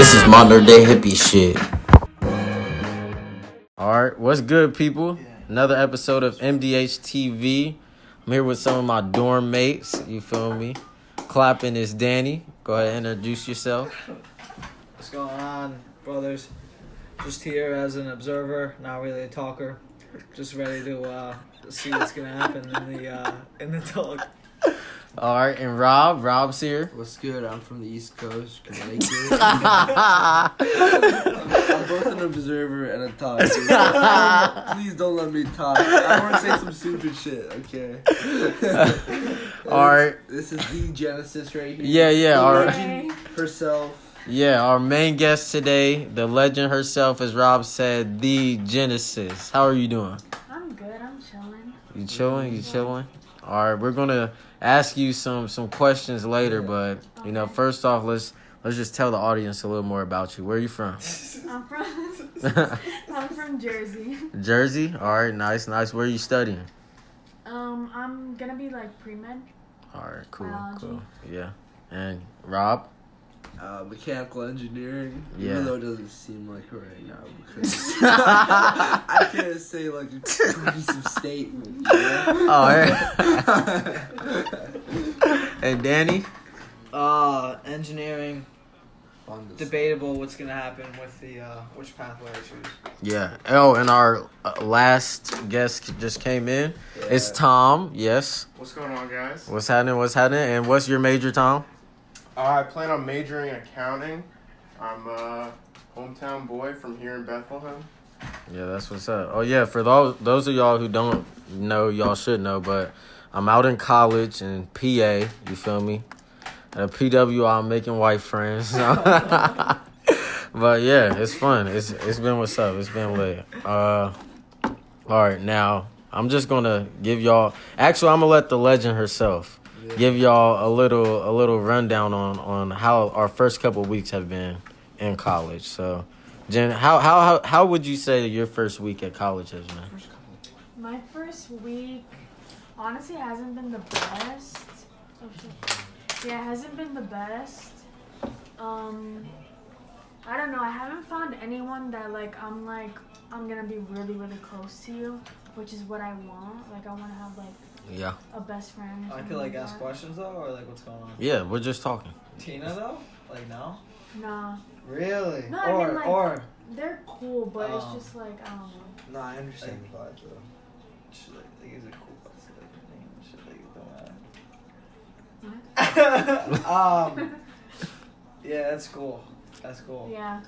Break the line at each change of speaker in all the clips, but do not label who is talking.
This is modern day hippie shit. All right, what's good, people? Another episode of MDH TV. I'm here with some of my dorm mates. You feel me? Clapping is Danny. Go ahead and introduce yourself.
What's going on, brothers? Just here as an observer, not really a talker. Just ready to uh, see what's gonna happen in the uh, in the talk.
All right, and Rob. Rob's here.
What's good? I'm from the East Coast, Connecticut. I'm both an observer and a talker. Please don't let me talk. I want to say some stupid shit, okay?
All right.
This is the Genesis right here.
Yeah, yeah.
The
All right.
legend herself.
Yeah, our main guest today, the legend herself, as Rob said, the Genesis. How are you doing?
I'm good. I'm chilling.
You chilling? You chilling? All right, we're gonna ask you some some questions later, but you know, first off, let's let's just tell the audience a little more about you. Where are you from?
I'm from I'm from Jersey.
Jersey. All right, nice, nice. Where are you studying?
Um, I'm gonna be like pre med.
All right, cool,
Biology.
cool. Yeah, and Rob.
Uh, mechanical engineering.
Yeah.
Even though it doesn't seem like it right now. Because I can't say like a cohesive statement. You know?
All right. and Danny.
Uh, engineering, debatable what's gonna happen with the uh, which pathway I choose.
Yeah. Oh, and our uh, last guest just came in. It's Tom. Yes.
What's going on, guys?
What's happening? What's happening? And what's your major, Tom?
I plan on majoring in accounting. I'm a hometown boy from here in Bethlehem.
Yeah, that's what's up. Oh yeah, for those those of y'all who don't know, y'all should know, but I'm out in college in PA. You feel me? At PW, I'm making white friends. but yeah, it's fun. It's it's been what's up. It's been lit. Uh, all right, now I'm just gonna give y'all. Actually, I'm gonna let the legend herself give y'all a little a little rundown on on how our first couple weeks have been in college. So, Jen, how how how, how would you say your first week at college has been?
My first week, honestly, hasn't been the best. Oh. Yeah, it hasn't been the best. Um, I don't know. I haven't found anyone that like I'm like I'm gonna be really really close to you, which is what I want. Like I want to have like
Yeah,
a best friend.
I could
something
like ask
that.
questions though, or like what's going on.
yeah, we're just talking.
Tina though, like no.
Nah,
Really?
No, I
or
mean, like-
or
they're cool, but it's
Oh.
just like I don't know.
Nah, I understand the vibe though.
shit, like, like is it cool? but it's like, name and shit, like, don't um, yeah, that's cool. That's cool.
Yeah,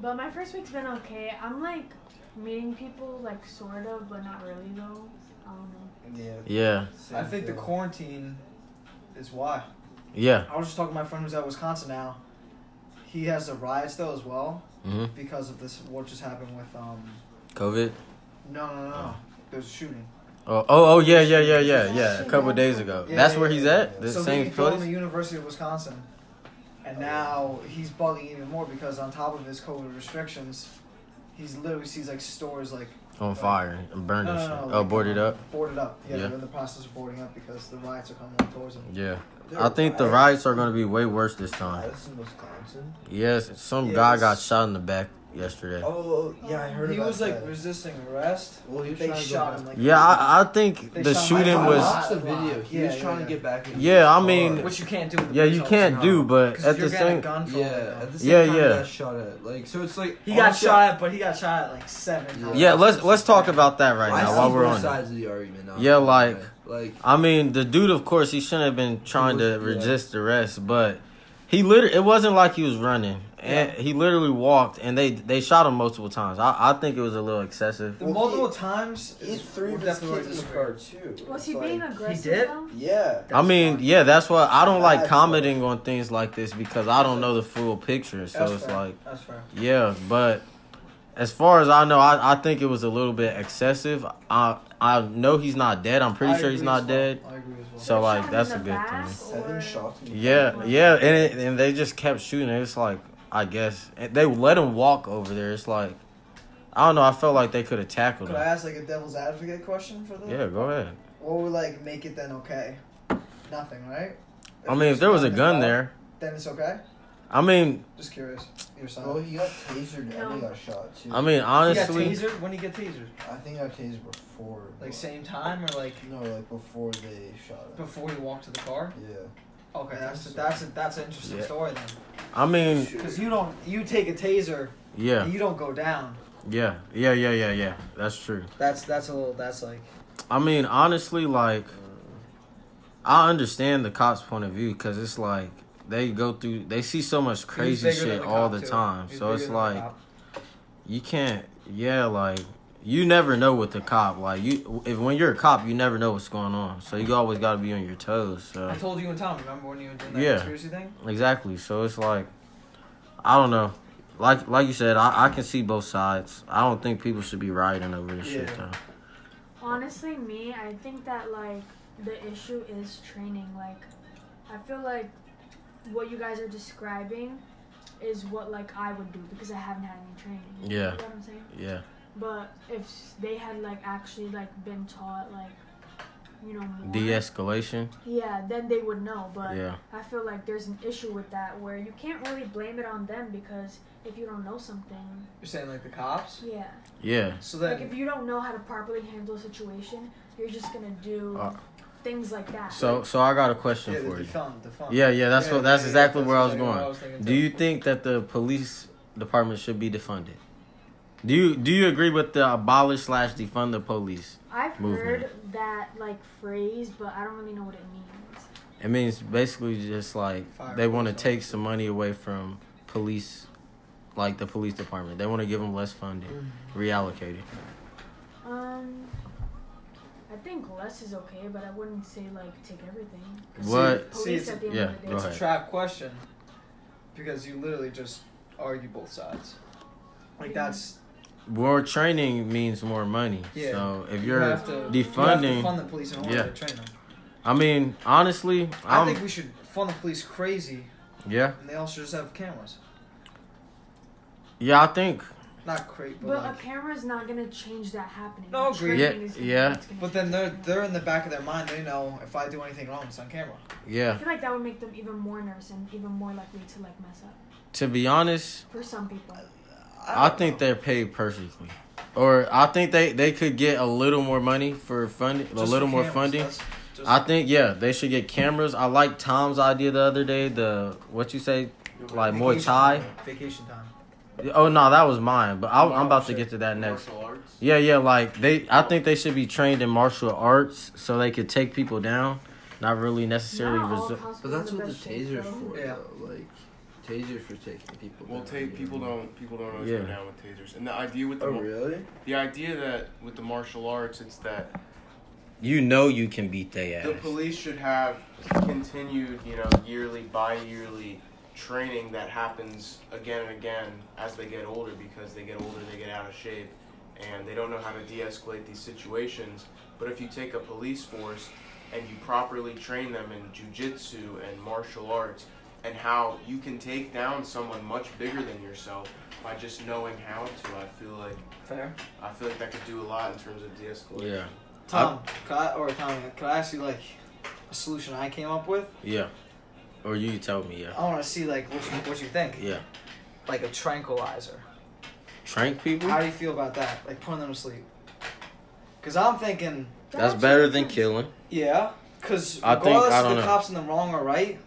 but my first week's been okay. I'm like meeting people, like sort of, but not really though. I don't know.
Yeah.
Yeah,
I think the quarantine is why.
yeah.
I was just talking to my friend who's at Wisconsin now. He has the riots though as well
hmm
because of this what just happened with um.
COVID.
No, no, no. There was a shooting.
Oh, oh, oh, yeah, yeah, yeah, yeah, yeah. A couple days ago.
Yeah,
That's
yeah,
where he's
yeah.
at. The
so
same
he from the. University of Wisconsin, and now he's bugging even more because on top of his COVID restrictions, he's literally sees like stores like
On fire and burned
no, no,
shit.
no,
Oh,
like,
boarded
um,
up.
Boarded up. Yeah,
Yeah.
they're in the process of boarding up because the riots are coming towards them.
Yeah. I think the riots are going to be way worse this time.
That's in Wisconsin.
Yes, some
Yeah,
guy got shot in the back yesterday.
Oh, yeah, I heard
he
about
was like resisting arrest.
well, he was
They
trying to go
shot him like
Yeah, I, I think the
shot my
shooting.
I
was.
watched the video. He
Yeah,
was
yeah,
trying
yeah.
to get back in.
Yeah, I mean-
car.
which you can't do. With the
Yeah, you can't do, but at the same.
a gun for
Yeah, at the same
Yeah,
time,
yeah.
Got shot at. Like, so it's like
He got shot at, but he got shot at like seven times.
Yeah, let's let's talk about that right
I
now while we're on. it.
sides of the argument.
Yeah, like-
like
I mean, the dude, of course, he shouldn't have been trying to
was- yeah.
resist arrest, but he literally, it wasn't like he was running. And he literally walked, and they they shot him multiple times. I, I think it was a little excessive.
The
Well,
multiple
he-
times
He
is
three of
we're
his
definitely
kids in the car too.
Was
It's
he being
like-
aggressive
did?
though?
Yeah.
I mean, yeah, that's why I don't like
Bad
commenting on things like this because I don't know the full picture. So
That's
it's
fair.
like,
That's fair.
yeah, but as far as I know, I, I think it was a little bit excessive. I I know he's not dead. I'm pretty
I
sure he's not
well.
dead.
I agree.
So like that's a good thing.
Seven shots.
Yeah, yeah, and it, and they just kept shooting. It's like I guess and they let him walk over there. It's like I don't know. I felt like they could have tackled him.
Could I
him.
ask like a devil's advocate question for them?
Yeah, go ahead.
What would like make it then okay? Nothing, right?
I mean, if there was a gun
involved,
there,
then it's okay.
I mean,
Just curious. Your
Well,
side.
he got tasered and
No.
he got shot too.
I mean
You got
honestly,
tasered? When you get tasered?
I think I got tasered before.
Like same time or like
No, like before they shot him.
before you walked to the car?
Yeah.
Okay, that's a, that's a, that's an interesting
Yeah.
story then.
I mean,
Because you don't you take a taser
yeah,
and you don't go down.
yeah, yeah, yeah, yeah, yeah. That's true.
That's that's a little that's like
I mean, honestly, like, I understand the cops' point of view because it's like they go through, they see so much
he's
crazy
bigger than
shit
the
all
cop,
the
too.
time.
He's
So
bigger
it's
than the
like
cop.
you can't, yeah, like you never know with the cop. Like you, if when you're a cop, you never know what's going on. So you always got to be on your toes. So
I told you and Tom. Remember when you were doing that
Yeah.
conspiracy thing?
exactly. So it's like, I don't know. Like like you said, I, I can see both sides. I don't think people should be rioting over this shit though.
Honestly, me, I think that like the issue is training. Like, I feel like what you guys are describing is what like I would do because I haven't had any training.
Yeah.
You know what I'm saying?
Yeah.
But if they had like actually like been taught like, you know, more,
De-escalation.
yeah, then they would know. But
Yeah.
I feel like there's an issue with that where you can't really blame it on them because if you don't know something,
You're saying like the cops?
yeah.
Yeah.
So
that
Like
if you don't know how to properly handle a situation, you're just gonna do
Uh,
things like that.
So so I got a question
yeah,
for
the
you.
defund, defund.
Yeah, yeah, that's
Yeah,
what that's
yeah,
exactly
that's
where I was going.
I was
Do you think that the police department should be defunded? Do you do you agree with the abolish slash defund the police?
I've
movement.
heard that like phrase, but I don't really know what it means.
It means basically just like
Fire
they want to take some money away from police, like the police department. They want to give them less funding,
Mm-hmm.
reallocate it.
Um, I think less is okay, but I wouldn't say like take everything.
What?
See,
Police
it's-
at the end
yeah,
of the day.
It's a trap question because you literally just argue both sides. Like
Yeah.
that's
More training means more money.
Yeah.
So if
you
you're,
have to,
defunding-
You have to fund the police in order
Yeah.
to train them.
I mean, honestly,
I
I'm,
think we should fund the police crazy,
yeah,
and they also just have cameras.
yeah, I think
Not crazy, but,
But
like,
a camera's not gonna change that happening.
No, agreed.
Training
Yeah,
is
yeah.
but then they're they're in the back of their mind. They know if I do anything wrong, it's on camera.
Yeah.
I feel like that would make them even more nervous and even more likely to like mess up.
To be honest,
For some people.
I think they're paid perfectly. Or I think they, they could get a little more money for funding, a little more
cameras,
funding. I think yeah, they should get cameras. I like Tom's idea the other day. The what you say, like Muay Thai.
Vacation time.
Oh no, that was mine. But I, I'm about to get to that next.
Martial arts.
Yeah, yeah. Like they, I think they should be trained in martial arts so they could take people down, not really necessarily.
Not
Resu-
But that's
the
what the
best shape,
taser's for,
Yeah.
though. Like, tasers for taking people.
Well,
down,
take people
know?
don't people don't always
Yeah.
go down with tasers. And the idea with the
Oh really?
the idea that with the martial arts, it's that
you know you can beat their
the
ass.
The police should have continued, you know, yearly, bi-yearly training that happens again and again as they get older because they get older, they get out of shape, and they don't know how to de-escalate these situations. But if you take a police force and you properly train them in jujitsu and martial arts and how you can take down someone much bigger than yourself by just knowing how to, I feel like
Fair.
I feel like that could do a lot in terms of de-escalation.
Yeah,
Tom, could I, or Tommy, could I ask you like a solution I came up with?
yeah. Or you tell me, yeah,
I want to see like what you, what you think.
yeah.
Like a tranquilizer.
Trank people.
How do you feel about that? Like putting them to sleep. Cause I'm thinking,
That's
actually
better than killing.
yeah. Cause
I think-
regardless
I
of
don't
the
know.
cops in the wrong or right,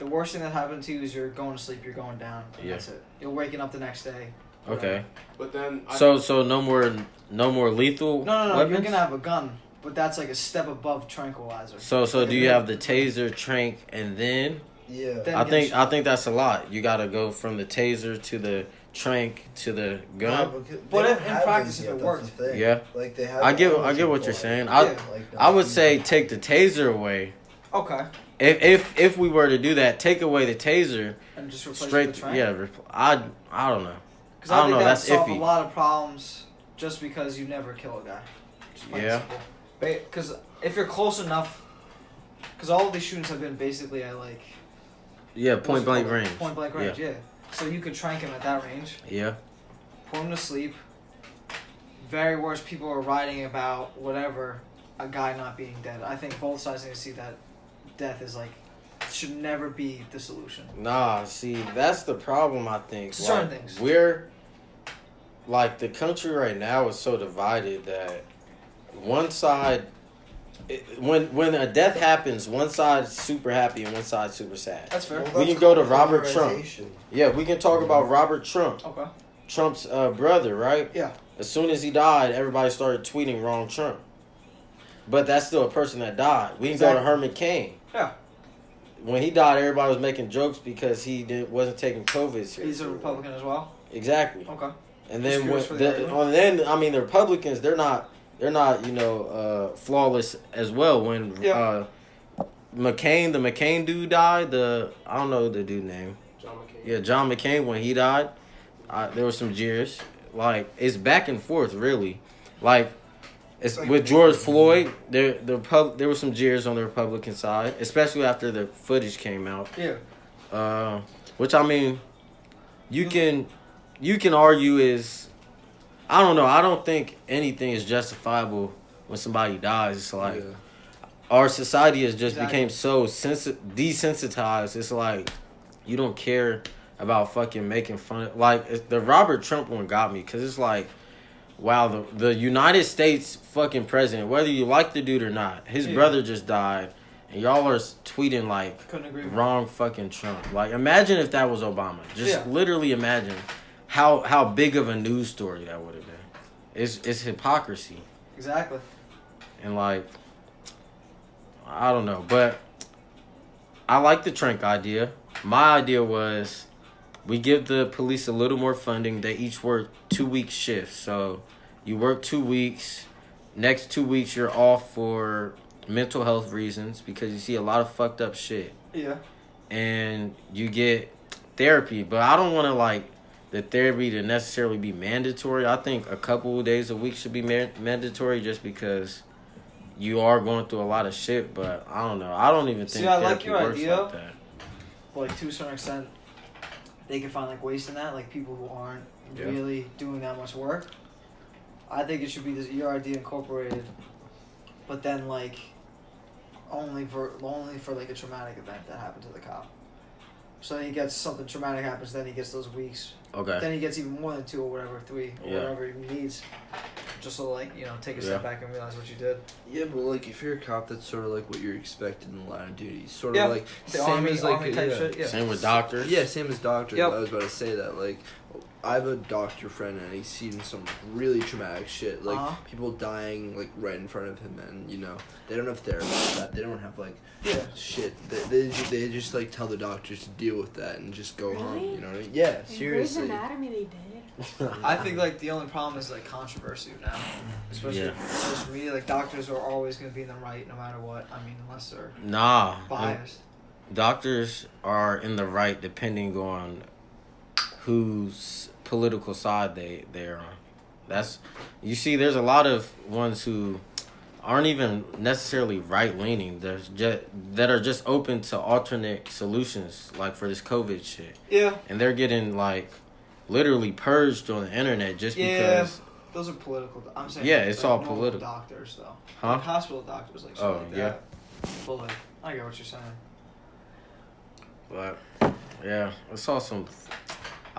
the worst thing that happened to you is you're going to sleep, you're going down. And
Yeah.
That's it. You're waking up the next day.
Okay.
But then I
So so no more no more lethal
No, no, no.
weapons.
You're gonna have a gun, but that's like a step above tranquilizer.
So so do you have the taser, trank, and then
Yeah.
Then
I think. I think that's a lot. You got to go from the taser to the trank to the gun.
But if- in practice, if it worked.
Yeah.
Like they have.
I get I
those
get what you're saying. I
Yeah.
I would say take the taser away.
Okay.
If if if we were to do that, take away the taser
And just replace
straight.
it with.
Yeah, repl- I I don't know.
Because
I
I,
don't know,
that
that's
solve
iffy.
a lot of problems just because you never kill a guy.
Yeah.
Because if you're close enough, because all of these shootings have been basically at like
Yeah, point blank range.
Point blank range, yeah. So you could trank him at that range,
Yeah,
put him to sleep. Very worst, people are writing about whatever a guy not being dead. I think both sides need to see that death is like should never be the solution.
Nah, see, that's the problem. I think
To certain
Like,
things.
we're like the country right now is so divided that one side, it, when when a death happens, one side's super happy and one side's super sad.
That's fair.
Well,
We
that's
can go to Robert Trump. Yeah, we can talk about Robert Trump,
Okay.
Trump's uh, brother, right?
Yeah.
As soon as he died, everybody started tweeting wrong Trump. But that's still a person that died. We can go to Herman Cain.
Yeah.
When he died, everybody was making jokes because he did, wasn't taking COVID seriously.
He's a Republican as well.
Exactly.
Okay.
And then when
the
the, on then I mean the Republicans they're not they're not you know uh, flawless as well. When
Yeah.
uh, McCain the McCain dude died the I don't know the dude name
John McCain.
yeah John McCain when he died uh, there was some jeers like it's back and forth really like. It's,
like-
with George Floyd, there the pub, there was some jeers on the Republican side, especially after the footage came out.
Yeah.
Uh, which I mean, you can you can argue is I don't know. I don't think anything is justifiable when somebody dies. It's like
Yeah.
our society has just
Exactly.
became so sensi- desensitized. It's like you don't care about fucking making fun. Of, like the Robert Trump one got me because it's like. Wow, the the United States fucking president, whether you like the dude or not, his
Yeah.
brother just died, and y'all are tweeting like wrong fucking Trump. Like imagine if that was Obama. Just
Yeah.
literally imagine how how big of a news story that would have been. It's it's hypocrisy
Exactly.
and like I don't know, but I like the Trank idea. My idea was we give the police a little more funding. They each work two week shifts. So you work two weeks. Next two weeks you're off for mental health reasons because you see a lot of fucked up shit
Yeah.
and you get therapy. But I don't want to like the therapy to necessarily be mandatory. I think a couple of days a week should be ma- mandatory just because you are going through a lot of shit. But I don't know. I don't even think
See, I like your idea.
like that.
Like to a certain extent, they can find like waste in that. Like people who aren't
Yeah.
really doing that much work. I think it should be this, your idea incorporated, but then like only for only for like a traumatic event that happened to the cop. So then he gets something traumatic happens, then he gets those weeks.
Okay.
Then he gets even more than two or whatever, three or
Yeah.
whatever he needs. Just so like you know, take a step back and realize what you did.
Yeah, but like if you're a cop, that's sort of like what you're expected in the line of duty. Sort
Yeah.
of like
The
same
army,
as like
army type
yeah.
shit. Yeah.
Same with doctors.
Yeah, same as doctors.
Yep.
I was about to say that. Like, I have a doctor friend, and he's seen some really traumatic shit. Like
Uh-huh.
people dying like right in front of him, and you know they don't have therapy for that. They don't have like
Yeah.
shit. They they, they just like tell the doctors to deal with that and just go home. You know what I mean? Yeah,
In Grey's
seriously.
Anatomy, they did.
I think like the only problem is like controversy now, especially
Yeah.
in social media. Like doctors are always going to be in the right no matter what. I mean, unless they're
Nah.
biased.
Doctors are in the right depending on whose political side they they're on. That's you see. There's a lot of ones who aren't even necessarily right leaning. There's just that are just open to alternate solutions, like for this COVID shit,
Yeah,
and they're getting like literally purged on the internet just
Yeah.
because.
those are political. I'm saying.
Yeah, it's
like,
all political.
Doctors though,
Huh?
like hospital doctors, like
Oh,
like
yeah.
that. But like, I get what you're saying.
But yeah, I saw awesome.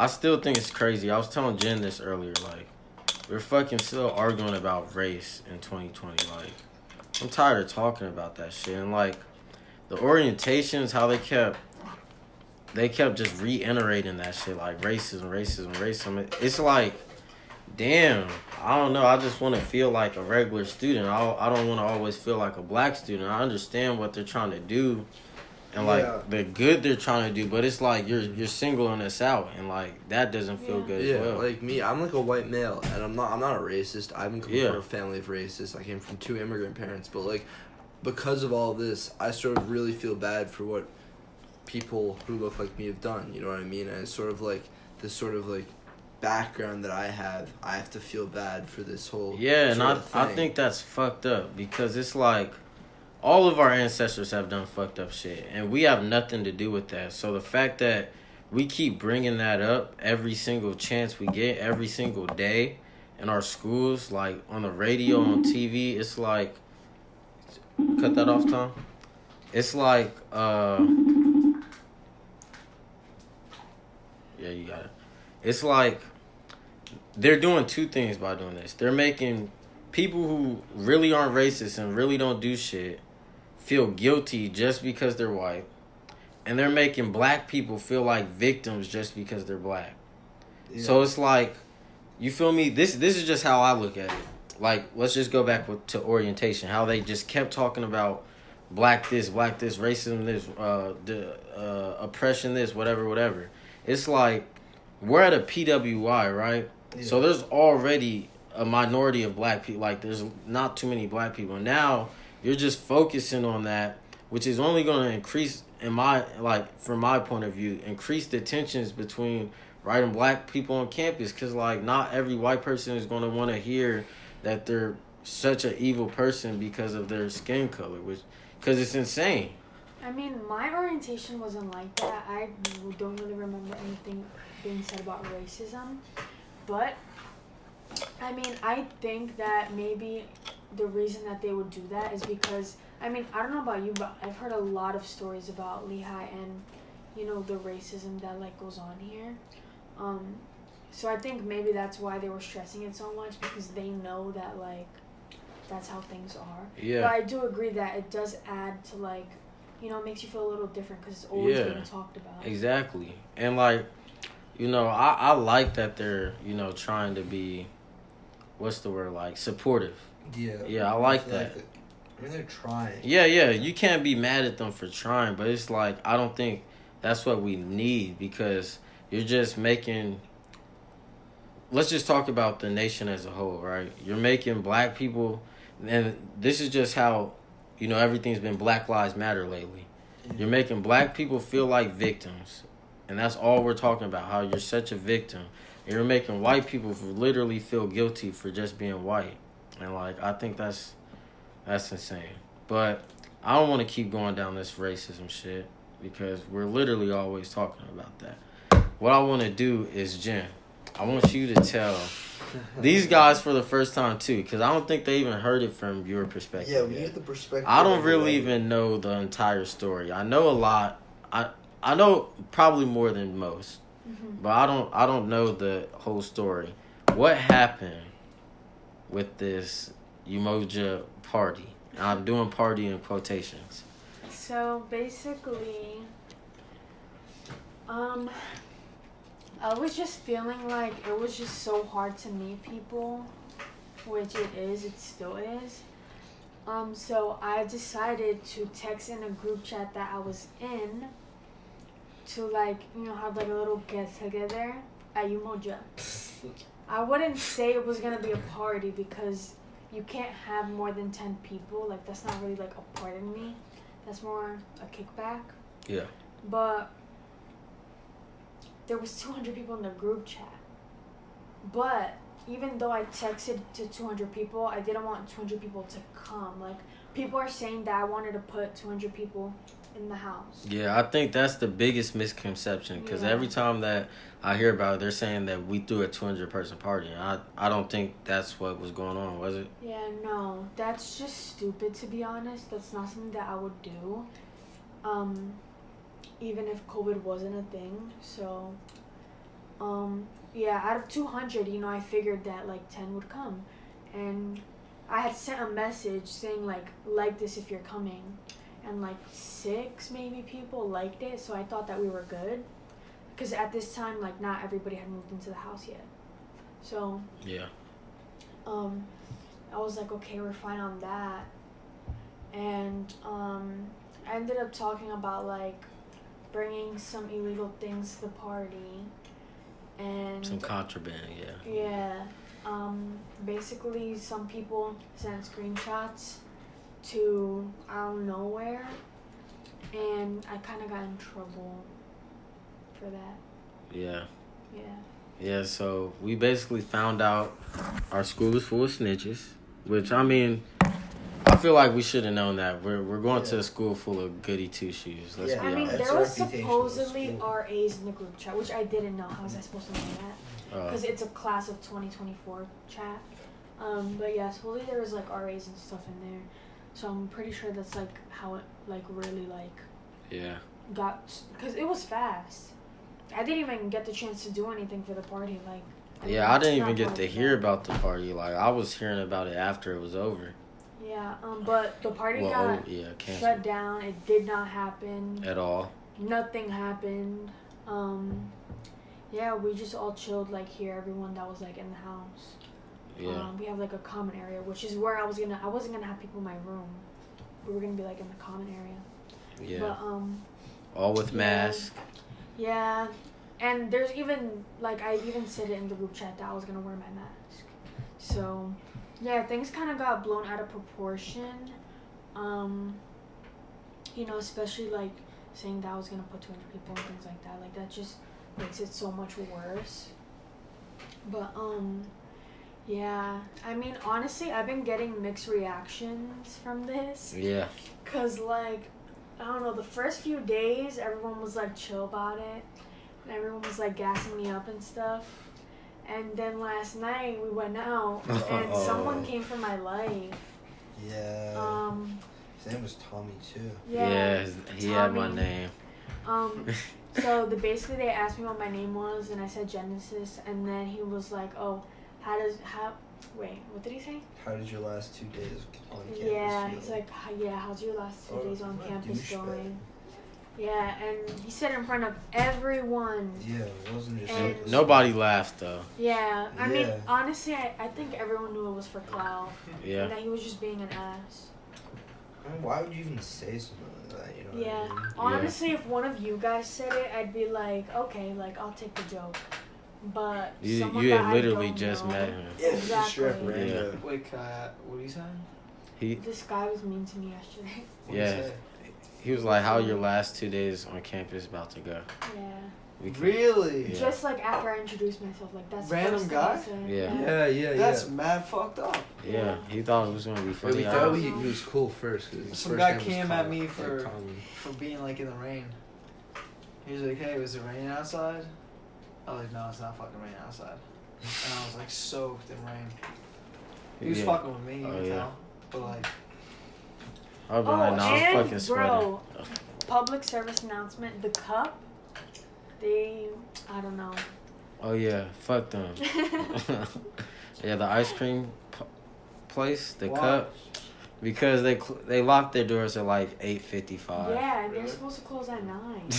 I still think it's crazy. I was telling Jen this earlier. Like, we're fucking still arguing about race in 2020. Like, I'm tired of talking about that shit. And like, the orientations, how they kept, they kept just reiterating that shit. Like racism, racism, racism. It's like, damn. I don't know. I just want to feel like a regular student. I I don't want to always feel like a black student. I understand what they're trying to do and like
Yeah.
the good they're trying to do, but it's like you're you're singling us out, and like that doesn't feel
Yeah.
good
Yeah,
as well.
like me, I'm like a white male, and I'm not. I'm not a racist. I haven't come
Yeah.
from a family of racists. I came from two immigrant parents, but like, because of all this, I sort of really feel bad for what people who look like me have done. You know what I mean? And it's sort of like this sort of like background that I have. I have to feel bad for this whole
Yeah, and
sort
I
of
I
thing.
think that's fucked up because it's like all of our ancestors have done fucked up shit, and we have nothing to do with that. So the fact that we keep bringing that up every single chance we get, every single day in our schools, like on the radio, on TV, it's like cut that off, Tom. It's like uh yeah, you got it. It's like they're doing two things by doing this. They're making people who really aren't racist and really don't do shit feel guilty just because they're white. And they're making black people feel like victims just because they're black. So it's like you feel me? This this is just how I look at it. Like let's just go back with, to orientation. How they just kept talking about black this, black this, racism this, uh, the uh, oppression this, whatever, whatever. It's like we're at a PWI, right? So there's already a minority of black people. Like there's not too many black people. Now you're just focusing on that, which is only going to increase, in my like from my point of view, increase the tensions between white and black people on campus. Cause like not every white person is going to want to hear that they're such an evil person because of their skin color, which because it's insane.
I mean, my orientation wasn't like that. I don't really remember anything being said about racism. But, I mean, I think that maybe the reason that they would do that is because, I mean, I don't know about you, but I've heard a lot of stories about Lehigh and, you know, the racism that, like, goes on here. Um, so I think maybe that's why they were stressing it so much because they know that, like, that's how things are.
Yeah.
But I do agree that it does add to like, you know, it makes you feel a little different because it's always
Yeah.
being talked about.
Exactly. And like, you know, I, I like that they're, you know, trying to be what's the word like supportive.
Yeah.
Yeah, I like that.
I mean, they're trying.
Yeah, yeah. You can't be mad at them for trying, but it's like I don't think that's what we need because you're just making let's just talk about the nation as a whole, right? You're making black people and this is just how you know everything's been Black Lives Matter lately. You're making black people feel like victims. And that's all we're talking about, how you're such a victim. And you're making white people literally feel guilty for just being white. And like I think that's that's insane. But I don't want to keep going down this racism shit because we're literally always talking about that. What I want to do is Jen. I want you to tell these guys for the first time too, because I don't think they even heard it from your perspective.
Yeah, we
yet.
get the perspective.
I don't really
the-
even know the entire story. I know a lot. I I know probably more than most,
Mhm.
but I don't I don't know the whole story. What happened with this Umoja party? I'm doing party in quotations.
So basically, um, I was just feeling like it was just so hard to meet people, which it is, it still is. Um, so I decided to text in a group chat that I was in to like, you know, have like a little get together at Umoja. I wouldn't say it was gonna be a party because you can't have more than 10 people. Like, that's not really like a part of me. That's more a kickback.
Yeah.
But there was 200 people in the group chat. But even though I texted to 200 people, I didn't want 200 people to come. Like, people are saying that I wanted to put 200 people in the house.
Yeah, I think that's the biggest misconception because
Yeah.
every time that I hear about it, they're saying that we threw a 200 person party. I I don't think that's what was going on, was it?
Yeah, no, that's just stupid to be honest. That's not something that I would do. Um, even if COVID wasn't a thing. So, um, yeah, out of 200, you know, I figured that like 10 would come. And I had sent a message saying, like, like this if you're coming. And like six maybe people liked it. So I thought that we were good. Because at this time, like, not everybody had moved into the house yet. So,
Yeah.
um, I was like, okay, we're fine on that. And um, I ended up talking about like bringing some illegal things to the party, and
Some contraband, yeah.
yeah, um, basically some people sent screenshots to I don't know where, and I kind of got in trouble for that.
Yeah.
Yeah.
Yeah, so we basically found out our school is full of snitches, which I mean, I feel like we should have known that. We're we're going to a school full of goody two shoes. Let's
Yeah.
be
I mean,
honest.
That's
there was
reputation of the
supposedly. RAs in the group chat, which I didn't know. How was I supposed to know that?
Uh,
Because it's a class of 2024 chat. Um, but yeah, supposedly there was like RAs and stuff in there. So I'm pretty sure that's like how it like really like
yeah,
got because it was fast. I didn't even get the chance to do anything for the party. Like, mean,
yeah. I didn't even get to hear about the party. Like I was hearing about it after it was over.
Yeah, um, but the party
Well,
got
oh, yeah,
shut down. It did not happen.
at all.
Nothing happened. Um, yeah, we just all chilled like here. Everyone that was like in the house.
Yeah,
Um, we have like a common area, which is where I was gonna. I wasn't gonna have people in my room. We were gonna be like in the common area.
yeah.
But um,
All with
yeah.
masks.
yeah, and there's even like I even said it in the group chat that I was gonna wear my mask. So, yeah, things kind of got blown out of proportion. Um, you know, especially like saying that I was gonna put 200 people and things like that. Like that just makes it so much worse. But um, yeah, I mean honestly, I've been getting mixed reactions from this.
Yeah,
Cause like, I don't know, the first few days everyone was like chill about it, and everyone was like gassing me up and stuff. And then last night we went out, and someone came for my life.
Yeah.
Um,
His name was Tommy too.
yeah.
yeah.
he had my name.
Um, so the basically they asked me what my name was, and I said Genesis, and then he was like, "Oh, how does how?" Wait, what did he say?
How did your last two days on campus
Yeah,
feel?
he's like, yeah, how's your last two
Oh,
days on campus going? Yeah, and he said in front of everyone.
Yeah, it wasn't just.
And-
Nobody laughed though.
Yeah, I mean, honestly, I, I think everyone knew it was for clout,
Yeah.
and that he was just being an ass.
Why would you even say something like that? You know
Yeah,
what I mean?
honestly, if one of you guys said it, I'd be like, okay, like I'll take the joke. But
You
someone
you
that
had
I
literally
don't
just
know,
met him.
Yeah, it's just straight up
Exactly.
random.
Wait, uh, what are you saying?
He
This guy was mean to me yesterday.
What'd
Yeah. He was like, "How your last two days on campus about to go?"
Yeah.
We
Really?
Yeah.
Just like after I introduced myself, like that's the
Random
first
guy?
I said.
Yeah.
Yeah, yeah,
That's
yeah.
mad fucked up.
Yeah, he thought it was gonna be
Wait,
funny.
we thought he, he was cool first. his
Some
first
guy
name was
came at me for-
Tommy.
For being like in the rain. He was like, hey, was it raining outside? I was like, no, it's not fucking raining outside. And I was like soaked in rain. He was
Yeah.
fucking with me, you
Oh,
can
yeah.
tell. But like,
I'll be
Oh,
like, "Nah, I'm
and
fucking sweating."
bro, public service announcement: the cup. They, I don't know.
Oh yeah, fuck them. yeah, the ice cream p- place, the
Why?
cup, because they cl- they locked their doors at like eight fifty five.
yeah, and they're
Really?
supposed to close at nine.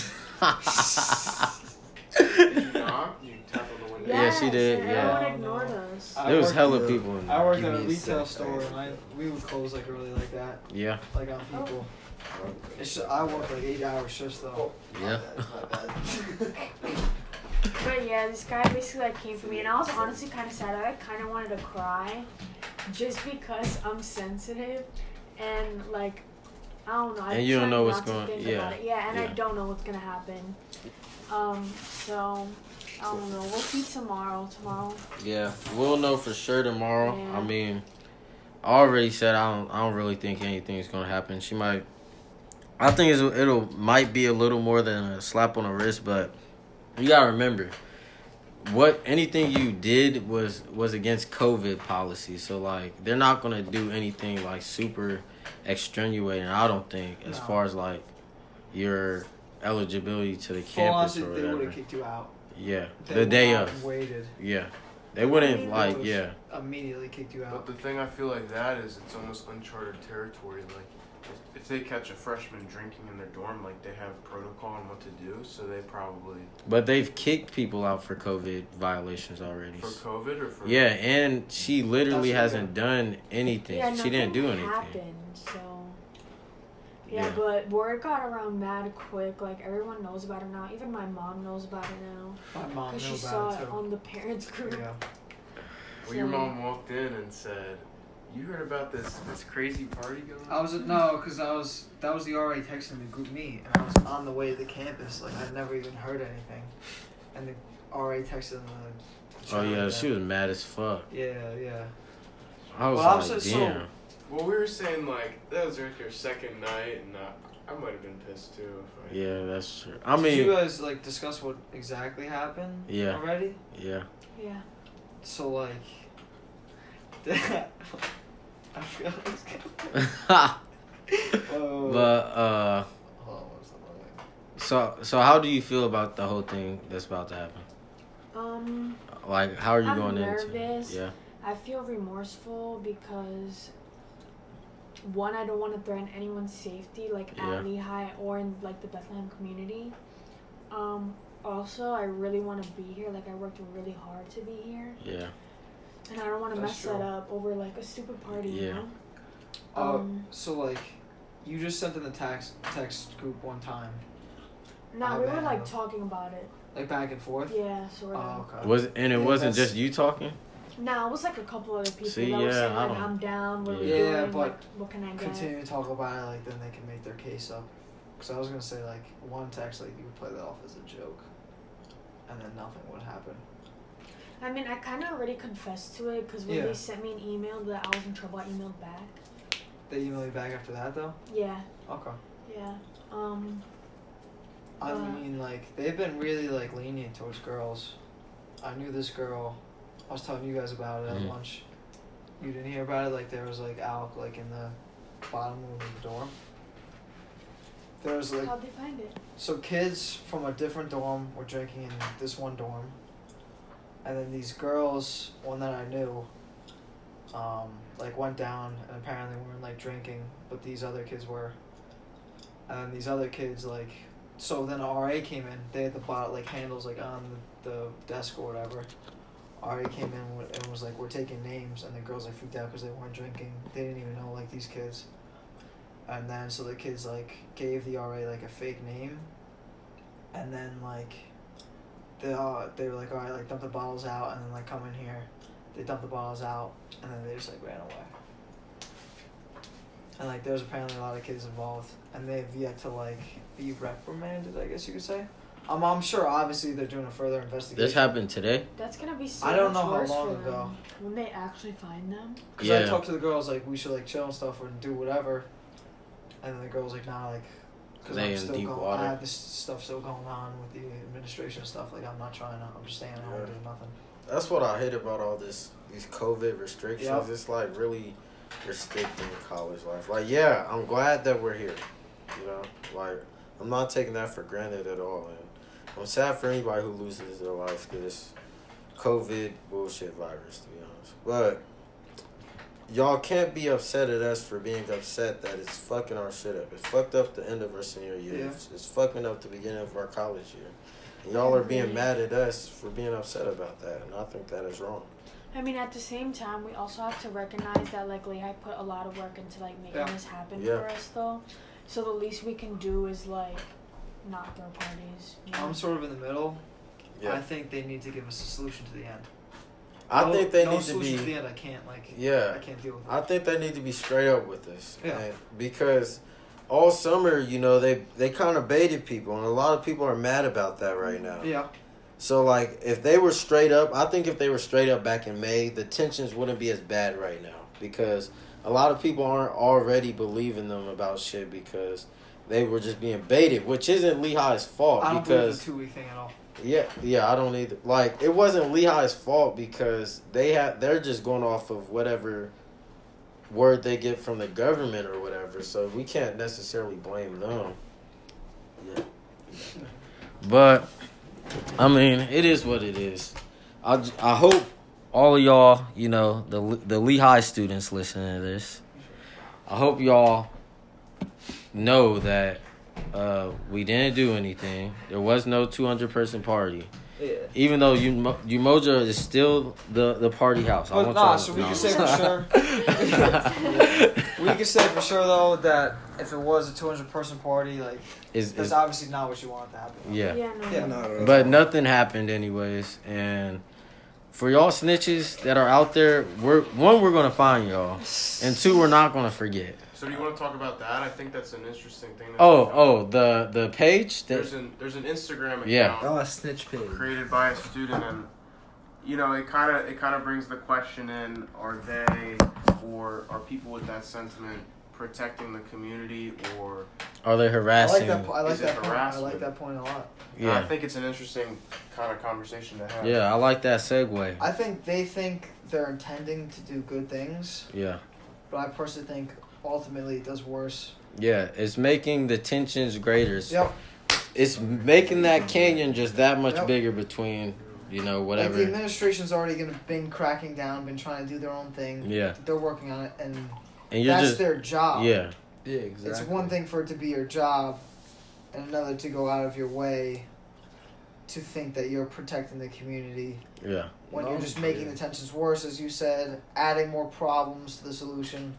Did you knock? You tap on the window.
Yeah, she
Yes,
did,
and
yeah.
Everyone ignored us.
I
there was
worked-
hella
yeah.
people in
I
there.
worked
Give
at a
me a
retail
sec,
store
I-
and I we would close like early like that,
Yeah,
like on oh. people. It's just, I work like eight hour shifts though.
yeah. It's not bad.
But yeah, this guy basically like came for me, and I was honestly kind of sad. I kind of wanted to cry, just because I'm sensitive, and like I don't know. I
And you don't
try
know
not
what's
to
going-
think
yeah,
about it. Yeah, and I
yeah.
don't know what's gonna happen. Um, so I don't know. We'll see tomorrow. Tomorrow.
Yeah, we'll know for sure tomorrow.
Yeah.
I mean, I already said I don't. I don't really think anything's gonna happen. She might. I think it'll might be a little more than a slap on the wrist, but you gotta remember, what anything you did was was against COVID policy. So like, they're not gonna do anything like super extenuating. I don't think as
No.
far as like your eligibility to the
Full
campus
honesty,
or
they would
whatever.
have kicked you out.
Yeah,
They
the day
not
of.
Waited.
Yeah, they wouldn't
mean,
like.
those-
Yeah.
Immediately kicked you out.
But the thing I feel like that is it's almost uncharted territory. Like if, if they catch a freshman drinking in their dorm, like they have protocol on what to do, so they probably
But they've kicked people out for COVID violations already.
for COVID or for
Yeah, and she literally hasn't done anything.
Yeah,
she didn't do anything.
Happened, so Yeah,
Yeah.
but word got around mad quick. Like everyone knows about it now. Even my mom knows about it now
My mom
because she saw it
it
on the parents group.
Yeah.
Well, your mom walked in and said, "You heard about this this crazy party going on?"
I was no, cause I was that was the RA texting the group meet, and I was on the way to the campus. Like I never even heard anything, and the RA texted on the.
Oh yeah, she was mad as fuck.
Yeah, yeah.
I was
Well, I'm
like,
so- so-
damn.
Well, we were saying like that was like your second night, and uh, I might have been pissed too. If I,
Yeah, that's true. I mean
Did you guys like discuss what exactly happened?
Yeah.
Already.
yeah.
Yeah.
So like. I feel like. Whoa.
but uh,
Hold on, what's the other
so so how do you feel about the whole thing that's about to happen?
Um,
Like, how are you
I'm
going
nervous.
into? it? Yeah.
I feel remorseful because one, I don't want to threaten anyone's safety, like
Yeah.
at Lehigh or in like the Bethlehem community. Um, also, I really want to be here. Like I worked really hard to be here,
Yeah.
and I don't want to mess
true.
that up over like a stupid party.
Yeah.
You know?
Uh,
Um,
so like, you just sent in the text text group one time,
no,
I
we were like talking about it.
like back and forth.
Yeah, sort of.
Oh, okay.
Was and it
Yeah,
wasn't
that's-
just you talking?
No, it was like a couple other people
See,
that were
yeah,
saying
I
like
don't-
I'm down. What are we
Yeah.
Yeah,
doing?
but
like, what can I get?
Continue to talk about it, like then they can make their case up. Cause I was gonna say like one text, like you would play that off as a joke, and then nothing would happen.
I mean, I kind of already confessed to it because when
Yeah.
they sent me an email that I was in trouble, I emailed back.
They email you back after that though.
Yeah,
Okay.
yeah. Um,
I
Uh,
mean, like they've been really like lenient towards girls. I knew this girl. I was telling you guys about it at
Mhm.
lunch. You didn't hear about it. Like there was like Alec like in the bottom room of the dorm. There was like
how'd they find it?
so kids from a different dorm were drinking in this one dorm, and then these girls, one that I knew, um, like went down and apparently weren't like drinking, but these other kids were. And then these other kids like, so then RA came in. They had the bot like handles like on the, the desk or whatever. RA came in and was like, "We're taking names," and the girls like freaked out because they weren't drinking. They didn't even know like these kids. And then so the kids like gave the RA like a fake name. And then like, they uh, they were like, "All right, like dump the bottles out," and then like come in here. They dumped the bottles out, and then they just like ran away. And like, there's apparently a lot of kids involved, and they've yet to like be reprimanded. I guess you could say. I'm I'm sure obviously they're doing a further investigation.
This happened today.
That's gonna be so
I don't
much
know how long ago.
when they actually find them.
Because I talked to the girls like we should like chill and stuff or do whatever, and then the girls like nah like because I'm
in
still
deep
going.
water.
I have this stuff still going on with the administration stuff. Like I'm not trying to. I'm just staying home
Yeah.
doing nothing.
That's what I hate about all this these COVID restrictions.
Yep.
It's like really restricting college life. Like, yeah, I'm glad that we're here. You know, like I'm not taking that for granted at all. And I'm sad for anybody who loses their life to this COVID bullshit virus. To be honest, but y'all can't be upset at us for being upset that it's fucking our shit up. It fucked up the end of our senior year.
Yeah.
It's, it's fucking up the beginning of our college year. And y'all are being mm-hmm. mad at us for being upset about that, and I think that is wrong.
I mean, at the same time, we also have to recognize that like Lehigh put a lot of work into like making
Yeah.
this happen
Yeah.
for us, though. So the least we can do is like not throw parties. You know?
I'm sort of in the middle.
Yeah.
I think they need to give us a solution to the end.
I
No-
think they
no
need to
solution to the
be.
end. I can't like.
Yeah.
I can't deal with it.
I think they need to be straight up with us.
Yeah.
And- because all summer, you know, they they kind of baited people, and a lot of people are mad about that right now.
yeah.
So like, if they were straight up, I think if they were straight up back in May, the tensions wouldn't be as bad right now because a lot of people aren't already believing them about shit because they were just being baited, which isn't Lehigh's fault
I don't believe
because
the two week thing at all.
Yeah, yeah, I don't either. Like, it wasn't Lehigh's fault because they had they're just going off of whatever word they get from the government or whatever. So we can't necessarily blame them. Yeah. But I mean, it is what it is. I I hope all of y'all, you know, the the Lehigh students listening to this. I hope y'all know that uh, we didn't do anything. There was no 200 person party.
Yeah.
Even though you Umoja is still the, the party house. I want
nah,
to
so we
know.
can say for sure. we can say for sure though that if it was a 200 person party, like
Is-
that's
is-
obviously not what you want to happen.
yeah.
Yeah, no.
Yeah.
No,
But nothing happened anyways, and for y'all snitches that are out there, we're one we're gonna find y'all, and two we're not gonna forget.
So do you want to talk about that? I think that's an interesting thing. that's
Oh,
going on.
oh, the the page that
There's an there's an Instagram account
Yeah.
Oh, a snitch page.
created by a student, and you know it kind of it kind of brings the question in: Are they or are people with that sentiment protecting the community, or
are they harassing?
I like
harassing?
that. I like that point. I like that point a lot.
Yeah.
I think it's an interesting kind of conversation to have.
yeah, I like that segue.
I think they think they're intending to do good things,
Yeah,
but I personally think ultimately it does worse.
yeah, it's making the tensions greater. It's,
Yep.
it's making that canyon just that much
Yep.
bigger between you know
Like
whatever.
the administration's already gonna been cracking down, been trying to do their own thing.
yeah,
They're working on it, and
and you're
that's
just
their job.
yeah,
Yeah, exactly.
It's one thing for it to be your job, and another to go out of your way to think that you're protecting the community
yeah,
when
No,
you're just making
yeah.
the tensions worse, as you said, adding more problems to the solution.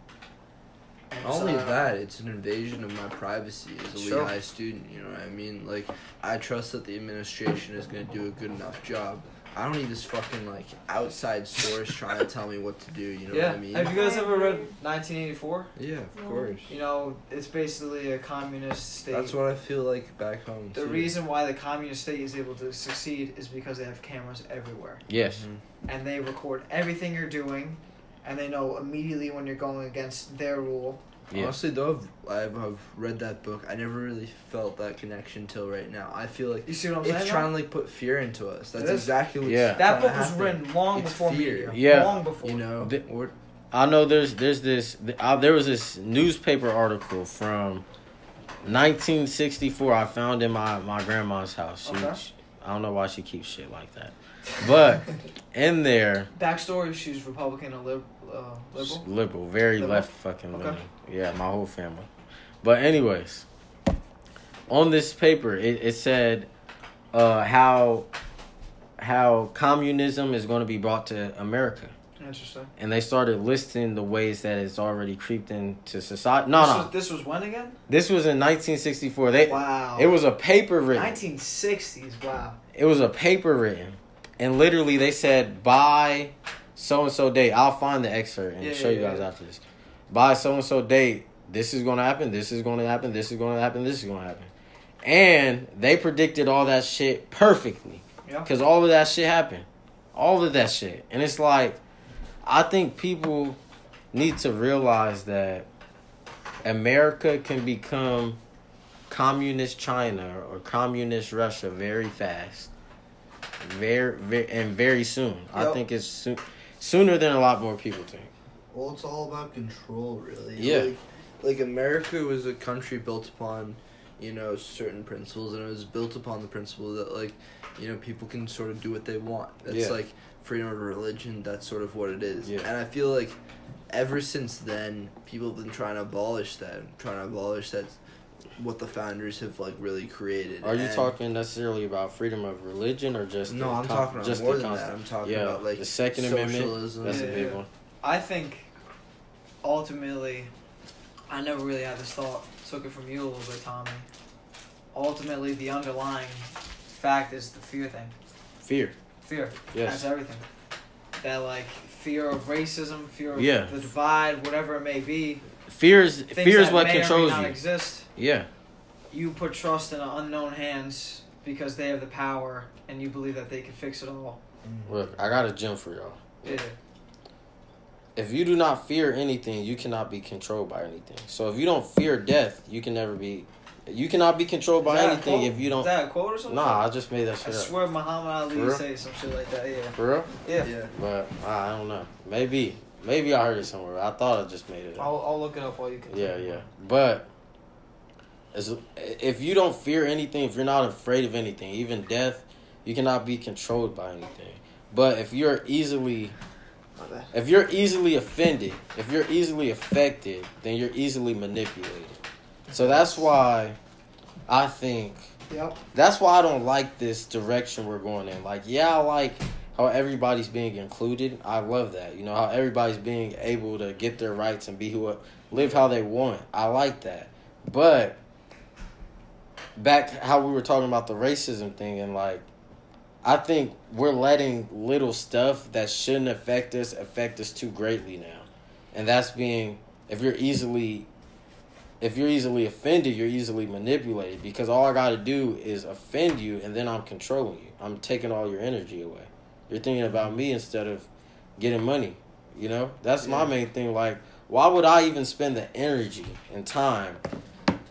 And
Not only
so-
that, it's an invasion of my privacy as a
Sure.
Lehigh student. You know what I mean? Like, I trust that the administration is going to do a good enough job. I don't need this fucking like outside source trying to tell me what to do. You know
yeah.
what I mean?
Have you guys ever read 1984?
yeah, of
No.
course.
You know, it's basically a communist state.
That's what I feel like back home.
the
too.
reason why the communist state is able to succeed is because they have cameras everywhere.
yes,
Mhm.
and they record everything you're doing, and they know immediately when you're going against their rule.
yeah.
Honestly, though, I've, I've read that book. I never really felt that connection till right now. I feel like
You see what I'm
it's
though?
trying to like put fear into us. That's
It is.
exactly what's
Yeah.
that book was
happen.
written long
It's
before
fear.
media.
Yeah.
long before.
You know,
The-
or
I know there's there's this uh, there was this newspaper article from 1964 I found in my my grandma's house. She,
Okay.
she- I don't know why she keeps shit like that, but in there,
Backstory: She's Republican and lib- uh, liberal.
liberal, very
Liberal?
left fucking
Okay.
liberal. Yeah, my whole family. But anyways, on this paper it, it said uh, how how communism is going to be brought to America.
Interesting.
And they started listing the ways that it's already creeped into society. No,
this
no.
Was, this was when again?
This was in 1964. They
Wow.
it was a paper written.
1960s. Wow.
It was a paper written, and literally they said by so and so date. I'll find the excerpt and
Yeah,
show
yeah,
you guys
yeah.
after this. By so and so date, this is gonna happen. This is gonna happen. This is gonna happen. This is gonna happen. And they predicted all that shit perfectly.
Yeah.
Cause all of that shit happened, all of that shit, and it's like, I think people need to realize that America can become communist China or communist Russia very fast, very, very and very soon. I think it's soon, sooner than a lot more people think.
Well, it's all about control, really.
Yeah.
Like, like America was a country built upon, you know, certain principles, and it was built upon the principle that, like, you know, people can sort of do what they want. That's
Yeah.
like freedom of religion. That's sort of what it is.
Yeah.
And I feel like ever since then, people have been trying to abolish that, trying to abolish that, what the founders have like really created.
Are you
And-
talking necessarily about freedom of religion or just
No,
the
I'm
con-
talking about
just
more
the
than that. I'm talking
yeah,
about like
the Second Amendment.
socialism.
That's a
Yeah,
big
yeah.
one.
I think ultimately, I never really had this thought. Took it from you a little bit, Tommy. Ultimately, the underlying fact is the fear thing.
Fear.
Fear.
Yes.
That's everything. That like fear of racism, fear of
Yeah.
the divide, whatever it may be.
Fear is
Things
fear is what
may or may
controls
not
you.
Exist.
Yeah.
You put trust in unknown hands because they have the power, and you believe that they can fix it all. Mm.
Look, I got a gem for y'all.
Yeah.
If you do not fear anything, you cannot be controlled by anything. So if you don't fear death, you can never be. You cannot be controlled by
Is that a
anything if you don't.
that a quote or something?
Nah, I just made that
I
shit up.
I swear Muhammad Ali
real?
say some shit like that. Yeah.
For real?
Yeah.
Yeah.
But I don't know. Maybe. Maybe I heard it somewhere. I thought I just made it up.
I'll, I'll look it up while you can.
Yeah, yeah. But as, if you don't fear anything, if you're not afraid of anything, even death, you cannot be controlled by anything. But if you're easily if you're easily offended, if you're easily affected, then you're easily manipulated. So that's why I think
Yep.
That's why I don't like this direction we're going in. Like, yeah, I like how everybody's being included. I love that. You know how everybody's being able to get their rights and be who live how they want. I like that. But back how we were talking about the racism thing and like I think we're letting little stuff that shouldn't affect us affect us too greatly now. And that's being if you're easily if you're easily offended, you're easily manipulated because all I got to do is offend you and then I'm controlling you. I'm taking all your energy away. You're thinking about me instead of getting money. You know? That's my main thing like why would I even spend the energy and time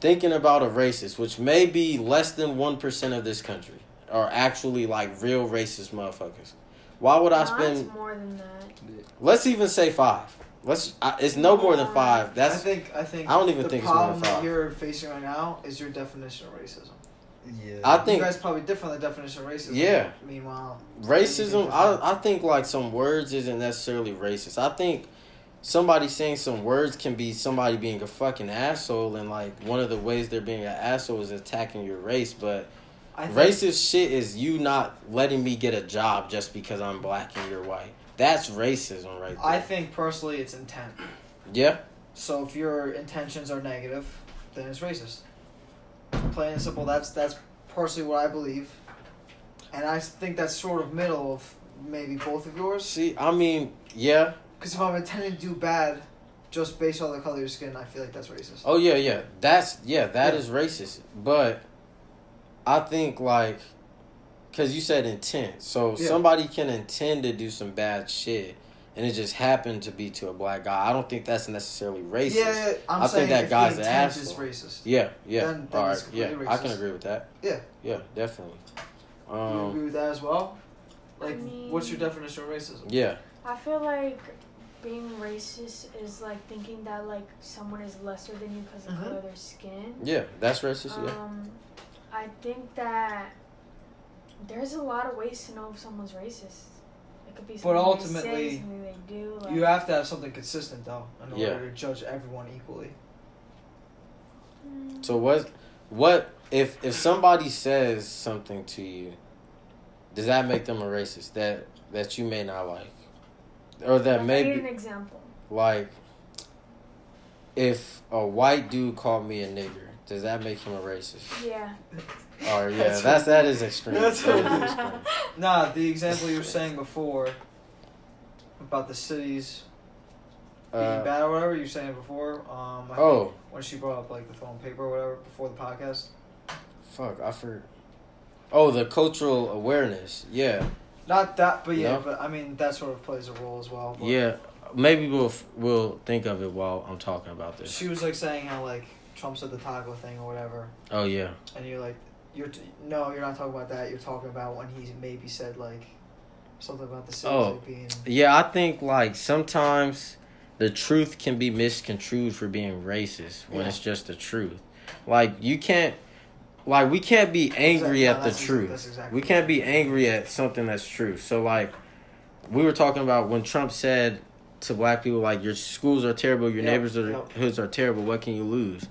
thinking about a racist, which may be less than 1% of this country, are actually like real racist motherfuckers? Why would I spend
it's more than that.
Let's even say five. Let's. I, it's no more than five. That's.
I think I think
I don't even
the
think it's more
problem
than
that
five.
you're facing right now is your definition of racism.
Yeah.
I
you
think
guys probably different the definition of racism.
Yeah.
Meanwhile,
racism. I I think like some words isn't necessarily racist. I think somebody saying some words can be somebody being a fucking asshole, and like one of the ways they're being an asshole is attacking your race. But
think,
racist shit is you not letting me get a job just because I'm black and you're white. That's racism right there.
I think personally it's intent.
yeah.
So if your intentions are negative, then it's racist. Plain and simple. That's that's personally what I believe, and I think that's sort of middle of maybe both of yours.
See, I mean, yeah.
Because if I'm intending to do bad, just based on the color of your skin, I feel like that's racist.
Oh yeah, yeah. That's yeah, that
Yeah.
is racist. But I think like cuz you said intent. So
Yeah.
somebody can intend to do some bad shit and it just happened to be to a black guy. I don't think that's necessarily racist.
Yeah, yeah, I'm
I
saying
think that
if
guy's
the
an
intent is racist.
Yeah, yeah.
Then- then
All
it's
right. Yeah,
completely
I can agree with that.
Yeah.
Yeah, definitely.
you
Um
agree with that as well? Like,
I
what's your definition of racism?
yeah.
I feel like being racist is like thinking that like someone is lesser than you because of
Mhm.
color of their skin.
Yeah, that's racist, yeah.
Um, I think that there's a lot of ways to know if someone's racist. It could be
But
something they
ultimately,
say, something they do. Like,
You have to have something consistent though, in
Yeah.
order to judge everyone equally.
Mm,
So what what if if somebody says something to you, does that make them a racist that that you may not like? Or that
like, I need
maybe
an example.
like if a white dude called me a nigger, does that make him a racist?
Yeah.
Or yeah,
That's-
that's that is extreme.
that's
That is
really
extreme.
Nah, the example you were saying before about the cities being
Uh,
bad or whatever you were saying before. Um, I think
oh
when she brought up like the phone paper or whatever before the podcast.
fuck, I forgot. Oh, the cultural awareness. Yeah,
Not that, but yeah,
No?
but I mean that sort of plays a role as well. But
yeah. Maybe we'll we'll think of it while I'm talking about this.
She was like saying how like Trump said the taco thing or whatever,
Oh yeah.
and you're like, you're t- no, you're not talking about that. You're talking about when he maybe said like something about the cities
Oh.
being.
Yeah, I think like sometimes the truth can be misconstrued for being racist when
Yeah.
it's just the truth. Like you can't like we can't be angry
Exactly,
at
no,
the truth.
that's exactly
we can't be angry at something that's true. So like we were talking about when Trump said to black people like your schools are terrible, your
Yep,
neighbors are
yep.
are terrible, what can you lose?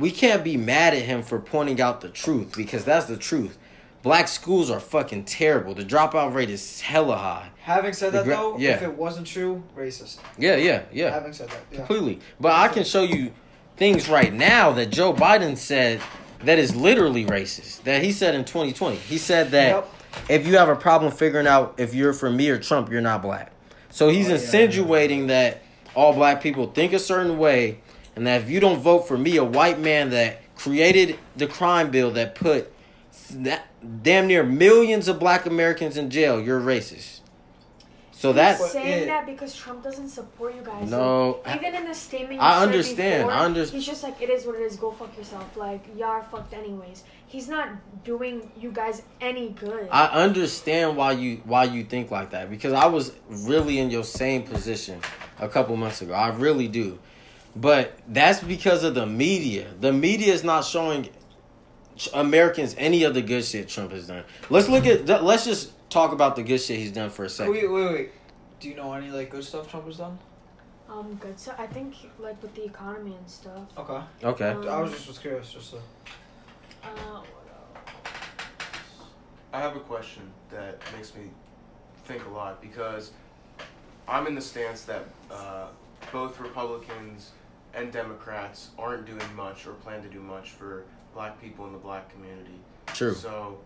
We can't be mad at him for pointing out the truth because that's the truth. Black schools are fucking terrible. The dropout rate is hella high.
Having said that
gra-
though,
yeah.
if it wasn't true, racist.
Yeah, yeah, yeah.
Having said that, yeah.
Completely. But I can show you things right now that Joe Biden said that is literally racist. That he said in 2020. He said that
Yep.
if you have a problem figuring out if you're for me or Trump, you're not black. So he's
Oh, yeah.
insinuating that all black people think a certain way and that if you don't vote for me, a white man that created the crime bill that put that damn near millions of black Americans in jail, you're racist. So that
But
saying
it-
that because Trump doesn't support you guys.
No,
Like, even in the statement, you
I
said
understand,
Before,
I understand.
He's just like, it is what it is. Go fuck yourself. Like, y'all are fucked anyways. He's not doing you guys any good.
I understand why you why you think like that because I was really in your same position a couple months ago. I really do. But that's because of the media. The media is not showing Americans any of the good shit Trump has done. Let's look at let's just talk about the good shit he's done for a second.
Wait, wait, wait. Do you know any like good stuff Trump has done?
um, good. So I think like with the economy and stuff.
Okay.
Okay.
Um,
I was just was curious, just to.
Uh, what else?
I have a question that makes me think a lot because I'm in the stance that uh, both Republicans and Democrats aren't doing much or plan to do much for black people in the black community.
True.
So,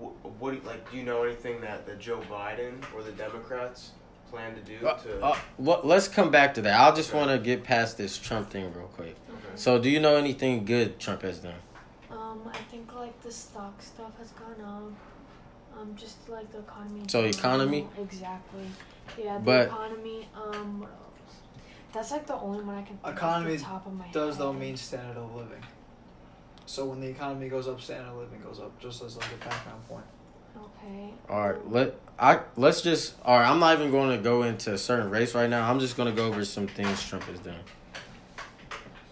wh- what do you, like? Do you know anything that, that Joe Biden or the Democrats plan to do
Uh,
to?
uh, well, let's come back to that. I just want to get past this Trump thing real quick.
Okay.
So, do you know anything good Trump has done?
Um, I think like the stock stuff has gone up. Um, just like the economy.
So economy?
Exactly. Yeah, the
But-
economy. Um, what else? That's like the only one I can. Think
Economy
the top of my
Does though mean standard of living. So when the economy goes up, standard of living goes up. Just as like a background point.
Okay.
All right, let I let's just. All right, I'm not even going to go into a certain race right now. I'm just going to go over some things Trump has done.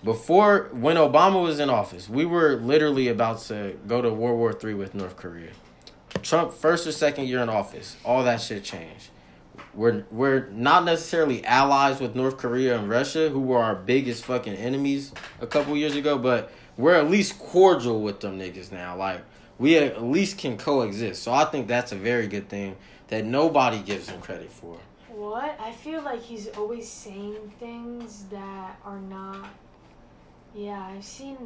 Before, when Obama was in office, we were literally about to go to World War Three with North Korea. Trump first or second year in office, all that shit changed. We're we're not necessarily allies with North Korea and Russia, who were our biggest fucking enemies a couple years ago, but we're at least cordial with them niggas now. Like we at least can coexist. So I think that's a very good thing that nobody gives him credit for.
What? I feel like he's always saying things that are not. Yeah, I've seen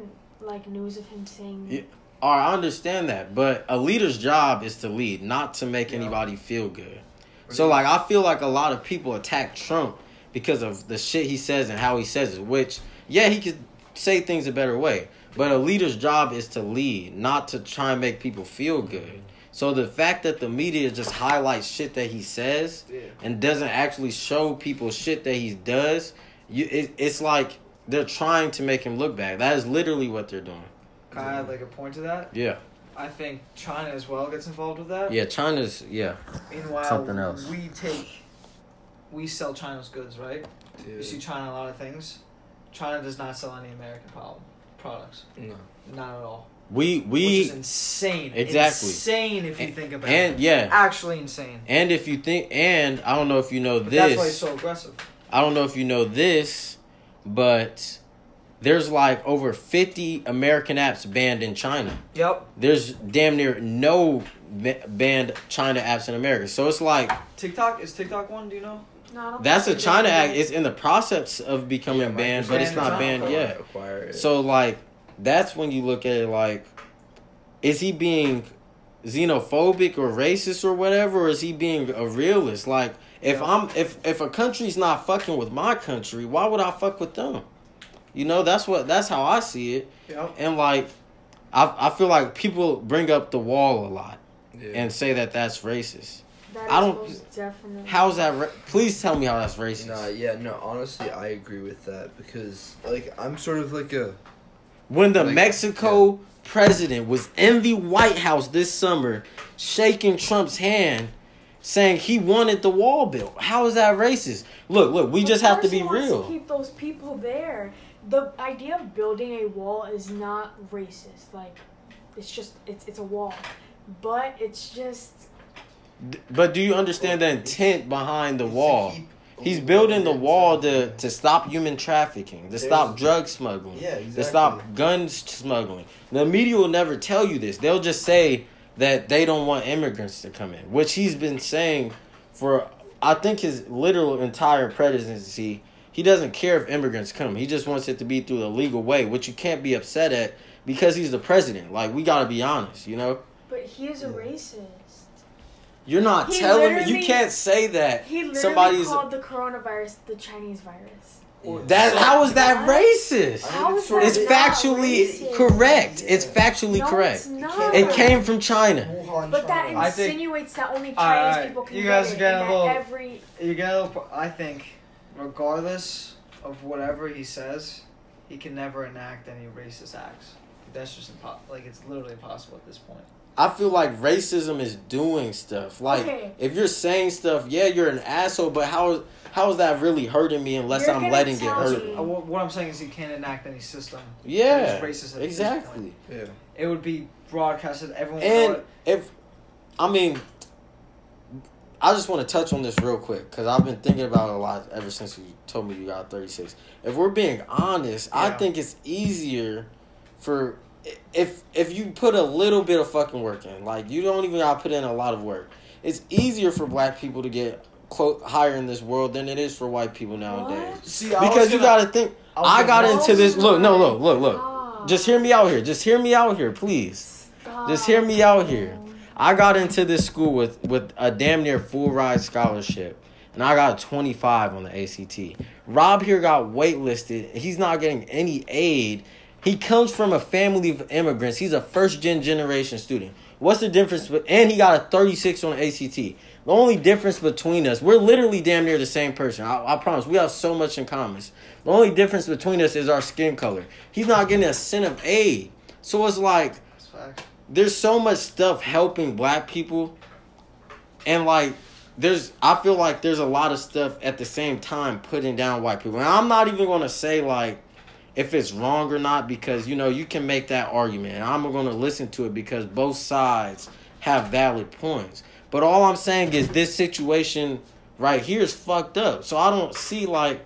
like news of him saying.
Yeah. All right, I understand that, but a leader's job is to lead, not to make
Yeah.
anybody feel good. So like I feel like a lot of people attack Trump because of the shit he says and how he says it, which yeah, he could say things a better way. But a leader's job is to lead, not to try and make people feel good. So the fact that the media just highlights shit that he says
Yeah.
and doesn't actually show people shit that he does, you it, it's like they're trying to make him look bad. That is literally what they're doing.
Can I like a point to that?
Yeah.
I think China as well gets involved with that.
Yeah, China's yeah.
Meanwhile,
Something else.
we take, we sell China's goods, right? You see China a lot of things. China does not sell any American problem, products.
No.
Not at all.
We
Which
we
is insane.
Exactly.
Insane if you think about
and
it.
And yeah.
Actually insane.
And if you think and I don't know if you know
But that's why he's so aggressive.
I don't know if you know this, but there's like over 50 American apps banned in China.
Yep.
There's damn near no banned China apps in America. So it's like
TikTok is TikTok one. Do you know?
No,
that's a China
do
act. It's in the process of becoming banned, but it's not banned
banned
yet.
It.
So like that's when you look at it like is he being xenophobic or racist or whatever or is he being a realist? Like if
Yeah.
I'm if if a country's not fucking with my country, why would I fuck with them? You know, that's what that's how I see it.
Yep.
And like I I feel like people bring up the wall a lot
yeah.
and say that that's racist.
That
I don't-
definitely.
How's that ra- please tell me how that's racist.
Nah, yeah, no, honestly, I agree with that because, like, I'm sort of like a.
When the
Like,
Mexico president was in the White House this summer, shaking Trump's hand, saying he wanted the wall built. How is that racist? Look, look, we
Of
just have to be real.
To keep those people there. The idea of building a wall is not racist. Like, it's just it's it's a wall, but it's just
But do you understand the intent behind the wall? He's building the wall to, to stop human trafficking, to stop drug smuggling,
Yeah,
to stop gun smuggling. The media will never tell you this. They'll just say that they don't want immigrants to come in, which he's been saying for I think his literal entire presidency. He doesn't care if immigrants come. He just wants it to be through the legal way, which you can't be upset at because he's the president. Like we got to be honest, you know?
but he is a racist.
You're not
He
telling me you can't say that
He literally
somebody's
called the coronavirus the Chinese virus.
That how is that racist?
I mean,
How
it's
that
It's factually
racist?
correct. It's factually
no,
correct.
It's not.
It came from China.
Wuhan,
But that
China.
I think-
insinuates that only Chinese
Alright, alright.
people can
You guys
it,
are getting
and
a little-
every
You get a little. I think, regardless of whatever he says, he can never enact any racist acts. That's just impossible. Like it's literally impossible at this point.
I feel like racism is doing stuff. Like
Okay.
if you're saying stuff, yeah, you're an asshole. But how how is that really hurting me unless
You're
I'm
gonna
letting it hurt
me-
me?
Uh, what, what I'm saying is he can't enact any system.
Yeah,
It's racist at this
exactly.
Yeah.
It would be broadcasted. Everyone. would
And
know it.
if I mean, I just want to touch on this real quick because I've been thinking about it a lot ever since you told me you got 36. If we're being honest, I think it's easier for if if you put a little bit of fucking work in, like you don't even gotta put in a lot of work. It's easier for black people to get clo- higher in this world than it is for white people nowadays.
See, I
Because you
gonna-
gotta think.
I
I got into this. Look, no, look, look, look.
Stop.
Just hear me out here. Just hear me out here, please. Just hear me out here. I got into this school with with a damn near full ride scholarship, and I got a 25 on the ACT. Rob here got waitlisted. He's not getting any aid. He comes from a family of immigrants. He's a first gen generation student. What's the difference? And he got a 36 on the ACT. The only difference between us, we're literally damn near the same person. I, I promise. We have so much in common. The only difference between us is our skin color. He's not getting a cent of aid. So it's like. There's so much stuff helping black people. And like there's i feel like there's a lot of stuff at the same time putting down white people. And i'm not even to say like if it's wrong or not because you know you can make that argument. And i'm to listen to it because both sides have valid points. But all i'm saying is this situation right here is fucked up. So i don't see like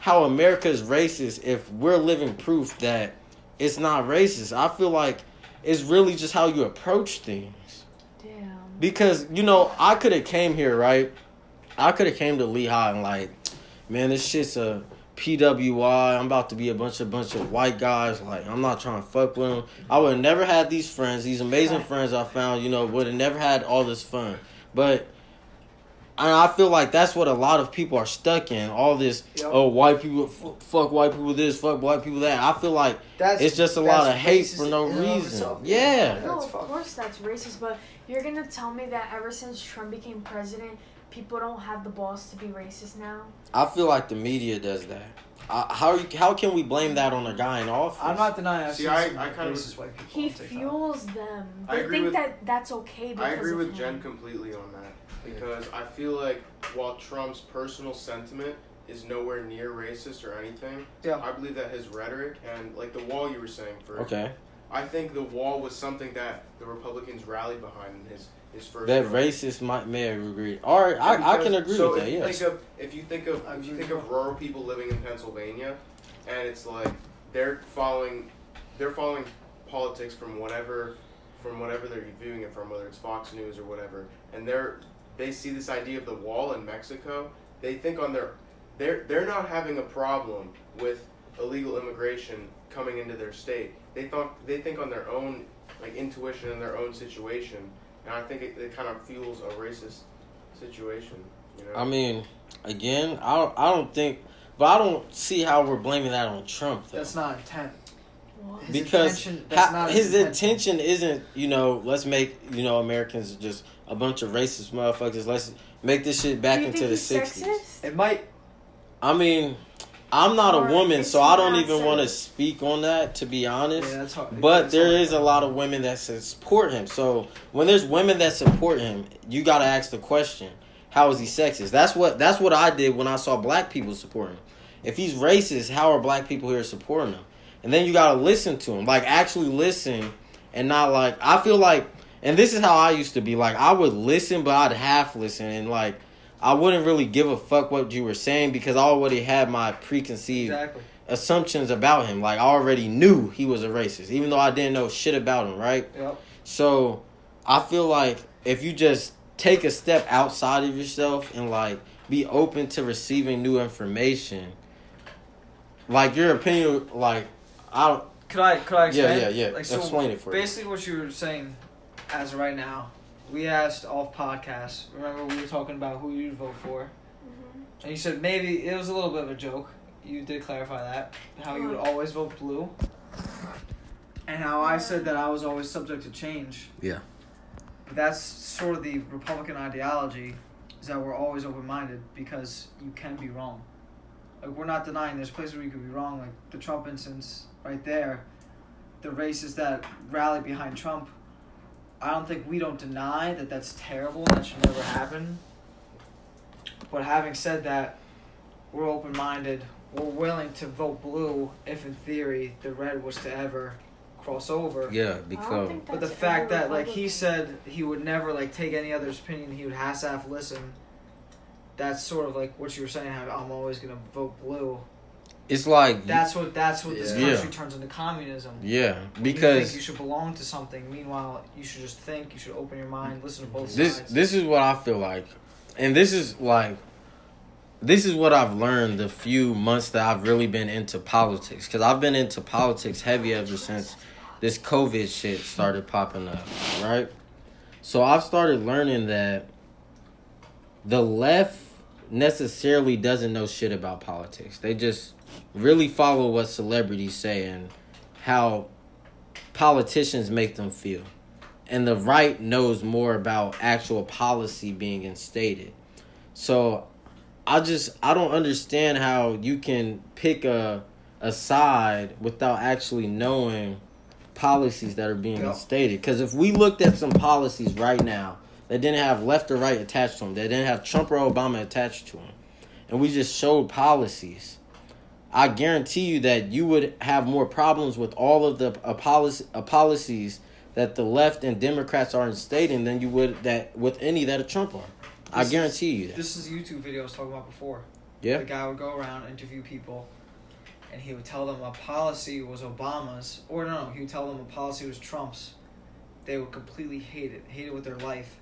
how america is racist if we're living proof that it's not racist. I feel like it's really just how you approach things
Damn.
because you know I could have came here right. I could have came to Lehigh and like, man, this shit's a PWI. I'm about to be a bunch of bunch of white guys. Like I'm not trying to fuck with them. I would have never had these friends, these amazing friends I found. You know, would have never had all this fun. But and I feel like that's what a lot of people are stuck in. All this,
Yep.
oh, white people, f- fuck white people this, fuck white people that. I feel like
That's
it's just a lot of hate for no
in and of
reason.
itself.
Yeah.
No, of course that's racist, but you're gonna tell me that ever since Trump became president, people don't have the balls to be racist now?
I feel like the media does that. I, how how can we blame that on a guy in office?
I'm not denying. I've
See,
seen
I-
some
I kind of-
racist white people
He fuels them.
I
They
agree
think
with-
that that's okay because
I agree
of
with
him.
Jen completely on that because I feel like while Trump's personal sentiment is nowhere near racist or anything,
Yeah.
I believe that his rhetoric and like the wall you were saying for
Okay.
I think the wall was something that the Republicans rallied behind in his his first
That
run.
racist might may have agreed. All right, I, I can agree
so
with that.
if you
Yes.
think of if you think of if you think of rural people living in Pennsylvania, and it's like they're following they're following politics from whatever from whatever they're viewing it from, whether it's Fox News or whatever, and they're they see this idea of the wall in Mexico. They think on their they're they're not having a problem with illegal immigration coming into their state. They thought they think on their own like intuition and their own situation, and I think it, it kind of fuels a racist situation. You know.
I mean, again, I don't, I don't think, but I don't see how we're blaming that on Trump though.
That's not intent. His
because
intention- that's
ha-
not
his
his
intention isn't, you know, let's make you know Americans just a bunch of racist motherfuckers. Let's make this shit back into the sixties.
It might.
I mean, I'm not
Or
a woman, so I don't even want to speak on that. To be honest,
Yeah, that's hard.
But
That's
there
hard.
is a lot of women that support him. So when there's women that support him, you got to ask the question: How is he sexist? That's what that's what I did when I saw black people supporting. him. If he's racist, how are black people here supporting him? And then you got to listen to him, like actually listen, and not like I feel like. And this is how I used to be. Like I would listen, but I'd half listen, and like I wouldn't really give a fuck what you were saying because I already had my preconceived
Exactly.
assumptions about him. Like I already knew he was a racist, even though I didn't know shit about him, right?
Yep.
So I feel like if you just take a step outside of yourself and like be open to receiving new information, like your opinion, like I
Could I? Could I
yeah
explain?
yeah yeah
Like, so
explain it for you.
Basically, what you were saying, as of right now, we asked off podcast. Remember, we were talking about who you'd vote for,
Mhm.
and you said maybe it was a little bit of a joke. You did clarify that how you would always vote blue, and how I said that I was always subject to change.
Yeah.
But that's sort of the Republican ideology, is that we're always open minded because you can be wrong. Like we're not denying there's places where you could be wrong, like the Trump instance right there. The racists that rally behind Trump, I don't think we don't deny that that's terrible and that should never happen. But having said that, we're open minded. We're willing to vote blue if, in theory, the red was to ever cross over.
Yeah,
I
because
But the fact that like he said he would never like take any other's opinion, he would half half listen. That's sort of like what you were saying. How I'm always gonna vote blue.
It's like
That's what that's what this
Yeah.
country turns into communism.
yeah,
When you think
because
you should belong to something. Meanwhile, you should just think. You should open your mind, listen to both
this
sides.
this is what I feel like, and this is like, this is what I've learned the few months that I've really been into politics. Because I've been into politics heavy ever since this COVID shit started popping up, right? So I've started learning that the left necessarily doesn't know shit about politics. They just really follow what celebrities say and how politicians make them feel. And the right knows more about actual policy being instated. So I just I don't understand how you can pick a a side without actually knowing policies that are being
Yeah.
instated. Because if we looked at some policies right now that didn't have left or right attached to them, that didn't have Trump or Obama attached to them, and we just showed policies, I guarantee you that you would have more problems with all of the uh, uh, policies that the left and Democrats are instating than you would that with any that a Trump are. I
This is-
guarantee you that.
This is a YouTube video I was talking about before.
Yeah.
The guy would go around interview people, and he would tell them a policy was Obama's, or no, no, he would tell them a policy was Trump's. They would completely hate it, hate it with their life.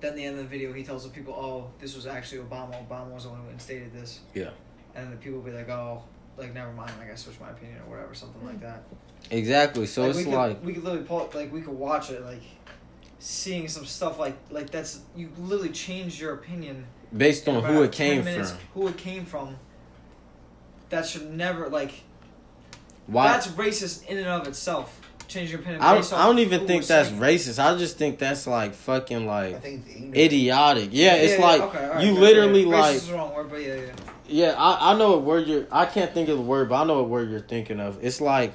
Then the end of the video, he tells the people, "Oh, this was actually Obama. Obama was the one who instated this."
Yeah.
And the people would be like, "Oh, like never mind. Like I switched my opinion or whatever, something like hmm. that."
Exactly. So
like,
it's
we could,
like
we could literally pull like we could watch it like seeing some stuff like like that's you literally changed your opinion
based on who it came
minutes,
from.
Who it came from. That should never like.
Why?
That's racist in and of itself. Change your opinion.
I don't,
based
I don't even think that's
saying.
racist. I just think that's like fucking
I
like
think
idiotic. Yeah, it's
yeah,
like
okay, alright,
you literally
yeah.
like
Racist is the wrong word, but yeah, yeah.
Yeah, I, I know what word you're. I can't think of the word, but I know what word you're thinking of. It's like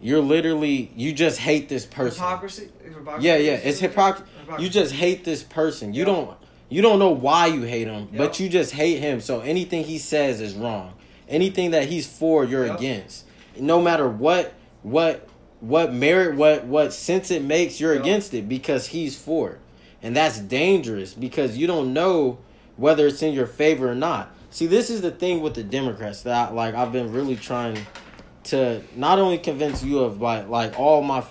you're literally you just hate this person.
Hypocrisy. Hypocrisy?
Yeah, yeah, it's hypocr-
Hypocrisy.
You just hate this person. You
Yeah.
don't you don't know why you hate him, but you just hate him. So anything he says is wrong. Anything that he's for, you're
Yeah.
against. No matter what what what merit what what sense it makes, you're against it because he's for it. And that's dangerous because you don't know whether it's in your favor or not. See, this is the thing with the Democrats that I, like I've been really trying to not only convince you of but like all my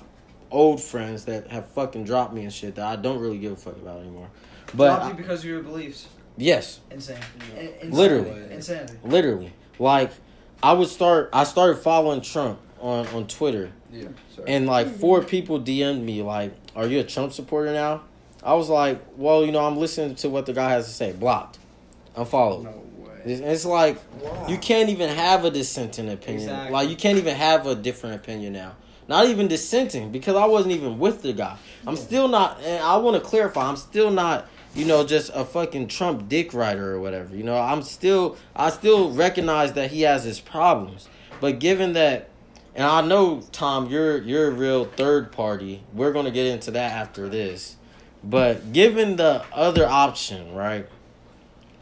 old friends that have fucking dropped me and shit that I don't really give a fuck about anymore. But
Dropped
I-
because of your beliefs.
yes,
Insane. In- insanity.
Literally.
Insanity.
literally, like I would start. I started following Trump on on Twitter,
Yeah. Sorry.
and like four people DM'd me like, "Are you a Trump supporter now?" I was like, "Well, you know, I'm listening to what the guy has to say." Blocked, unfollowed.
no way.
It's, like you can't even have a dissenting opinion.
Exactly.
Like you can't even have a different opinion now. Not even dissenting because I wasn't even with the guy. I'm still not. And I want to clarify. I'm still not. You know, just a fucking Trump dick writer or whatever. You know, I'm still. I still recognize that he has his problems. But given that, and I know Tom, you're you're a real third party. We're gonna get into that after this. But given the other option, right?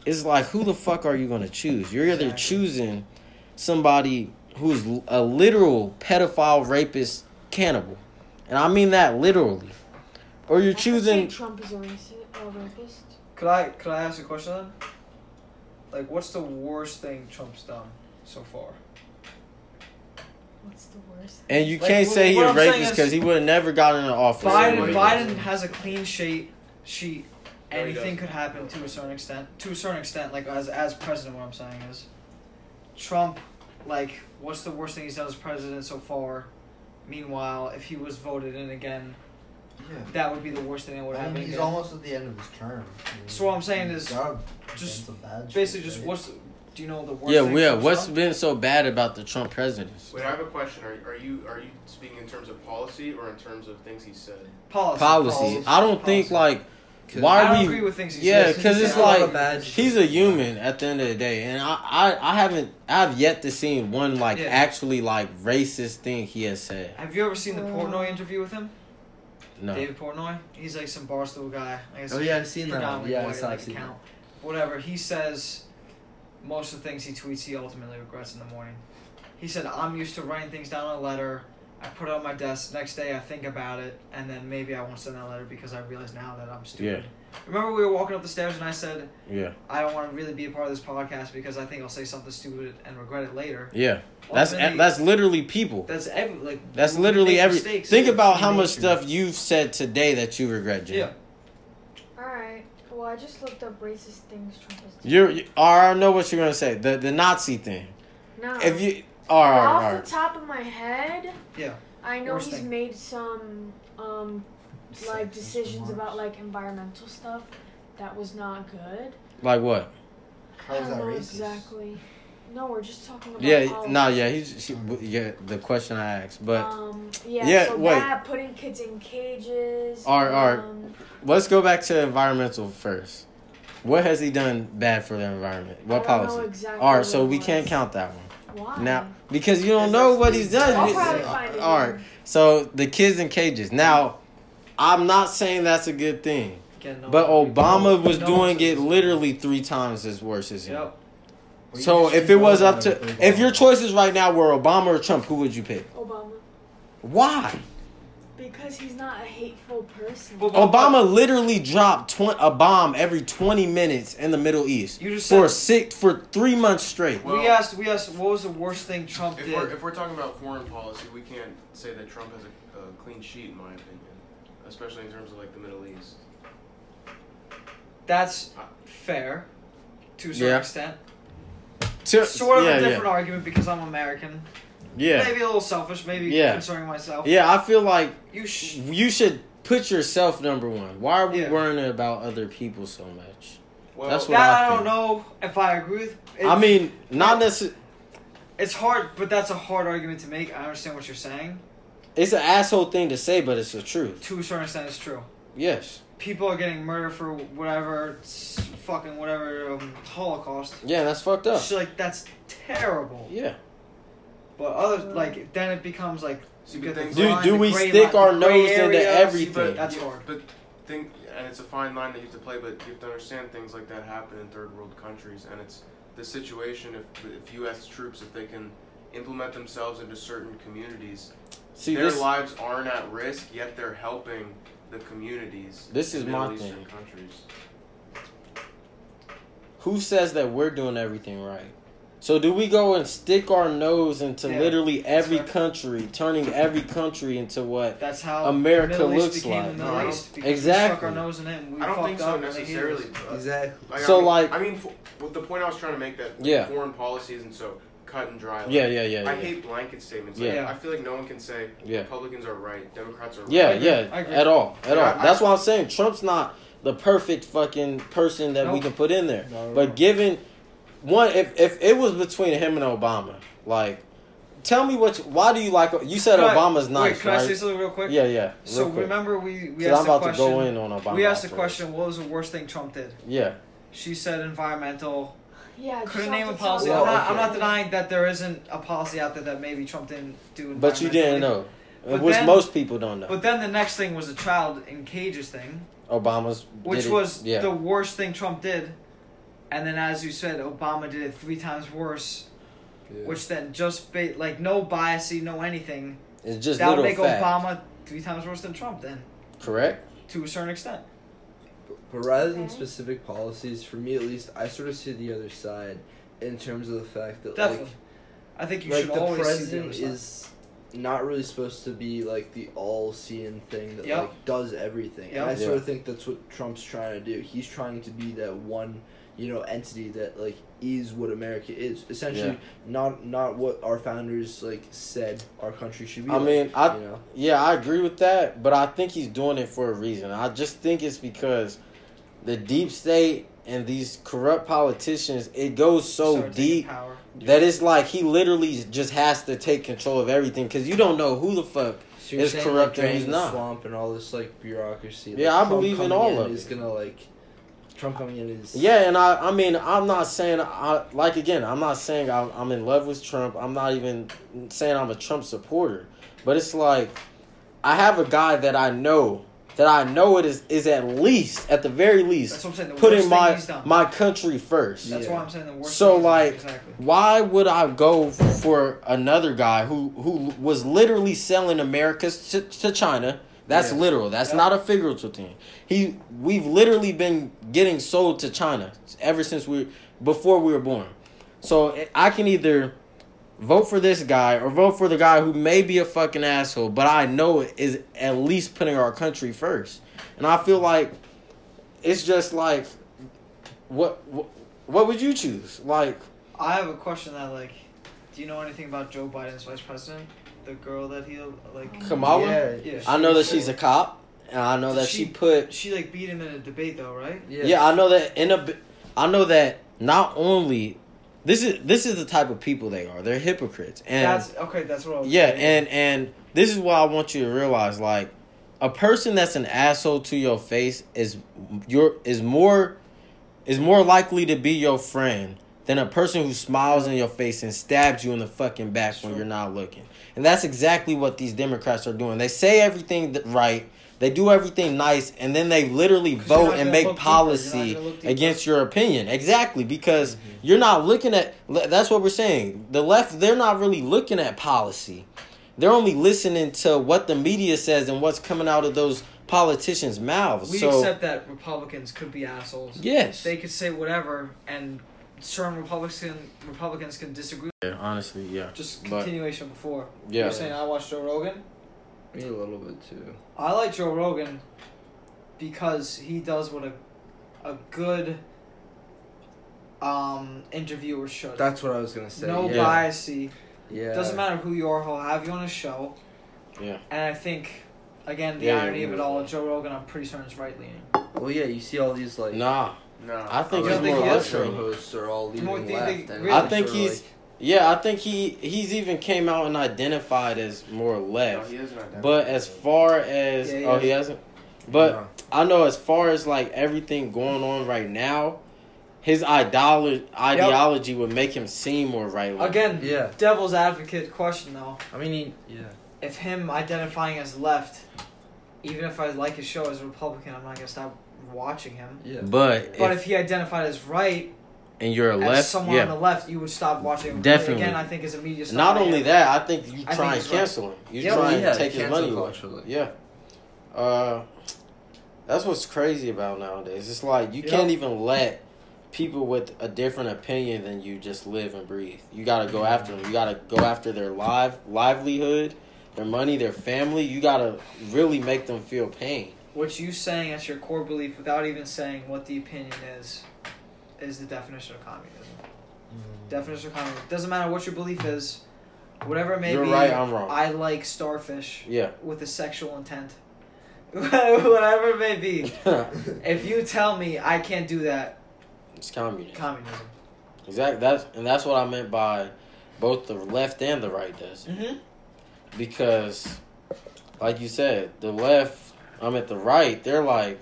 It's like who the fuck are you gonna choose? You're either
Exactly.
choosing somebody who's a literal pedophile, rapist, cannibal, and I mean that literally, or you're
I could say
choosing.
Trump is a racist, a rapist.
Could I could I ask a question then? Like, what's the worst thing Trump's done so far?
What's the worst?
And you
Like,
can't
what-
say he's
what
a
I'm saying
rapist
is-
because he would have never gotten in office.
Biden Biden has a clean sheet. Sheet.
No, he
Anything could happen to a certain extent. To a certain extent, like as as president, what I'm saying is, Trump, like, what's the worst thing he's done as president so far? Meanwhile, if he was voted in again,
Yeah.
that would be the worst thing that would
I mean,
happen.
he's
again.
almost at the end of his term. I mean,
So what I'm saying is, just
against the bad
Basically,
shit,
just
right?
what's do you know the worst?
Yeah,
thing
yeah.
Trump's
What's
done?
been so bad about the Trump presidency?
Wait, I have a question. Are, are you are you speaking in terms of policy or in terms of things he said?
policy?
Policy. I don't think like. Why
I
are
don't
we?
agree with things he
Yeah,
says.
because it's
said a
like
of bad shit.
he's a human at the end of the day, and I, I, I haven't, I've yet to see one like
Yeah.
actually like racist thing he has said.
Have you ever seen the Portnoy uh. interview with him?
No,
David Portnoy. He's like some barstool guy. I guess
Oh yeah, I've seen that.
predominantly
Yeah, I
white
saw.
like,
seen
account. Whatever. He says most of the things he tweets he ultimately regrets in the morning. He said, I'm used to writing things down on a letter. I put it on my desk. Next day I think about it, and then maybe I won't send that letter because I realize now that I'm stupid. Yeah. Remember we were walking up the stairs and I said
Yeah,
I don't want to really be a part of this podcast because I think I'll say something stupid and regret it later.
yeah. That's
Ultimately,
that's literally people.
that's every like
That's literally
make
every.
mistakes.
Think about how much stuff you've said today that you regret, Jim.
Yeah.
Alright. Well, I just looked up racist things Trump has done.
You're. You, I know what you're gonna say. The the Nazi thing.
No.
If you. All right,
Off
right.
the top of my head,
Yeah.
I know
Worst
he's
thing.
made some um like decisions about like environmental stuff that was not good.
Like what?
How
I don't
that racist?
exactly. No, we're just talking about
Yeah.
politics.
No. Yeah. He's. She, yeah. The question I asked, but
um, yeah,
Yeah,
so
wait.
that putting kids in cages.
Alright, alright.
um,
let's go back to environmental first. What has he done bad for the environment? What
I don't know
policy?
exactly
All right,
what
so we
was.
can't count that one
Why?
now because you don't know what he's done.
I'll probably find it.
all right, so the kids in cages. Now, I'm not saying that's a good thing, but Obama was doing it literally three times as worse as him.
You
So if it was up to, if your
Obama.
choices right now were Obama or Trump, who would you pick?
Obama.
Why?
Because he's not a hateful person.
But- but-
Obama literally dropped tw- a bomb every 20 minutes in the Middle East
You just
for
said
six for three months straight.
Well-
we asked. We asked. What was the worst thing Trump
If
did?
we're, if we're talking about foreign policy, we can't say that Trump has a, a clean sheet, in my opinion, especially in terms of like the Middle East.
That's uh, fair, to a certain
Yeah.
extent.
To-
Sort of
yeah,
a
yeah.
different argument because I'm American.
Yeah.
Maybe a little selfish. Maybe
Yeah.
concerning myself.
Yeah, I feel like
You sh-
you should put yourself number one. Why are we
Yeah.
worrying about other people so much?
Well,
That's what
that
I
I, don't know if I agree with. It,
I mean, not necessarily.
it's hard, but that's a hard argument to make. I understand what you're saying.
It's an asshole thing to say, but it's the truth.
To a certain extent, it's true.
Yes.
People are getting murdered for whatever, fucking whatever um, Holocaust.
Yeah, that's fucked up.
It's like that's terrible.
Yeah.
But other mm. like then it becomes like
See,
you
but
get
things-
Do
line,
do we stick
line-
our
the gray
nose into
area. See,
everything?
but that's
Yeah,
hard.
But think, and it's a fine line that you have to play. But you have to understand things like that happen in third world countries, and it's the situation. If if U.S. troops, if they can implement themselves into certain communities,
See,
their
this
lives aren't at risk, yet they're helping the communities.
This
in
is
Middle
my
Eastern
thing.
countries.
who says that we're doing everything right? So do we go and stick our nose into
Yeah,
literally every
fair.
country, turning every country into what?
That's how
America
Middle
looks
became
like.
the Middle
No, I
East.
don't-
because We
Exactly.
stuck our nose in it. And we
I don't
fucked
think so
up and they hated
necessarily.
us.
but-
Exactly.
Like,
So,
I mean,
like-
I mean, f- well, the point I was trying to make that
Yeah.
foreign policy isn't so cut and dry. Like,
Yeah, yeah, yeah,
I
yeah.
hate blanket statements.
Yeah.
Like, I feel like no one can say
Yeah.
Republicans are right, Democrats are right.
Yeah,
I agree.
yeah,
I agree.
at all, at
Yeah,
all.
I-
That's why I'm saying Trump's not the perfect fucking person that we
Nope.
can put in there.
No, no,
But
no.
given one, if if it was between him and Obama, like, tell me what. You, why do you like? You said
Can I-
Obama's nice,
Wait, can I say something real quick?
Yeah, yeah.
So
quick.
remember we we asked
I'm
the
about
question.
to go in on Obama.
we asked the question, what was the worst thing Trump did?
Yeah,
She said environmental.
Yeah,
Couldn't name a policy.
of
I'm
my
not, I'm not denying that there isn't a policy out there that maybe Trump didn't do.
but you didn't know,
But
which
then-
most people don't know.
But then the next thing was the child in cages thing,
Obama's,
which
did it-
was
yeah,
the worst thing Trump did. And then, as you said, Obama did it three times worse.
Yeah.
Which then just ba- like no biasy, no anything.
it's just
that would make
fact.
Obama three times worse than Trump. Then,
Correct.
to a certain extent.
But rather than
Okay.
specific policies, for me at least, I sort of see the other side in terms of the fact that
Definitely. I think you
like,
should
the
always see the
president
other side.
is not really supposed to be like the all-seeing thing that
Yep.
like does everything.
Yep.
And I sort
Yeah.
of think that's what Trump's trying to do. He's trying to be that one, you know, entity that like is what America is. Essentially,
Yeah.
not not what our founders like said our country should be.
I
like,
mean, I
you know.
Yeah, I agree with that, but I think he's doing it for a reason. I just think it's because the deep state and these corrupt politicians, it goes so
Start
deep that it's like he literally just has to take control of everything because you don't know who the fuck.
So you're
It's
saying,
corrupt
like,
and he's
draining the
not.
swamp and all this like bureaucracy.
Yeah,
like,
I believe in all of
is
it.
gonna like Trump coming in is
Yeah, and I, I mean, I'm not saying, I, like again, I'm not saying I'm, I'm in love with Trump. I'm not even saying I'm a Trump supporter, but it's like I have a guy that I know that I know it is is at least, at the very least,
That's what I'm saying. The
putting
worst
my
thing he's done.
my country first.
That's
Yeah.
why I'm saying the worst.
So,
thing
like,
exactly.
Why would I go for another guy who who was literally selling America to, to China That's
Yeah.
literal. That's
Yeah.
not a figurative thing. He we've literally been getting sold to China ever since we before we were born. So I can either vote for this guy or vote for the guy who may be a fucking asshole, but I know is at least putting our country first. And I feel like it's just like what what, what would you choose? Like
I have a question that like, do you know anything about Joe Biden's vice president? The girl that he like.
Kamala?
Yeah,
Yeah.
I know that she's a cop and I know
Did
that she,
she-
put
She like beat him in a debate though, right?
yeah.
Yeah, I know that in a, I know that not only this is this is the type of people they are. They're hypocrites. And
that's okay. That's what I was.
yeah, and and this is what I want you to realize like a person that's an asshole to your face is your is more is more likely to be your friend than a person who smiles in your face and stabs you in the fucking back when you're not looking. And that's exactly what these Democrats are doing. They say everything right, they do everything nice, and then they literally vote and make
look deeper. You're
policy
not gonna look deeper.
against your opinion. Exactly, because mm-hmm. you're not looking at that's what we're saying. The left, they're not really looking at policy. They're only listening to what the media says and what's coming out of those politicians' mouths.
we
so
accept that Republicans could be assholes.
yes,
They could say whatever, and certain Republican Republicans can disagree.
yeah, honestly, yeah,
Just
But-
continuation before.
yeah.
You're saying I watched Joe Rogan.
Me a little bit too.
I like Joe Rogan because he does what a a good um interviewer should.
That's what I was gonna say.
no
yeah.
biasy.
Yeah.
Doesn't matter who you are, he'll have you on a show.
Yeah.
And I think, again, the
Yeah, yeah,
irony of it all, Joe Rogan, I'm pretty certain is right leaning.
Well, yeah. You see all these like.
Nah,
No.
I think
You
he's
don't think
more
he
left
show hosts are all leaning
More- do you
left.
think-
and
really?
I think
sorta
he's-
like-
Yeah, I think he he's even came out and identified as more
No,
left.
he.
But as far as
Yeah, he
oh
is.
he hasn't, but
No.
I know as far as like everything going on right now, his idolo- ideology would make him seem more right wing.
Again,
Yeah.
devil's advocate question though.
I mean, he, yeah.
If him identifying as left, even if I like his show as a Republican, I'm not gonna stop watching him.
Yeah.
But,
But
if,
if he identified as right,
and you're a
as
left,
someone on the left, you would stop watching him.
Definitely.
Again, I think as a media star.
Not only
am.
that, I think you try
think
and
he's right.
cancel him. You
Yeah,
try
well,
and take his money away.
culture, like-
Yeah. Uh, that's what's crazy about nowadays. It's like you
Yep.
can't even let people with a different opinion than you just live and breathe. You got to go after them. You got to go after their live livelihood, their money, their family. You got to really make them feel pain.
What you saying as your core belief, without even saying what the opinion is, is the definition of communism. Definition of communism doesn't matter what your belief is, whatever it may
You're
be.
right, I'm wrong.
I like starfish
Yeah.
with a sexual intent. whatever it may be. If you tell me I can't do that,
it's communism.
communism.
Exactly. That's and that's what I meant by both the left and the right does.
Mm-hmm.
because like you said the left i'm at the right they're like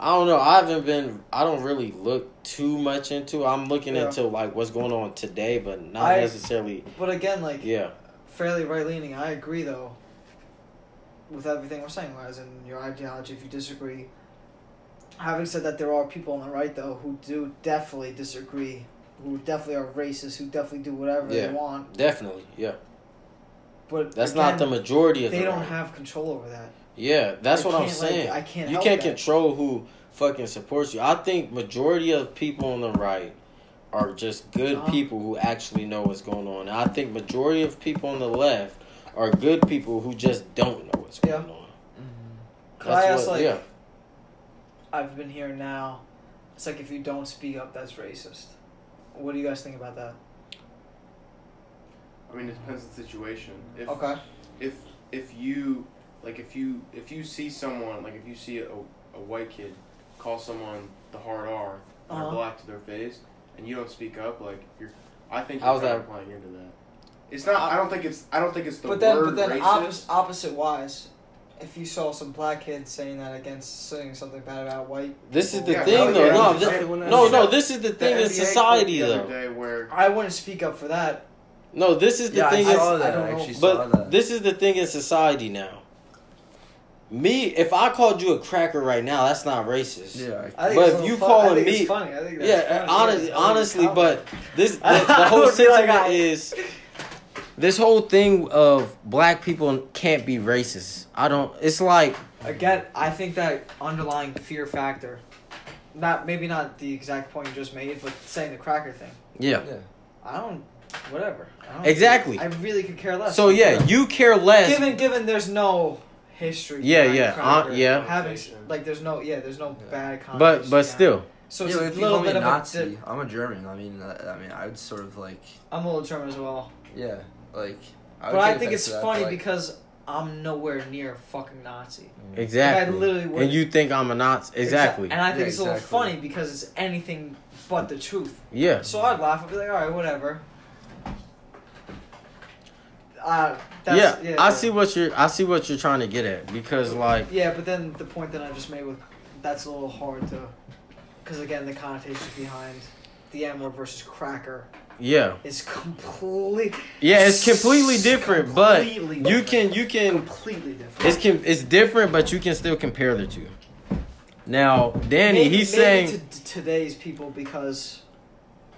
i don't know i haven't been i don't really look too much into i'm looking
Yeah.
into like what's going on today but not
I-
necessarily
But again, like
yeah
fairly right leaning. I agree though with everything we're saying, as in your ideology. If you disagree, having said that, there are people on the right though who do definitely disagree, who definitely are racist, who definitely do whatever
Yeah.
they want.
definitely yeah
But
that's
again,
not the majority of them.
They
the
don't
right.
have control over that.
Yeah that's
I
what i'm
can't, like,
saying
I can't.
you
help
can't
that.
control who fucking supports you i think majority of people on the right are just good
Uh-huh.
people who actually know what's going on. And I think majority of people on the left are good people who just don't know what's going
Yeah.
on.
Could I ask,
what,
like,
yeah.
I've been here now. It's like if you don't speak up, that's racist. What do you guys think about that?
I mean, it depends on the situation. If
Okay.
if if you like if you if you see someone like if you see a, a white kid call someone the hard R or
Uh-huh.
black to their face and you don't speak up like you're I think
How's
you're kind
that-
of playing into that. It's not. I don't think it's. I don't think it's the
but then,
word
but then,
racist.
opposite, opposite wise, if you saw some black kid saying that against saying something bad about white,
This is the
Yeah,
thing,
hell
though.
yeah.
No,
Yeah,
thi- no, no. This is the
The
thing in
NBA
society,
the
though.
where
I wouldn't speak up for that.
No, this is the
yeah,
thing.
I
is,
saw
I don't
I
know.
actually saw
but
that.
this is the thing in society now. Me, if I called you a cracker right now, that's not racist.
yeah.
I think
But if you
little fun-
calling me-
funny. I think that's
Yeah,
funny.
honest,
It's
honestly, but this the, the whole
would be like,
is this whole thing of black people can't be racist. I don't. It's like
Again, I think that underlying fear factor, not maybe not the exact point you just made, but saying the cracker thing.
yeah. Yeah.
I don't, whatever. I don't
Exactly.
I really could care less.
So yeah, you care less.
given given there's no history.
Yeah, yeah, uh, yeah.
Having like there's no yeah there's no bad.
but but
behind
still,
So
yeah,
it's a little bit
a
of a
Nazi,
dip-
I'm a German. I mean, uh, I mean, I would sort of like,
I'm a little German as well,
yeah, like. I
but I think it's
that,
funny
like,
because I'm nowhere near fucking Nazi.
exactly.
Like, I literally
and
wouldn't.
you think I'm a Nazi? Exactly.
And I think
Yeah,
it's a little funny because it's anything but the truth.
Yeah.
So I'd laugh. I'd be like, all right, whatever. Uh, that's,
yeah,
yeah,
I see what you're. I see what you're trying to get at because like
Yeah, but then the point that I just made with that's a little hard to, because again the connotations behind the word versus cracker
yeah,
is complete.
yeah, it's completely different. But
Completely
you can you can
completely different.
it's com- it's different, but you can still compare the two. Now, Danny,
Maybe-
he's
maybe
saying
to today's people because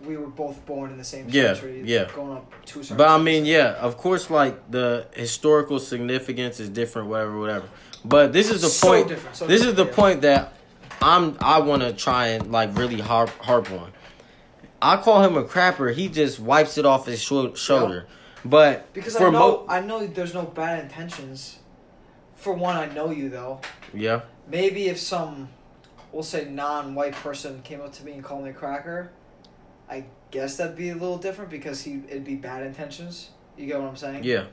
we were both born in the same
Yeah,
century.
yeah.
Going up certain.
But I mean, yeah, of course, like the historical significance is different, whatever, whatever. But this is the
So
point.
different, so
this is the
yeah.
point that I'm. I want to try and like really harp harp on. I call him a crapper. He just wipes it off his sho- shoulder. But
because
for
I know
mo-
I know there's no bad intentions. For one, I know you though.
yeah,
Maybe if some, we'll say non-white person came up to me and called me a cracker, I guess that'd be a little different because he it'd be bad intentions. You get what I'm saying?
yeah,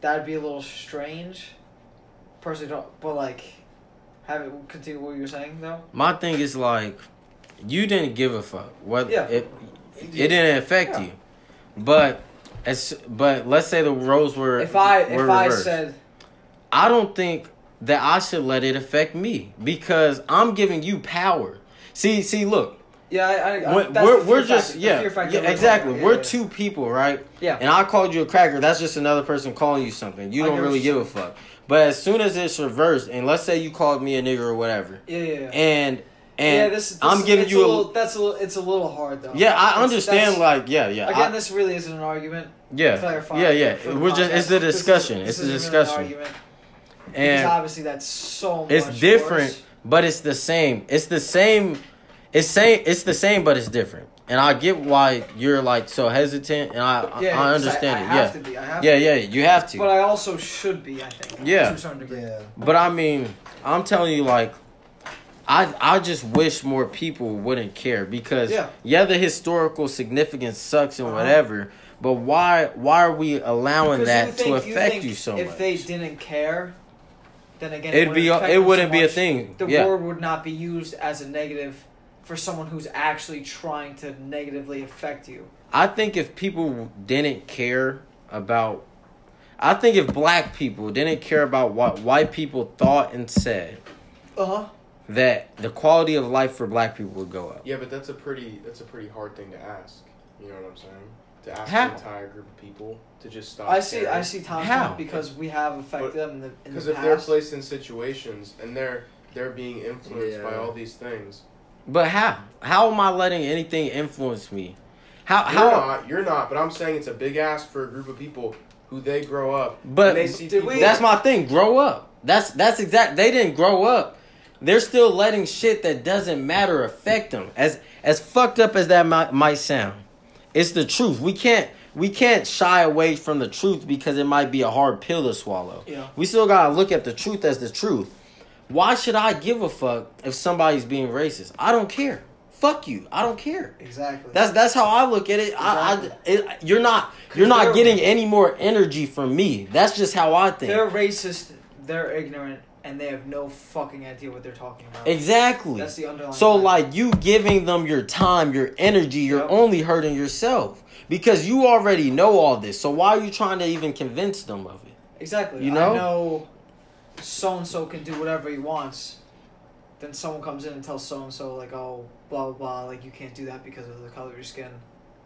That'd be a little strange. Personally, don't. But like, have it continue what you were saying though.
my thing is like, you didn't give a fuck. What
Yeah.
it it didn't affect
Yeah.
you. But as but let's say the roles were
If I
were
if I said
I don't think that I should let it affect me because I'm giving you power. See, see, look,
yeah, I, I,
when-
that's
we're we're just
factor,
yeah, yeah exactly.
about.
we're
Yeah,
two people, right?
Yeah.
And I called you a cracker. That's just another person calling you something. You
I
don't really give a fuck. But as soon as it's reversed, and let's say you called me a nigger or whatever,
Yeah, yeah. yeah.
and and
yeah, this, this
I'm giving you
a little. That's a little. It's a little hard though.
yeah, I
It's-
understand. Like yeah, yeah,
Again,
I-
this really isn't an argument.
yeah,
clarify
yeah, yeah. We're just it's a discussion.
isn't-
It's a
this an
discussion,
because
and
obviously that's so much.
it's different
worse.
but it's the same it's the same it's same it's the same but it's different and i get why you're like so hesitant and i
Yeah,
i
'cause
understand
I,
it
have
yeah
to be. I have
yeah
to.
yeah you have to
But I also should be. I think.
Yeah.
To a certain degree.
Yeah.
but i mean i'm telling you like I, I just wish more people wouldn't care because
Yeah.
yeah, the historical significance sucks and
Uh-huh.
whatever but why why are we allowing
Because
that
you
to
think-
affect
think
you, so
If
much If
they didn't care, then again,
it'd be it wouldn't be a thing
The
yeah
word would not be used as a negative for someone who's actually trying to negatively affect you.
I think if people didn't care about, I think if black people didn't care about what white people thought and said,
Uh huh.
that the quality of life for black people would go up.
Yeah, but that's a pretty that's a pretty hard thing to ask. You know what I'm saying? To ask
How?
the entire group of people to just stop.
I see. I see Tom's
How?
because we have affected
But-
them in the
Because
the
if they're placed in situations and they're they're being influenced by all these things,
But how? How am I letting anything influence me? How?
you're
How?
not. You're not. But I'm saying it's a big ask for a group of people who they grow up.
But
and they see people,
that's my thing. Grow up. That's that's exact. They didn't grow up. They're still letting shit that doesn't matter affect them. As as fucked up as that might, might sound, it's the truth. We can't we can't shy away from the truth because it might be a hard pill to swallow.
Yeah.
We still gotta look at the truth as the truth. Why should I give a fuck if somebody's being racist? I don't care. Fuck you. I don't care.
Exactly.
That's that's how I look at it. I, I it, you're not you're not getting any more energy from me. That's just how I think.
they're racist. They're ignorant, and they have no fucking idea what they're talking about.
Exactly.
That's the underlying.
So
fact.
like you giving them your time, your energy, you're
Yep.
only hurting yourself because you already know all this. So why are you trying to even convince them of it?
Exactly.
You know?
I know so and so can do whatever he wants. Then someone comes in and tells so and so like, oh, blah blah blah, like you can't do that because of the color of your skin.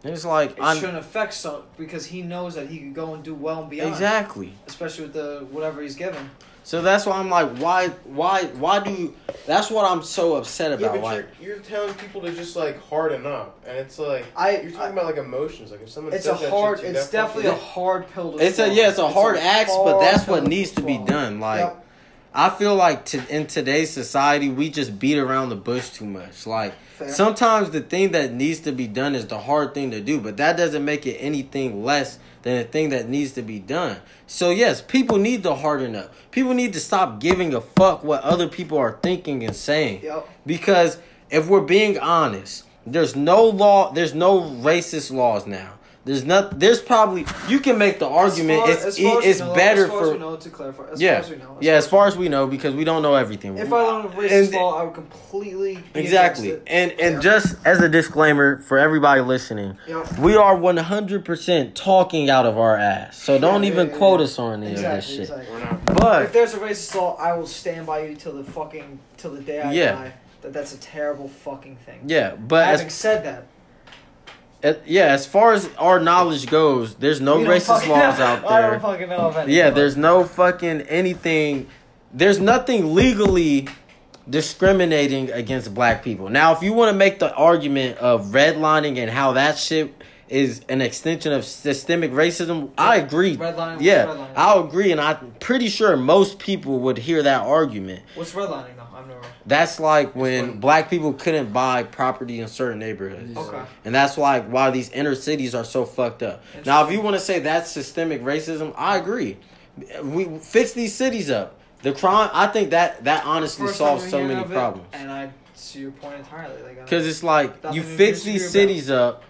And it's like
It
I'm
shouldn't affect so because he knows that he could go and do well and beyond.
exactly.
Especially with the whatever he's given.
So that's why I'm like, why, why, why do? You, that's what I'm so upset about.
Yeah,
about.
but
like,
you're, you're telling people to just like harden up, and it's like
I-
you're talking
I-
about like emotions. Like if someone
It's
says
a
that
hard.
shit
It's
that
definitely a hard pill to
it's a yeah, it's a hard axe, but that's what needs to be done. Like,
Yep.
I feel like to, in today's society, we just beat around the bush too much. Like,
Fair.
sometimes the thing that needs to be done is the hard thing to do, but that doesn't make it anything less than the thing that needs to be done. So, yes, people need to harden up. People need to stop giving a fuck what other people are thinking and saying.
Yep.
Because if we're being honest, there's no law, there's no racist laws now. There's not. There's probably you can make the argument
As far-
it's
as far as
it's
we know-
better
as far as
for
we know, to clarify. As
yeah
far as we know,
yeah as
as
far as we know because we don't know everything.
If I learned racist
And-
law, I would completely
exactly and and
Yeah.
just as a disclaimer for everybody listening,
Yep.
we are 100 percent talking out of our ass. So don't
Yeah,
even
yeah, yeah,
quote
yeah.
us on any
Exactly.
of this shit.
exactly.
We're.
If there's a racist law, I will stand by you till the fucking till the day I
Yeah.
die. That that's a terrible fucking thing.
yeah, but
Having
as,
said that,
yeah, as far as our knowledge goes, there's no racist
fucking
laws
know-
out
I
there.
don't fucking know of any.
Yeah,
but-
there's no fucking anything. There's nothing legally discriminating against black people. Now, if you want to make the argument of redlining and how that shit is an extension of systemic racism, I agree.
Redlining,
Yeah,
redlining?
I'll agree, and I'm pretty sure most people would hear that argument.
What's redlining though? I've never.
That's like when
when-
black people couldn't buy property in certain neighborhoods.
Okay.
And that's like why these inner cities are so fucked up. Now, if you want to say that's systemic racism, I agree. We fix these cities up. The crime, I think that that honestly
First
solves so many
of it,
problems.
and I see your point entirely. Like, I-
Because it's like you fix
disagree
these
about.
cities up,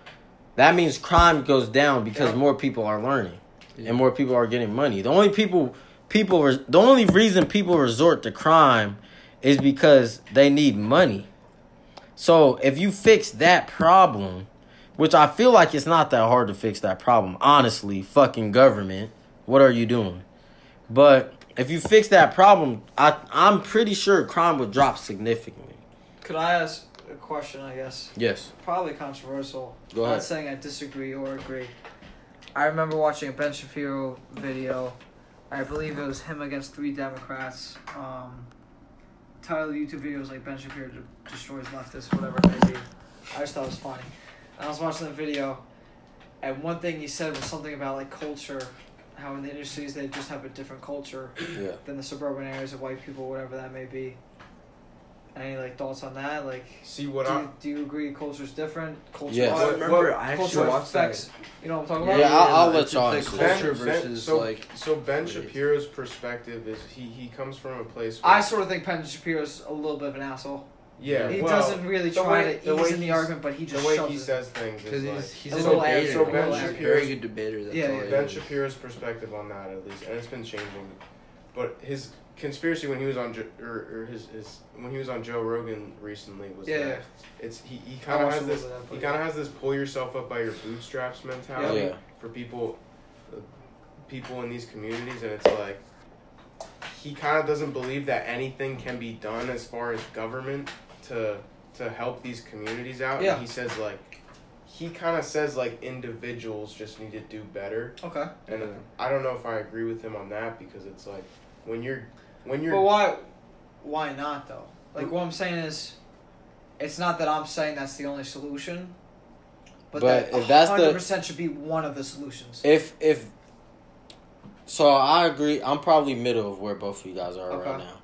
that means crime goes down because
Yeah.
more people are learning and more people are getting money. The only people people res- the only reason people resort to crime is because they need money. So if you fix that problem, which I feel like it's not that hard to fix that problem, honestly, fucking government, what are you doing? But if you fix that problem, I I'm pretty sure crime would drop significantly.
could I ask a question? I guess
Yes.
probably controversial.
Go
I'm not saying I disagree or agree. I remember watching a Ben Shapiro video. I believe it was him against three Democrats. Um, title of YouTube videos like Ben Shapiro de- destroys leftists, whatever it may be. I just thought it was funny. And I was watching the video, and one thing he said was something about like culture, how in the inner cities they just have a different culture
Yeah.
than the suburban areas of white people, whatever that may be. Any like thoughts on that? Like,
See what
do
I.
you, do you agree culture's different? Culture,
Yes.
I remember I actually
culture
watched that.
affects. You know what I'm talking
Yeah,
about?
I'll- I'll let y'all
culture
Ben-
versus
so,
like
so Ben
race.
Shapiro's perspective is he he comes from a place.
I sort of think Ben Shapiro's a little bit of an asshole.
yeah,
he
well,
doesn't really try
way-
to
the
ease in the argument, but he just
the way he
it.
says things
because
is
he's
like
he's
A
a
little
debater.
arrogant,
so
a
Ben
little
a
Shapiro's-
very good debater. That's
Yeah,
all
yeah.
Ben. Shapiro's perspective on that at least, and it's been changing. But his conspiracy when he was on Jo- or, or his, his when he was on Joe Rogan recently was
Yeah,
that
yeah.
it's he, he kind of has this
little bit of that,
he kind of has this pull yourself up by your bootstraps mentality
Yeah.
for people uh, people in these communities and it's like he kind of doesn't believe that anything can be done as far as government to to help these communities out
Yeah.
and he says like he kind of says like individuals just need to do better
Okay.
and I don't know if I agree with him on that because it's like when you're when you're
But why? Why not though? Like what I'm saying is, it's not that I'm saying that's the only solution, but,
But
that
if that's the-
100 percent should be one of the solutions.
If if so, I agree. I'm probably middle of where both of you guys are
Okay.
right now.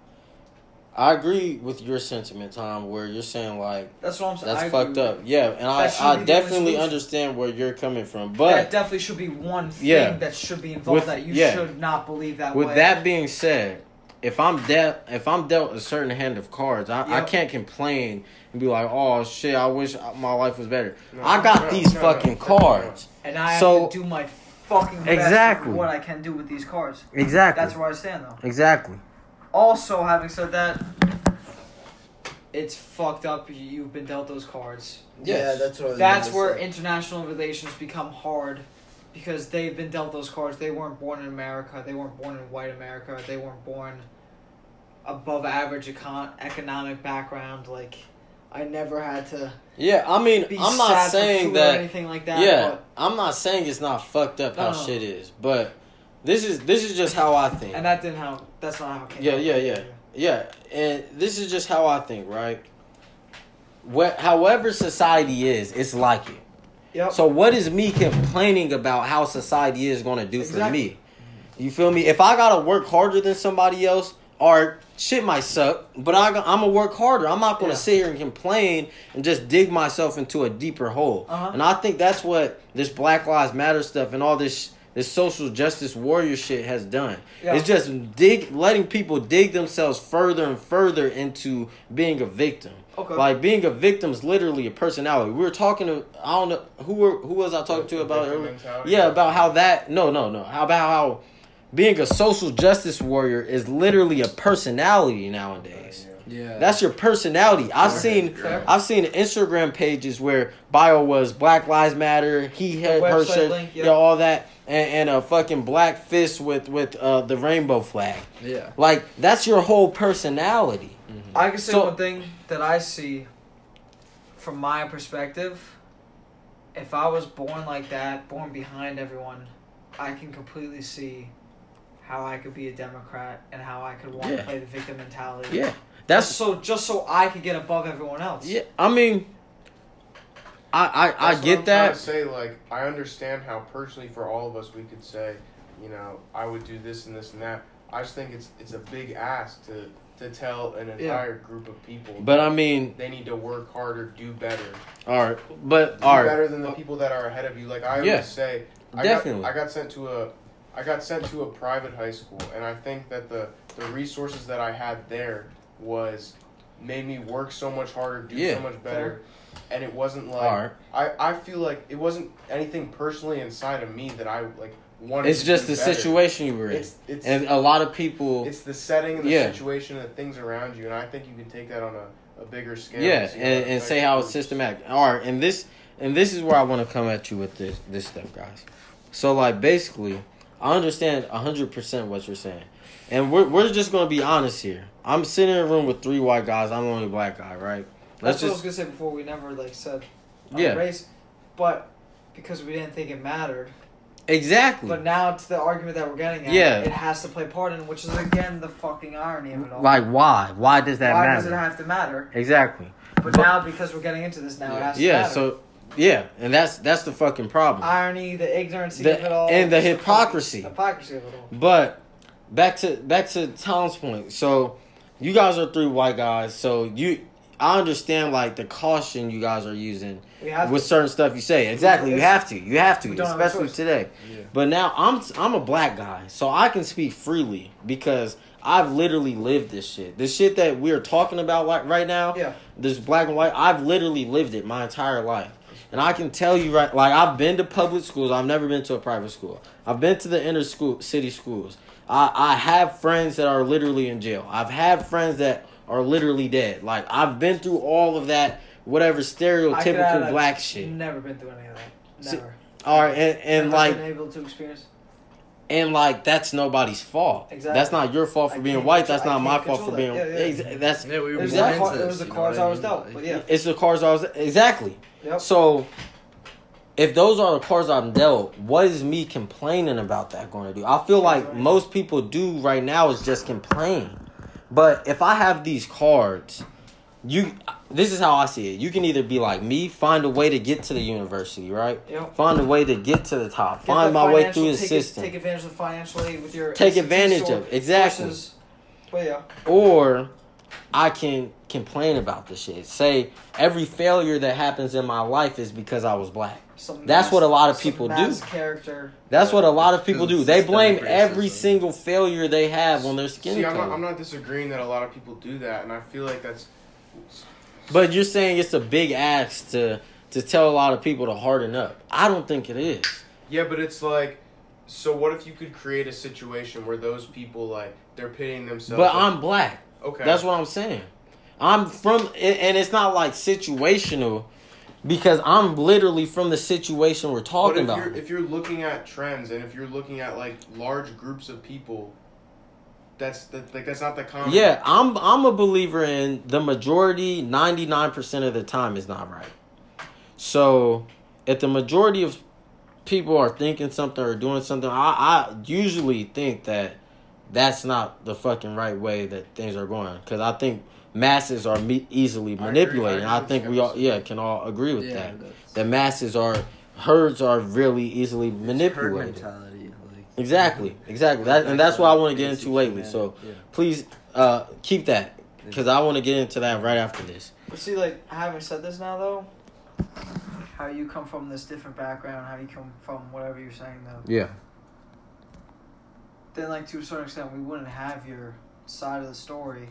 I agree with your sentiment, Tom, where you're saying like
That's what I'm saying.
that's
I
fucked up. Yeah, and I, I
be the only
definitely understand where you're coming from. But that
definitely should be one thing
Yeah.
that should be involved.
With-
that you
yeah.
should not believe that
with
way.
that being said, if I'm dealt if I'm dealt a certain hand of cards, I, I can't complain and be like, oh shit, I wish my life was better.
No,
I got
no,
these
no, no,
fucking
no, no.
cards.
and I
so-
have to do my fucking best
Exactly.
what I can do with these cards.
Exactly.
That's where I stand though.
exactly.
Also, having said that, it's fucked up. you- You've been dealt those cards.
Yeah, that's what. I
That's where
say.
international relations become hard because they've been dealt those cards. They weren't born in America. They weren't born in white America. They weren't born above average econ- economic background. Like, I never had to
Yeah, I mean, I'm not saying that.
anything like that.
yeah,
but
I'm not saying it's not fucked up how
No, no.
shit is, but this is this is just how I think.
And that didn't how. That's not how.
Yeah, yeah, yeah. Yeah, and this is just how I think, right? What, however society is, it's like it.
Yep.
So what is me complaining about how society is going to do for me? You feel me? If I gotta work harder than somebody else, or shit might suck, but I, I'm gonna work harder. I'm not gonna
Yeah.
sit here and complain and just dig myself into a deeper hole.
Uh-huh.
And I think that's what this Black Lives Matter stuff and all this this social justice warrior shit has done.
Yeah.
It's just dig letting people dig themselves further and further into being a victim.
Okay.
Like being a victim is literally a personality. We were talking to I don't know who were who was I talking to about earlier?
mentality?
Yeah, about how that no no no how about how being a social justice warrior is literally a personality nowadays.
Yeah.
That's your personality. I've seen. I've seen Instagram pages where bio was Black Lives Matter, he had her shirt,
link, yeah.
yeah, all that, and, and a fucking black fist with with uh, the rainbow flag.
yeah.
Like that's your whole personality.
I can say
So-
one thing that I see from my perspective. If I was born like that, born behind everyone, I can completely see how I could be a Democrat and how I could want
Yeah.
to play the victim mentality.
Yeah, that's
so just so I could get above everyone else.
yeah. I mean, I I, I
That's what I'm
get that.
to say like I understand how personally for all of us we could say, you know, I would do this and this and that. I just think it's it's a big ask to to tell an entire group of people.
But I mean,
they need to work harder, do better,
all right, but
do
all right,
better than the people that are ahead of you. Like I
Yeah.
always say, I
Definitely.
Got, I got sent to a, I got sent to a private high school, and I think that the the resources that I had there was made me work so much harder, do
Yeah.
so much better, and it wasn't like
all right.
I, I feel like it wasn't anything personally inside of me that I like wanted.
It's just the
better.
situation you were in,
It's it's
and a lot of people.
it's the setting and the
Yeah.
situation and the things around you, and I think you can take that on a, a bigger scale.
Yeah,
see how
and, and say how it's systematic. All right, and this and this is where I want to come at you with this this stuff, guys. So like basically, I understand hundred percent what you're saying, and we're we're just gonna be honest here. I'm sitting in a room with three white guys. I'm the only black guy, right?
That's
Let's
what I was
just
gonna say before. We never like said
Yeah.
race, but because we didn't think it mattered.
exactly
But now to the argument that we're getting at,
Yeah.
it has to play part in, which is again the fucking irony of it all.
like why? Why does that
Why
matter?
does it have to matter?
exactly.
But, now because we're getting into this now, it has to
Yeah.
matter.
So yeah, and that's that's the fucking problem.
irony, the ignorance of it all,
and the hypocrisy.
hypocrisy of it all.
But back to back to Tom's point. So you guys are three white guys. So you, I understand like the caution you guys are using with
to.
certain stuff you say. Exactly, you have to. You have to,
don't have
especially today.
Yeah.
But now I'm I'm a black guy, so I can speak freely because I've literally lived this shit. This shit that we're talking about like right now.
Yeah.
This black and white. I've literally lived it my entire life. And I can tell you right like I've been to public schools. I've never been to a private school. I've been to the inner school city schools. I, I have friends that are literally in jail. I've had friends that are literally dead. Like I've been through all of that whatever
I could add,
stereotypical
I've
black shit.
Never been through any of that.
See,
Never.
All right, and, and like
been able to experience.
and like that's nobody's fault.
Exactly.
That's not your fault for
I
being white. That's
I
not my fault for being.
that. Yeah, yeah.
Ex- That's
Yeah, we were
It
Exactly.
the,
born
it was the
this, you know
cards I was
mean?
dealt. But yeah.
it's the cards I was exactly.
Yep.
So, if those are the cards I'm dealt, what is me complaining about that going to do? I feel like most people do right now is just complain. But if I have these cards, you this is how I see it. You can either be like me, find a way to get to the university, right?
Yep.
Find a way to get to the top.
Get
Find
the
my way through the
take,
system.
Take advantage of financial aid with your
Take advantage of- exactly.
versus- yeah,
or I can complain about the shit. Say every failure that happens in my life is because I was black.
some
That's
mass-
what a lot of people do.
Character.
That's what a lot of people do. They blame every single failure they have on their skin
See, I'm
color.
not, I'm not disagreeing that a lot of people do that, and I feel like that's
But you're saying it's a big ask to to tell a lot of people to harden up. I don't think it is.
yeah, but it's like, so what if you could create a situation where those people like they're pitting themselves?
But
like-
I'm black.
Okay.
That's what I'm saying. I'm from, and it's not like situational, because I'm literally from the situation we're
But
talking
if
about.
you're if you're looking at trends and if you're looking at like large groups of people, that's the, like that's not the common.
Yeah, I'm I'm a believer in the majority 99% of the time is not right. So, if the majority of people are thinking something or doing something, I, I usually think that that's not the fucking right way that things are going. Because I think masses are me- easily
I agree-
manipulated.
I
I,
agree
think we all, yeah, can all agree with
Yeah,
that.
that's-
The masses are, herds are really easily
Herd
manipulated.
mentality. Like,
Exactly, exactly. That, and that's what I want to get into lately. So
yeah.
please uh, keep that because I want to get into that right after this.
But see, like having said this now, though, how you come from this different background, how you come from whatever you're saying, though,
Yeah.
Then like to a certain extent, we wouldn't have your side of the story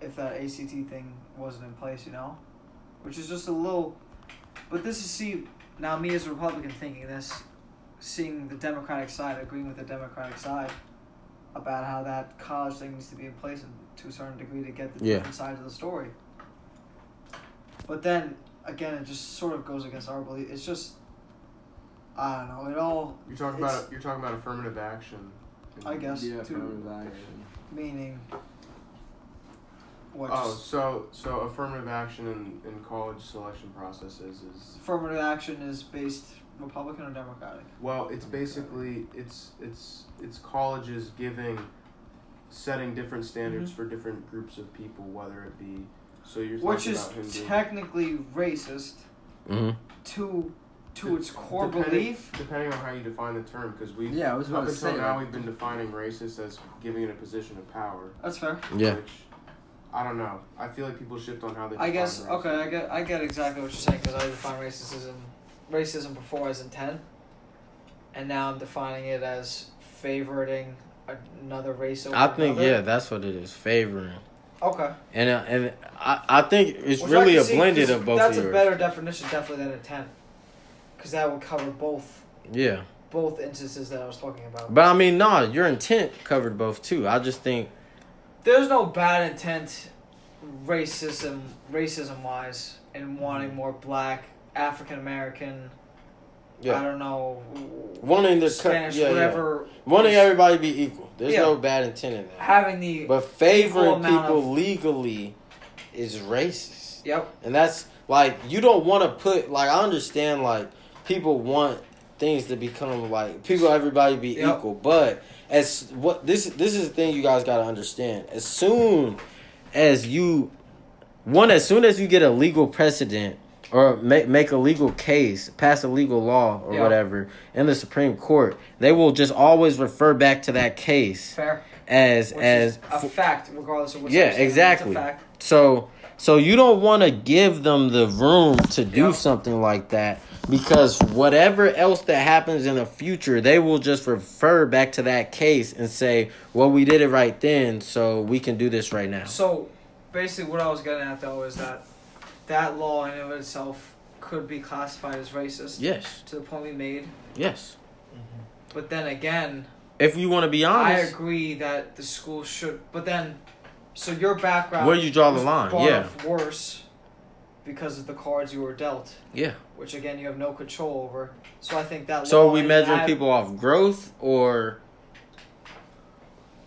if that ACT thing wasn't in place, you know, which is just a little. But this is see now me as a Republican thinking this, seeing the Democratic side, agreeing with the Democratic side about how that college thing needs to be in place and to a certain degree to get the
Yeah.
different sides of the story. But then again, it just sort of goes against our belief. It's just I don't know. It all
You're talking about you're talking about affirmative action.
I guess
Yeah,
to
affirmative action.
meaning. What
Oh, so so affirmative action in, in college selection processes is
affirmative action is based Republican or Democratic?
well, it's basically it's it's it's colleges giving setting different standards
Mhm.
for different groups of people, whether it be so you're
Which
talking
is
about Hindu.
technically racist
Mm-hmm.
to to its core
depending,
belief.
depending on how you define the term, because we
Yeah, I was
up
to
until
say
now
that.
we've been defining racist as giving it a position of power.
That's fair.
Yeah.
Which I don't know. I feel like people shift on how they.
I
define
guess
racism.
okay. I get I get exactly what you're saying because I defined racism racism before as intent, and now I'm defining it as favoriting another race over
I think
another.
yeah, that's what it is, favoring.
Okay.
And uh, and I, I think it's
Which
really a
see,
blended
'cause
of both
That's
of
a
yours.
better definition, definitely than intent, because that would cover both
Yeah.
both instances that I was talking about.
But I mean, nah, your intent covered both too. I just think
There's no bad intent, racism, racism wise, in wanting mm. more black African American.
Yeah.
I don't know.
wanting cut,
Spanish,
yeah, yeah,
whatever.
wanting everybody to be equal. There's
Yeah.
no bad intent in that.
Having the.
But favoring people
of-
legally is racist.
Yep.
And that's like you don't want to put like I understand like people want things to become like people everybody be
Yep.
equal, but as what this this is the thing you guys got to understand. As soon as you one as soon as you get a legal precedent or make make a legal case, pass a legal law or
Yeah.
whatever in the Supreme Court, they will just always refer back to that case
Fair.
as
Which
as
a fact, regardless of what.
Yeah, exactly.
It's a fact.
so so you don't want to give them the room to do
Yep.
something like that because whatever else that happens in the future, they will just refer back to that case and say, "Well, we did it right then, so we can do this right now."
So, basically, what I was getting at though is that that law in and of itself could be classified as racist.
Yes.
To the point we made,
Yes. Mm-hmm.
but then again,
If you want to be honest, I
agree that the school should. But then, so your background.
Where you draw the line,
far
yeah.
Worse, because of the cards you were dealt,
yeah.
Which again you have no control over. So I think that.
So
law
we
in
measuring
that-
people off growth or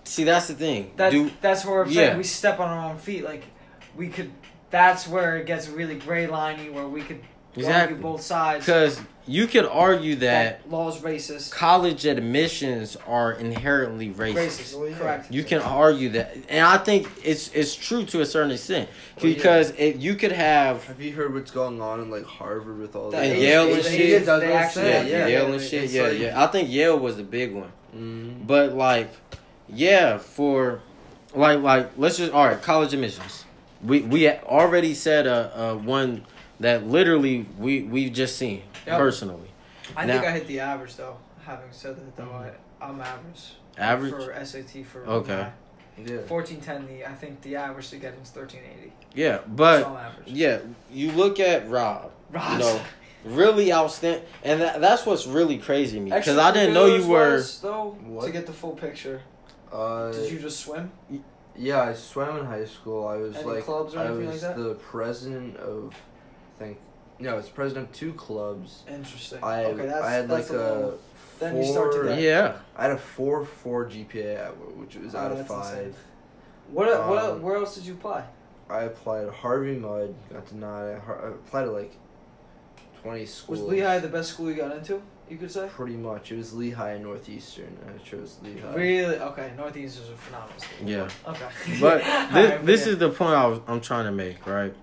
See, that's the thing.
That,
Do
that's where
Yeah.
we step on our own feet. Like we could. That's where it gets really gray liney, where we could
Exactly.
argue both sides.
because you could argue that
that law's racist.
college admissions are inherently racist.
Racist,
Well, yeah.
correct.
You can argue that, and I think it's it's true to a certain extent
Well, yeah.
because it, you could have
Have you heard what's going on in like Harvard with all
That
that?
And Yale and shit.
They,
They
yeah,
yeah,
Yale and shit. Yeah,
like-
yeah. I think Yale was the big one,
Mm.
but like, yeah, for like like let's just all right, college admissions. We we already said a, a one that literally we we've just seen
Yep.
personally.
I
Now-
think I hit the average though. Having said that, though, I, I'm average.
Average.
for SAT for
Okay.
Yeah.
Fourteen ten. The I think the average to get is thirteen eighty.
Yeah, but
average.
yeah, you look at Rob.
Rob,
You know, really outstanding, and that, that's what's really crazy to me because I didn't know you were.
wise, though to get the full picture.
Uh,
Did you just swim?
Yeah, I swam in high school. I was
Any
like,
clubs or
I was
like that?
the president of, I think, no, it's president of two clubs.
Interesting.
I
okay, that's
I had
that's
like
a
a,
little, then you start to
four-
get-
Yeah,
I had a four four GPA, which was
Oh,
out of five.
insane. What what
Um,
where else did you apply?
I applied at Harvey Mudd, got denied. I I applied to like twenty schools.
Was
schools.
Lehigh the best school you got into? You could say.
Pretty much. It was Lehigh and Northeastern. and I chose Lehigh.
Really? Okay. Northeast is a phenomenal school.
Yeah.
Okay.
But
Alright,
this,
but
this
yeah.
is the point I was, I'm trying to make, right?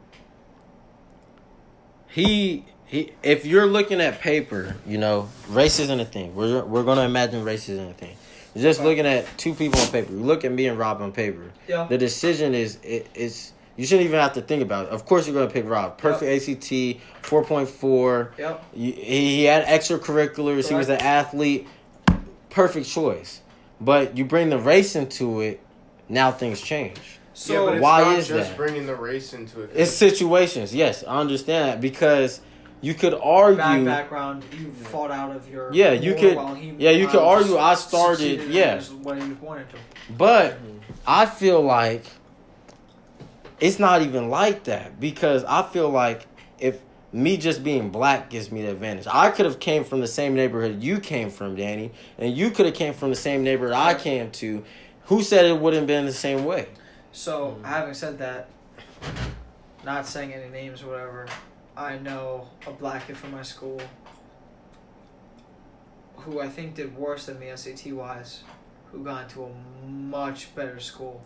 He he. If you're looking at paper, you know, race isn't a thing. We're we're gonna imagine race isn't a thing. You're just looking at two people on paper. You look at me and Rob on paper.
Yeah.
The decision is it, it's you shouldn't even have to think about it. Of course, you're gonna pick Rob. Perfect ACT, four point four.
Yep.
He, he had extracurriculars. He was an athlete. Perfect choice. But you bring the race into it, now things change.
So
yeah, but it's
why
not
is
just
that?
bringing the race into it.
It's situations. Yes, I understand that because you could argue.
bad background, you fought out of your
Yeah, you could-
while he,
yeah, you could argue I started- yeah.
what he wanted to.
But I feel like it's not even like that because I feel like if me just being black gives me the advantage. I could have came from the same neighborhood you came from, Danny, and you could have came from the same neighborhood I came to. Who said it wouldn't have been the same way?
So, mm-hmm. having said that, not saying any names or whatever, I know a black kid from my school who I think did worse than me SAT wise, who got into a much better school,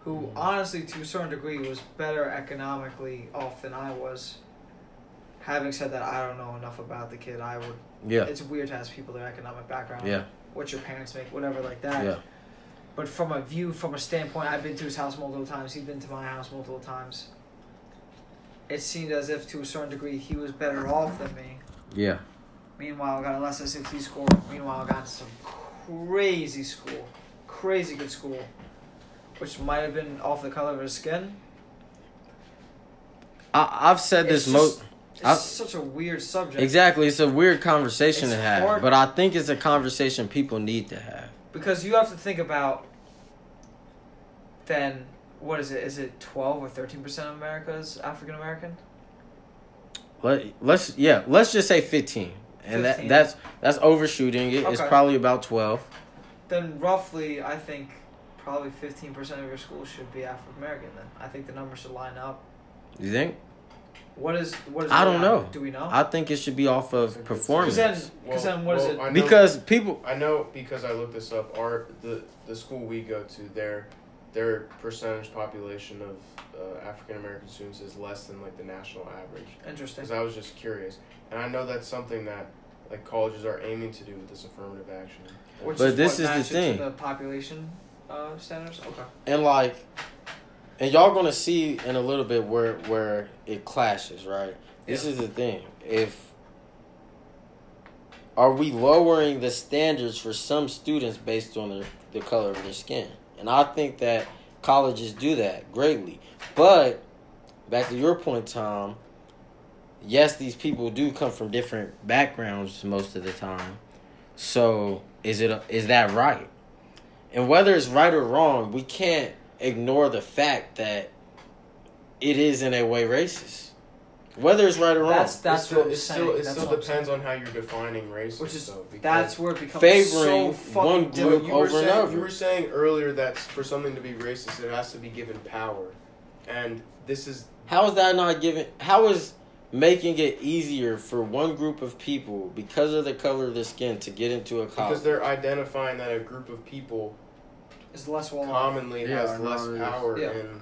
who mm-hmm. honestly, to a certain degree, was better economically off than I was. Having said that, I don't know enough about the kid. I would.
Yeah.
It's weird to ask people their economic background.
Yeah.
What your parents make, whatever like that.
Yeah.
But from a view, from a standpoint, I've been to his house multiple times. He's been to my house multiple times. It seemed as if, to a certain degree, he was better off than me.
Yeah.
Meanwhile, I got a less SAT score. Meanwhile, I got some crazy school, crazy good school, which might have been off the color of his skin.
I, I've said
It's
this mo
just- It's
I-
such a weird subject.
Exactly. It's a weird conversation
It's
to have,
hard-
but I think it's a conversation people need to have.
Because you have to think about. Then what is it? Is it twelve or thirteen percent of America is African American?
Let let's yeah, let's just say fifteen, and
15.
that that's that's overshooting it. It's probably about twelve.
Then roughly, I think probably fifteen percent of your school should be African American. Then I think the numbers should line up.
You think?
What is what is?
I don't know.
Do we know?
I think it should be off of
Because
performance.
then, because then, what is
well,
it?
I know-
Because people,
I know because I looked this up. Our the the school we go to, their their percentage population of uh, African American students is less than like the national average.
Interesting.
Because I was just curious, and I know that's something that like colleges are aiming to do with this affirmative action.
Which
But
is
this
what
is the thing.
The population uh, standards. Okay.
and like, and y'all gonna see in a little bit where where it clashes, right? This
Yeah.
is the thing. If are we lowering the standards for some students based on the, the color of their skin? And I think that colleges do that greatly. But back to your point, Tom, yes, these people do come from different backgrounds most of the time. So is it is that right? And whether it's right or wrong, we can't ignore the fact that it is in a way racist. Whether it's right or wrong.
That's that's
it still,
what I'm
it
saying.
still, it
That's
still
what
depends on how you're defining race.
Which is
though, because-
that's where it becomes
Favoring
so fucking
one group
difficult.
you were
over and
saying,
over.
You were saying earlier that for something to be racist, it has to be given power, and this is
How is that not given? How is making it easier for one group of people because of the color of their skin to get into a college?
because they're identifying that a group of people
It's less well
commonly
Yeah,
has
I know
less power
Yeah.
and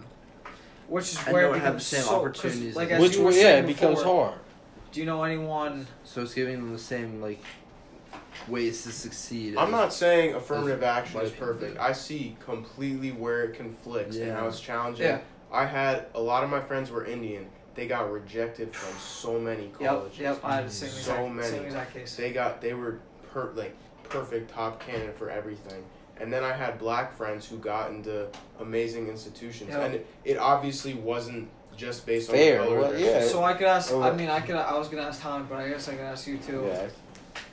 Which is
And
where
don't
it
have
becomes
the same
so, 'cause,
opportunities
Like
as-
as
Which
you
yeah,
saying
it becomes hard.
Do you know anyone?
So it's giving them the same like ways to succeed.
I'm
as-
not saying affirmative action is perfect. I see completely where it conflicts and
Yeah.
how it's challenging.
Yeah.
I had a lot of my friends were Indian. They got rejected from so many
Yep.
colleges.
Yep. I had the same
So many.
same exact case.
They got they were per like perfect top candidate for everything. And then I had black friends who got into amazing institutions,
Yeah.
and it, it obviously wasn't just based
Fair,
on the color.
well,
of their
yeah.
So I could ask. Oh,
I
mean, I could. I was gonna ask Tom, but I guess I can ask you too.
Yeah.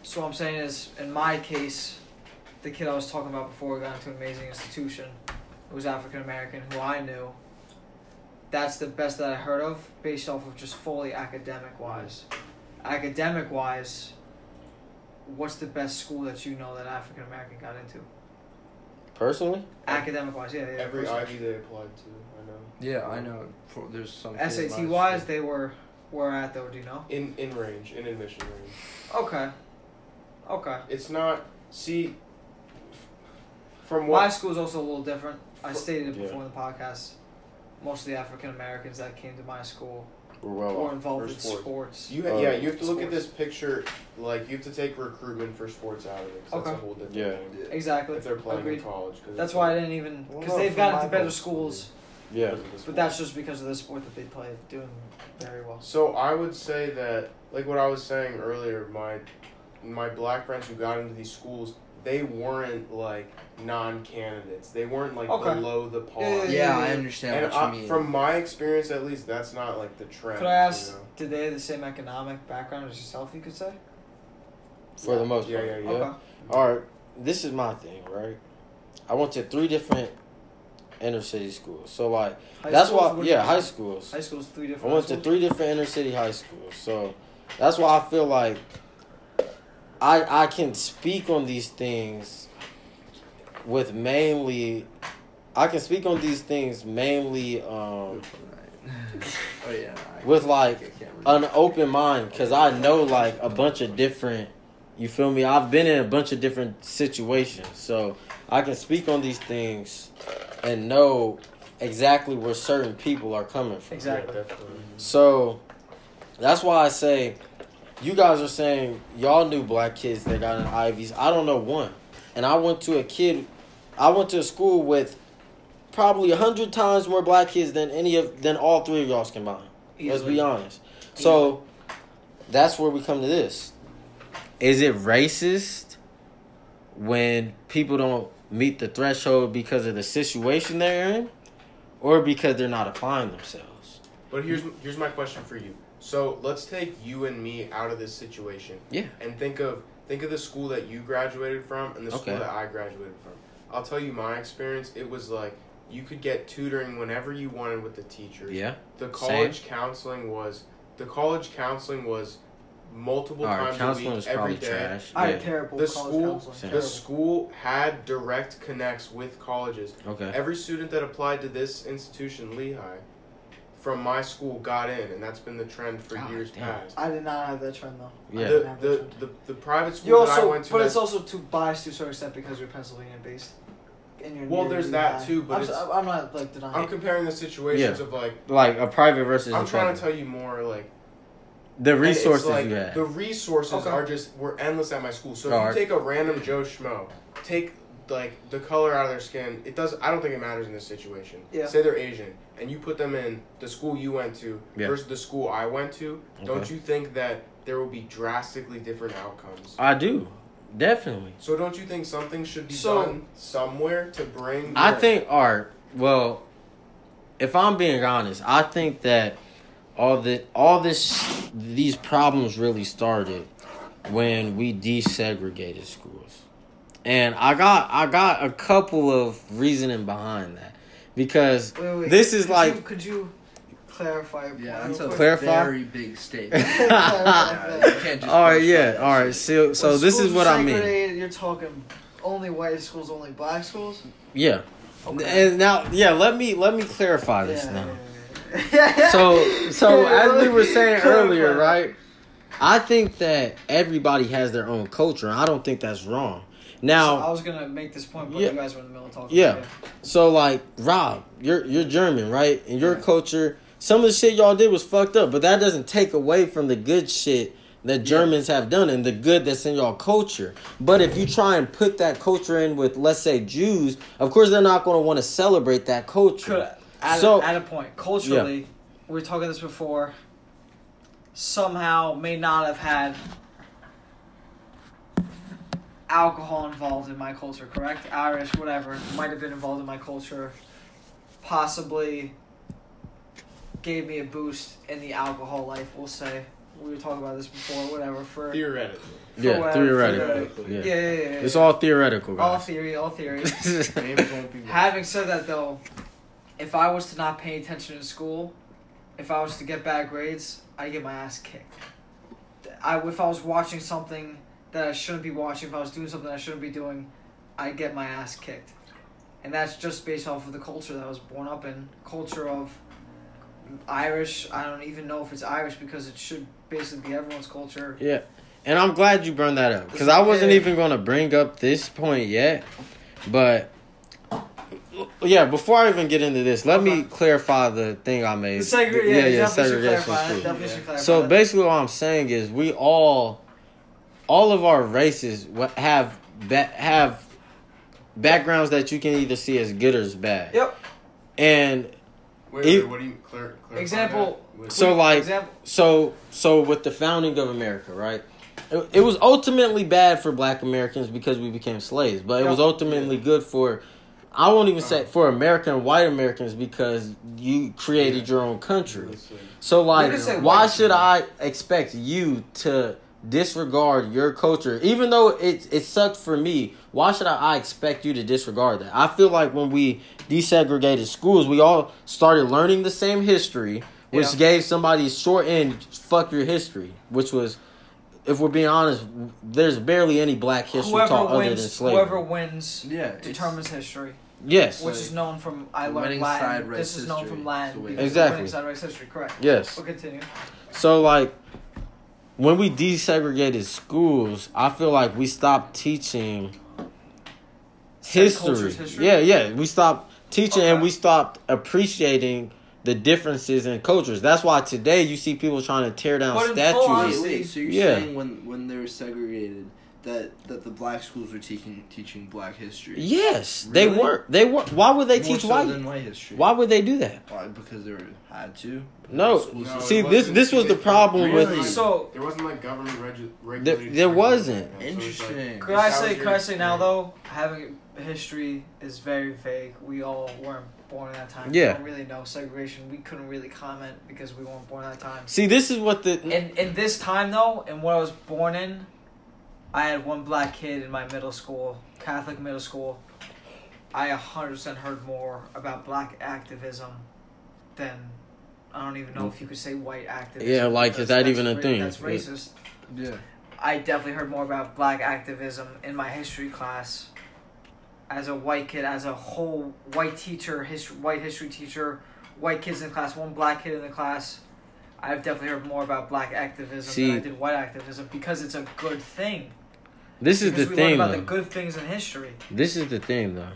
So what I'm saying is, in my case, the kid I was talking about before got into an amazing institution, who was African American, who I knew. That's the best that I heard of, based off of just fully academic wise. Academic wise, what's the best school that you know that African American got into?
Personally,
Academic wise, yeah, yeah.
Every. Ivy they applied to, I know.
Yeah, I know. For, there's some.
SAT wise,
school-
they were where at though? Do you know?
In in range, in admission range.
Okay. Okay.
It's not. See, from
My school is also a little different. I stated it
Yeah.
before in the podcast. Most of the African Americans that came to my school
We're well
were
off.
involved
for
in
sports.
sports.
you ha- yeah you have to look at this picture like you have to take recruitment for sports out of it. 'cause
Okay.
That's a whole different
Yeah.
thing.
Exactly.
If they're playing
Agreed.
in college. 'cause
That's
it's
why I didn't even
Well,
because
no,
they've
for
gotten
my
into better
both
schools,
Yeah.
because
but that's just because of the sport that they play, doing very well.
So I would say that, like what I was saying earlier, my my black friends who got into these schools, they weren't like non-candidates. They weren't like
Okay.
below the par.
Yeah, yeah,
Yeah, I understand
And
what you
I,
mean.
from my experience, at least, that's not like the trend.
Could I ask,
You know?
did they have the same economic background as yourself? You could say.
For the most
Yeah,
part.
yeah, yeah.
Okay.
All right, this is my thing, right? I went to three different inner city schools. So like
High
that's why yeah, high schools.
High school's three different.
I
different.
went to
schools?
three different inner city high schools. So that's why I feel like I I can speak on these things with mainly I can speak on these things mainly um
oh yeah.
With like
I can't remember.
an open mind because I know like a bunch of different. You feel me? I've been in a bunch of different situations, so I can speak on these things and know exactly where certain people are coming from.
Exactly.
So that's why I say you guys are saying y'all knew black kids that got in Ivies. I don't know one, and I went to a kid. I went to a school with probably a hundred times more black kids than any of than all three of y'all's combined. Let's be
Easily.
honest. So that's where we come to this. Is it racist when people don't meet the threshold because of the situation they're in, or because they're not applying themselves?
But here's here's my question for you. So let's take you and me out of this situation.
Yeah.
And think of think of the school that you graduated from and the school
Okay.
that I graduated from. I'll tell you my experience. It was like you could get tutoring whenever you wanted with the teachers.
Yeah.
The college counseling was the college counseling was multiple
All right.
times a
Counseling
week
is
every
probably
day.
trash.
I
Yeah.
had terrible
The
college
school,
counseling.
The
Terrible.
school had direct connects with colleges.
Okay.
Every student that applied to this institution, Lehigh, from my school got in, and that's been the trend for
God
years
damn.
past.
I did not have that trend though.
Yeah.
I didn't
The, the, the, the private school
You
that I went to,
but it's also too biased to a certain extent because you're Pennsylvania based. And you're
Well, there's
Lehigh.
that too, but
I'm,
it's-
s- I'm not like denying.
I'm comparing the situations of like
Like a private versus
I'm
a
trying
private.
to tell you more like
the resources
like,
you have.
The resources
Okay.
are just were endless at my school. So if
Alright.
you take a random Joe Schmo, take like the color out of their skin. It does. I don't think it matters in this situation.
Yeah.
Say they're Asian, and you put them in the school you went to
Yeah.
versus the school I went to. Don't you think that there will be drastically different outcomes?
I do, definitely.
So don't you think something should be
So-
done somewhere to bring?
I think art. Well, if I'm being honest, I think that all the all this these problems really started when we desegregated schools, and I got I got a couple of reasoning behind that because
Wait, wait,
this is
could
like
You, could you clarify? your
Yeah,
point
that's
real
a?
Clarify?
very big statement.
Clarify.
Yeah, you can't just
all right, yeah,
by
all
that
right.
shit.
So so
When
this is what
are
I mean.
segregated, You're talking only white schools, only black schools.
Yeah,
Okay.
and now yeah, let me let me clarify this
Yeah,
now. so so as we were saying earlier, right? I think that everybody has their own culture. I don't think that's wrong.
So I was gonna make this point, but
Yeah.
you guys were in the middle of talking.
Yeah. so like Rob, you're you're German, right? And your
Yeah.
culture, some of the shit y'all did was fucked up, but that doesn't take away from the good shit that Germans have done and the good that's in y'all culture. But if you try and put that culture in with, let's say, Jews, of course they're not going to want to celebrate that culture.
Could at,
So-
a, at a point culturally, we were talking this before. Somehow may not have had alcohol involved in my culture, correct? Irish, whatever, might have been involved in my culture. Possibly gave me a boost in the alcohol life. We'll say we were talking about this before, whatever. For
theoretically.
Yeah,
whatever,
theoretically.
for-
Yeah.
yeah, yeah, yeah, yeah.
It's all theoretical,
all
guys.
theory, all theory.
Names won't.
Having said that, though, if I was to not pay attention in school, if I was to get bad grades, I get my ass kicked. I if I was watching something that I shouldn't be watching, if I was doing something I shouldn't be doing, I get my ass kicked, and that's just based off of the culture that I was born up in. Culture of Irish. I don't even know if it's Irish because it should basically be everyone's culture.
yeah. and I'm glad you brought that up because I wasn't even going to bring up this point yet, but yeah. Before I even get into this, let me clarify the thing I made.
The segre- yeah,
yeah,
you
yeah, segregation
clarify it.
school.
Definitely should clarify
So basically, what I'm saying is we all, all of our races have ba- have backgrounds that you can either see as good or as bad.
Yep.
And
Wait,
It-
wait, what do you clar- clarify
Example.
With-
So, like-
example.
so so with the founding of America, right? It, it was ultimately bad for Black Americans because we became slaves, but it was
Yeah.
ultimately good for. I won't even uh-huh. say for American white Americans because you created your own country. So like, why should I expect you to disregard your culture, even though it it sucked for me? Why should I, I expect you to disregard that? I feel like when we desegregated schools, we all started learning the same history, which
Yeah.
gave somebody short end. Fuck your history, which was. If we're being honest, there's barely any black history
Whoever
taught other than
wins,
slavery.
whoever wins,
Yeah,
determines history,
yes,
which is known from I
The
learned
winning
Latin.
side
This
writes
is known
history.
from
It's
Latin.
the way-
because
Exactly.
The winning side writes history. Correct.
yes.
We'll continue.
So like when we desegregated schools, I feel like we stopped teaching history.
history?
Yeah, yeah. We stopped teaching and we stopped appreciating the differences in cultures. That's why today you see people trying to tear down
But
statues.
honesty-
Wait, wait, so you're
Yeah.
saying when when they were segregated that that the black schools were teaching teaching black history?
Yes, they were. They were. Why would they
More
teach
so
white?
than white history.
Why would they do that?
Why? Because they were had to.
No.
No,
See, this
wasn't-
this was the problem
Really?
with.
So
There wasn't like government regu-
There,
regulated.
there wasn't.
back then, so like-
Interesting.
Could I say?
was
Could I say now though? Having history is very vague. We all weren't born at that time.
Yeah.
We don't really know segregation. We couldn't really comment because we weren't born at that time.
See, this is what the.
In in this time though, and what I was born in, I had one black kid in my middle school, Catholic middle school. I a hundred percent heard more about black activism than I don't even know if you could say white activism.
Yeah, like, is that even a
ra-
thing?
That's
But-
racist.
Yeah.
I definitely heard more about black activism in my history class. As a white kid, as a whole white teacher, history, white history teacher, white kids in the class, one black kid in the class. I've definitely heard more about black activism
See-
than I did white activism because it's a good thing.
This is
because
the
we
thing,
learn about
though.
the good things in history.
This is the thing, though.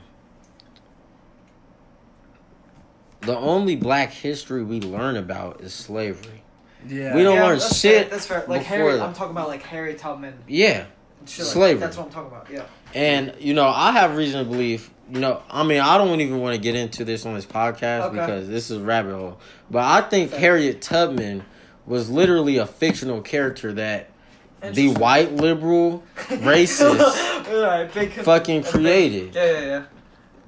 The only black history we learn about is slavery.
Yeah.
We don't
Yeah,
learn
that's
shit
Fair, that's fair. Like Harry,
that.
I'm talking about like Harry Tubman.
Yeah,
like,
Slavery.
That's what I'm talking about. Yeah.
and you know I have reason to believe. You know, I mean, I don't even want to get into this on this podcast
Okay.
because this is a rabbit hole. But I think. Harriet Tubman was literally a fictional character that the white liberal racist
Alright,
fucking created.
Yeah, yeah, yeah.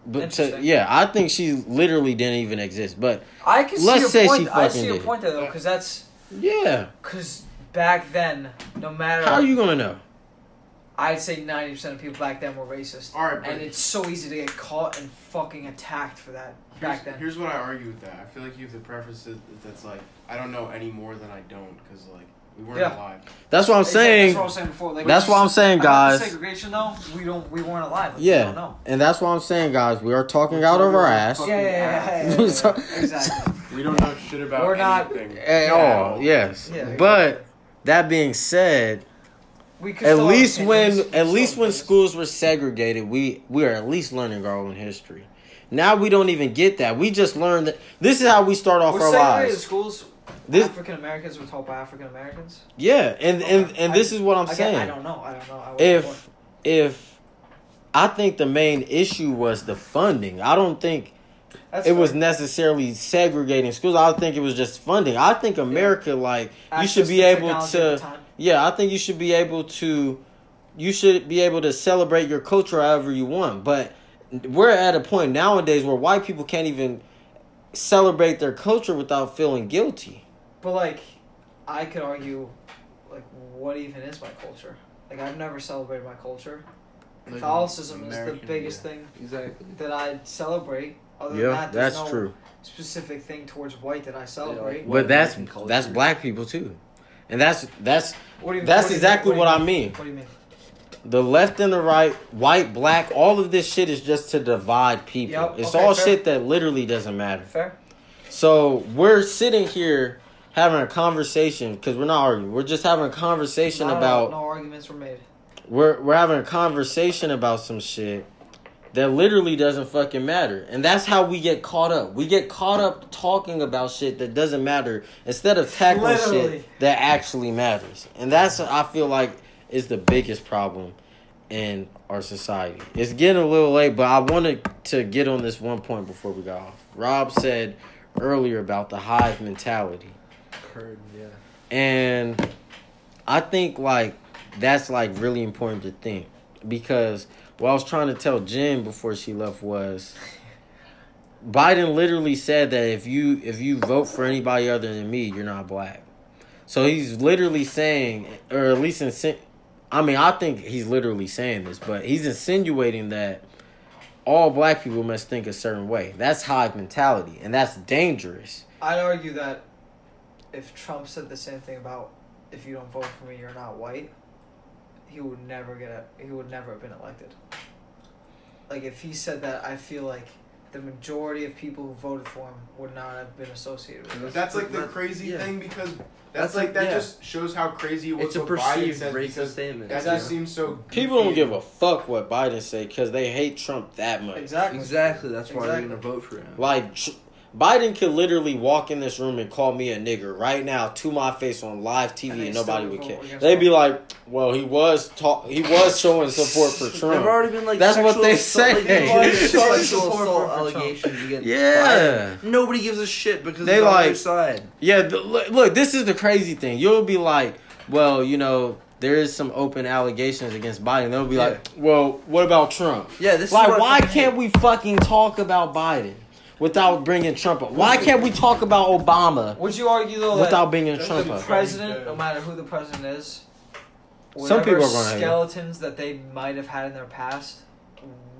But to, yeah, I think she literally didn't even exist. But
I can
Let's
see
say
your
she
point. I
fucking
see your
did.
point there though, because that's
yeah,
because back then, no matter
how are you gonna know?
I'd say ninety percent of people back then were racist.
All right,
and it's so easy to get caught and fucking attacked for that back then.
here's what I argue with that. I feel like you have to preface it that's like I don't know any more than I don't because like we weren't
Yeah.
alive.
That's what I'm saying.
That's what I was saying before. Like,
That's what I'm saying, guys.
segregation though, we don't, we weren't alive. Like, we
Yeah,
don't know.
and that's what I'm saying, guys. We are talking out of our ass.
Yeah, yeah, yeah, yeah, yeah, yeah,
So-
exactly.
We don't know shit about
We're not-
anything.
At all, yes.
Yeah.
But that being said,
We could
at least when at least when schools were segregated, we we are at least learning our own history. Now we don't even get that. We just learn that this is how we start off
Were
our lives.
schools.
This-
African Americans were taught by African Americans.
Yeah, and and
Okay.
and
I-
this is what I'm
Again,
saying.
I don't know. I don't know. I
if
born.
if I think the main issue was the funding. I don't think
That's
it was necessarily segregating schools. I think it was just funding. I think America, like, you should be able
technology at the
to. Yeah, I think you should be able to. You should be able to celebrate your culture however you want. But we're at a point nowadays where white people can't even celebrate their culture without feeling guilty.
But like, I could argue, like, what even is my culture? Like, I've never celebrated my culture.
Like,
Catholicism is the biggest
yeah.
thing
Exactly.
that I celebrate. Other than
Yeah,
that, there's
that's
no
true.
specific thing towards white that I celebrate.
like-
But that's that's black people too, and that's that's
what do you,
that's
what do you
exactly
mean?
what
do
I mean.
What do you mean?
The left and the right, white, black, all of this shit is just to divide people.
Yep,
it's
okay,
all
fair.
shit that literally doesn't matter.
Fair.
So we're sitting here having a conversation because we're not arguing. We're just having a conversation
Not-
about
no arguments were made.
we're we're having a conversation about some shit that literally doesn't fucking matter. And that's how we get caught up. We get caught up talking about shit that doesn't matter instead of tackling
Literally.
shit that actually matters. And that's I feel like is the biggest problem in our society. It's getting a little late, but I wanted to get on this one point before we got off. Rob said earlier about the hive mentality.
Heard, yeah.
And I think like that's like really important to think because what I was trying to tell Jen before she left was Biden literally said that if you if you vote for anybody other than me, you're not black. So he's literally saying, or at least insin- I mean, I think he's literally saying this, but he's insinuating that all black people must think a certain way. That's hive mentality, and that's dangerous.
I'd argue that if Trump said the same thing about if you don't vote for me, you're not white, he would never get a, he would never have been elected. Like if he said that, I feel like the majority of people who voted for him would not have been associated with it.
That's like the
That-
crazy
yeah.
thing because that's,
That's
like
like-
that
yeah.
just shows how crazy it was.
It's a
what Biden
perceived
said
racist
because
statement.
That
Exactly.
just seems so.
People don't give a fuck what Biden say because they hate Trump that much.
Exactly.
Exactly. That's why
Exactly.
they're gonna vote for him.
Like tr- Biden could literally walk in this room and call me a nigger right now to my face on live TV
And
and, nobody would care. They'd be like, "Well, he was talk, he was showing support for
There've
Trump."
already been like
That's what they
assault-
say.
there's already been
Showing
sexual
support
assault
for Trump.
allegations against
Yeah.
Biden. Nobody gives a shit because
They
it's on
like-
their side.
Yeah, th- look, look, this is the crazy thing. You'll be like, "Well, you know, there is some open allegations against Biden." They'll be like, "Well, what about Trump?"
Yeah, this
like,
is what
why can't we fucking talk about Biden without bringing Trump up? Why can't we talk about Obama
Would you argue though
without bringing
that's
Trump
the
up?
president, no matter who the president is,
Some people are gonna hate him.
skeletons that they might have had in their past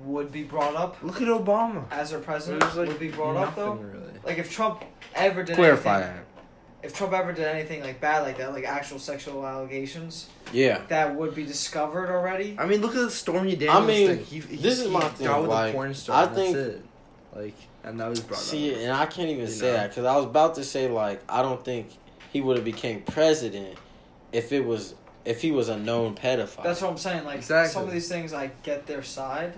would be brought up
Look at Obama.
as their president
There's, like,
would be brought up though.
nothing really.
Like if Trump ever did
Clarify
anything,
that.
if Trump ever did anything like bad like that, like actual sexual allegations
Yeah.
that would be discovered already.
I mean, look at the Stormy Daniels
I mean,
thing. He, he,
this is
he
my
got
thing,
with
like,
porn star.
I
and
think-
that's it. Like, and that was brought
See,
up.
and I can't even
You
say
know?
that because I was about to say like I don't think he would have became president if it was if he was a known pedophile.
That's what I'm saying. Like
Exactly.
some of these things, I get their side,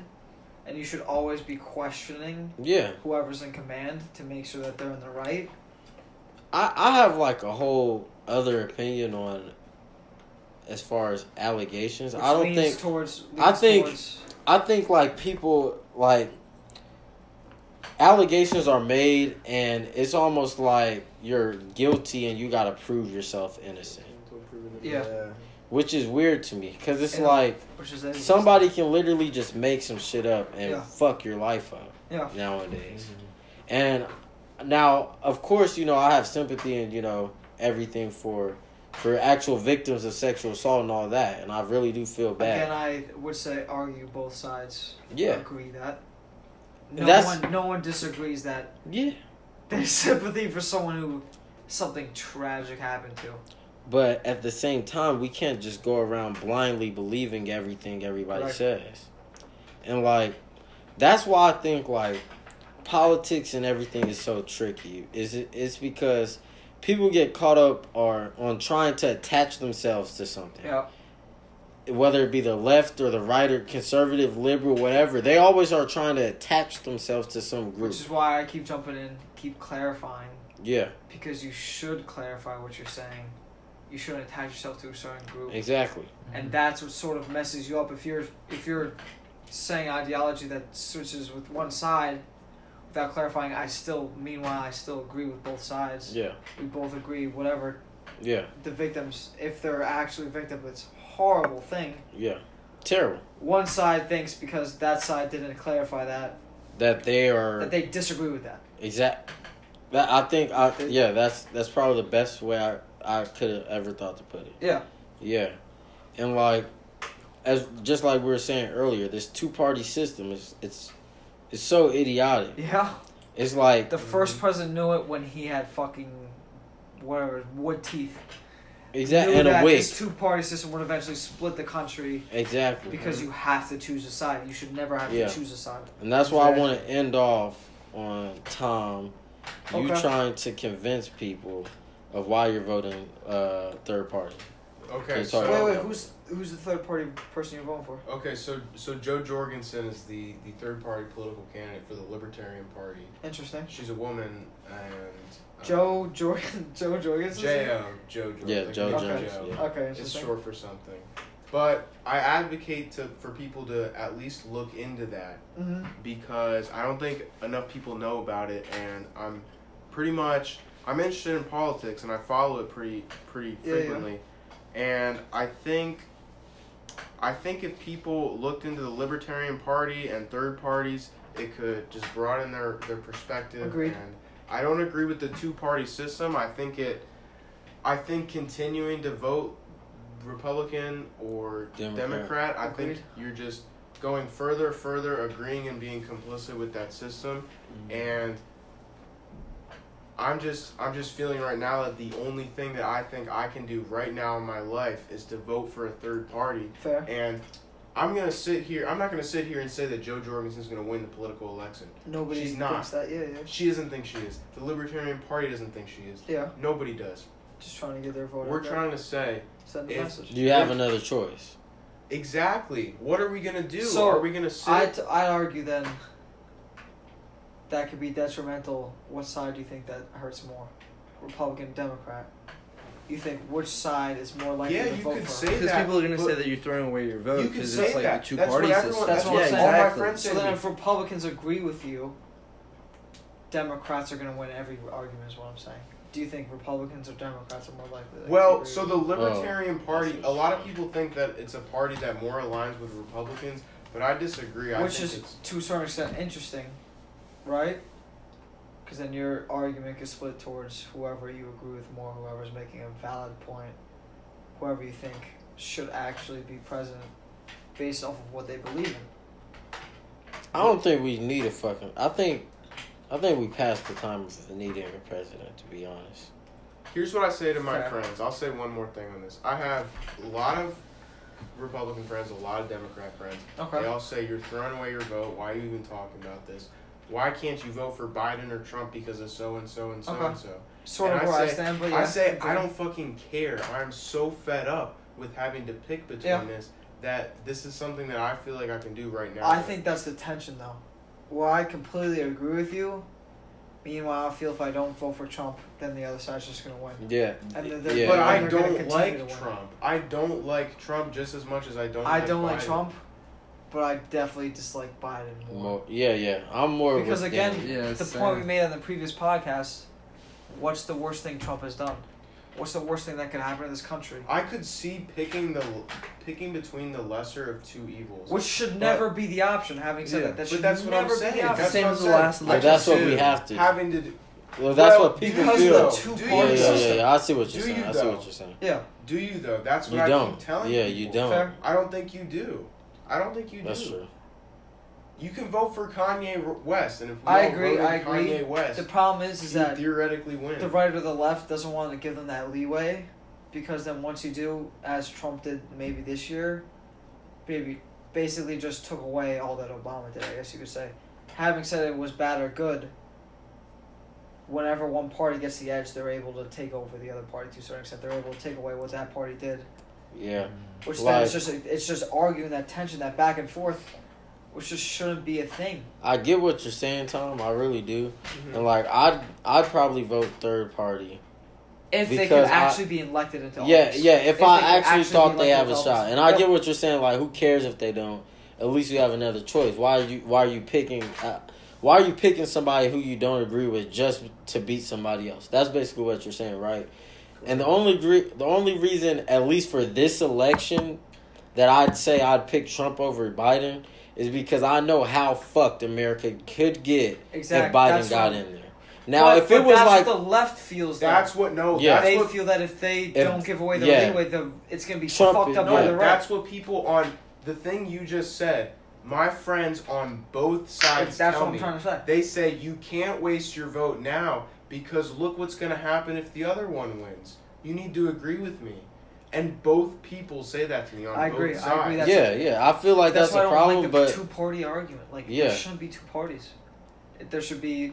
and you should always be questioning
yeah.
whoever's in command to make sure that they're in the right.
I, I have like a whole other opinion on as far as allegations.
Which
I don't
leans
think
towards.
I think-
towards-
I think like people like allegations are made and it's almost like you're guilty and you got to prove yourself innocent,
Yeah.
which is weird to me cuz it's
Yeah.
like
which is anything.
somebody can literally just make some shit up and
Yeah.
fuck your life up
Yeah.
nowadays. Mm-hmm. And now, of course, you know I have sympathy and you know everything for for actual victims of sexual assault and all that, and I really do feel bad.
Again, I would say argue both sides.
Yeah.
Agree that. No
That's-
one, no one disagrees that
yeah,
there's sympathy for someone who something tragic happened to.
but at the same time, we can't just go around blindly believing everything everybody
Right.
says, and like that's why I think like politics and everything is so tricky. Is it? It's because people get caught up or on trying to attach themselves to something.
Yeah.
Whether it be the left or the right or conservative, liberal, whatever, they always are trying to attach themselves to some group.
Which is why I keep jumping in, keep clarifying,
Yeah,
because you should clarify what you're saying. You shouldn't attach yourself to a certain group.
exactly.
and that's what sort of messes you up if you're if you're saying ideology that switches with one side without clarifying i still meanwhile i still agree with both sides
Yeah,
we both agree whatever
yeah,
the victims if they're actually victims it's horrible thing
yeah. Terrible
one side thinks because that side didn't clarify that
that they are
that they disagree with that
exact. That I think I yeah that's that's probably the best way I I could have ever thought to put it.
yeah
Yeah, and like as just like we were saying earlier, this two party system is it's it's so idiotic.
yeah
It's like
the first president knew it when he had fucking whatever wood teeth
exactly
knew
and a
that
wig.
this two-party system would eventually split the country
Exactly.
because you have to choose a side. You should never have
Yeah.
to choose a side.
And that's why I want to end off on Tom. You
Okay.
trying to convince people of why you're voting uh, third party.
Okay,
Okay,
so
sorry.
Wait, wait, who's who's the third party person you're voting for?
okay, so so Jo Jorgensen is the the third party political candidate for the Libertarian Party.
Interesting.
She's a woman and
Joe Jordan. Jo Jorgensen.
J O Jo Jorgensen.
Yeah,
like
Joe
Joe
Jones,
yeah.
Okay,
It's short for something. But I advocate to for people to at least look into that
hmm
because I don't think enough people know about it, and I'm pretty much I'm interested in politics and I follow it pretty pretty
Yeah, yeah.
frequently, and I think I think if people looked into the Libertarian Party and third parties, it could just broaden their their perspective.
Agreed.
And I don't agree with the two party system. I think it. I think continuing to vote Republican or
Democrat.
Democrat, I think you're just going further, further, agreeing and being complicit with that system, mm-hmm. and I'm just, I'm just feeling right now that the only thing that I think I can do right now in my life is to vote for a third party,
Fair.
and I'm gonna sit here. I'm not gonna sit here and say that Jo Jorgensen's gonna win the political election.
Nobody
She's not.
thinks that. Yeah, yeah.
She doesn't think she is. The Libertarian Party doesn't think she is.
Yeah.
Nobody does.
Just trying to get their vote.
We're
out there.
trying to say
send the
if-
message.
You have another choice.
exactly what are we gonna do?
So,
are we gonna sit?
I'd, I'd argue then that could be detrimental. What side do you think that hurts more? Republican, Democrat? You think which side is more likely
Yeah,
to
you
vote
could
for?
say
Because people are gonna say that you're throwing away your vote because
say
it's like
that.
the two
that's
party system.
That's
that's
what
what
I'm
all
saying.
my friends
So then, if Republicans agree with you, Democrats are going to win every argument. Is what I'm saying. Do you think Republicans or Democrats are more likely? to
Well,
agree
so
with
the
you?
Libertarian Party, a lot of people think that it's a party that more aligns with Republicans, but I disagree. I
which
think
is
it's
to a certain extent interesting, right? Because then your argument gets split towards whoever you agree with more, whoever's making a valid point, whoever you think should actually be president, based off of what they believe in.
I don't think we need a fucking. I think, I think we passed the time of needing a president. To be honest.
Here's what I say to my
Fair.
friends. I'll say one more thing on this. I have a lot of Republican friends, a lot of Democrat friends.
Okay.
They all say you're throwing away your vote. Why are you even talking about this? Why can't you vote for Biden or Trump because of so and so and so and so?
Sort
And
of
I
where I
say-
stand, but yeah.
I say
okay.
I don't fucking care. I'm so fed up with having to pick between
Yeah.
this that this is something that I feel like I can do right now.
I think that's the tension, though. Well, I completely agree with you. Meanwhile, I feel if I don't vote for Trump, then the other side's just gonna win.
Yeah.
And then they're-
Yeah.
But I don't like. Trump. I don't like Trump just as much as I don't.
I
like
don't like
Biden.
Trump, but I definitely dislike Biden more.
More, yeah, yeah. I'm more
Because
with
again,
them.
Yeah,
the
same.
point we made on the previous podcast, what's the worst thing Trump has done? What's the worst thing that could happen in this country?
I could see picking the picking between the lesser of two evils.
Which should never be the option. Having said
Yeah,
that, that
but
should
that's what
never
I'm
be
saying.
the option.
That's
Same
what
as
I'm
the
saying.
last
But
election.
that's what we have to.
having to do,
Well, that's
Well,
what people
because
feel.
though,
Two
do
Yeah, yeah, yeah, yeah. I see what you're
Do
saying.
you
I see what you're saying.
Yeah,
do you though? That's what
You
I
don't.
keep telling
Yeah,
people.
you don't.
fair.
I don't think you do. I don't think you
That's
do.
true.
You can vote for Kanye West, and if we
I
all
agree,
voted
I agree.
Kanye West,
The problem is, is that
theoretically win.
the right or the left doesn't want to give them that leeway, because then once you do, as Trump did maybe this year, maybe basically just took away all that Obama did. I guess you could say. Having said it was bad or good, whenever one party gets the edge, they're able to take over the other party to a certain extent. They're able to take away what that party did,
Yeah.
Which then it's just it's just arguing that tension, that back and forth, which just shouldn't be a thing.
I get what you're saying, Tom. I really do.
Mhm.
And like, I'd I'd probably vote third party.
If they could
Because I-
actually be elected into office.
yeah. If,
If
I actually
actually
thought they have a shot, and I get what you're saying. Like, who cares if they don't? At least you have another choice. Why are you Why are you picking? Uh, why are you picking somebody who you don't agree with just to beat somebody else? That's basically what you're saying, right? And the only gre- the only reason, at least for this election, that I'd say I'd pick Trump over Biden is because I know how fucked America could get
Exactly.
if Biden
That's
got
what-
in there. Now,
But-
if it
but
was
that's
like
what the left feels, though.
That's what no.
Yeah.
That's
they
what
feel that if they
If-
don't give away the
yeah.
leeway, the it's gonna be
Trump
fucked
is-
up
No,
by the right.
that's what people on the thing you just said. My friends on both sides
That's
tell
what I'm
me.
trying to say.
They say you can't waste your vote now because look what's going to happen if the other one wins. You need to agree with me. And both people say that to me on
I
both
agree, I
sides.
agree, that's-
yeah, yeah, I feel like that's,
why I
a
don't
problem,
like the
but
two party argument. Like
Yeah.
there shouldn't be two parties. There should be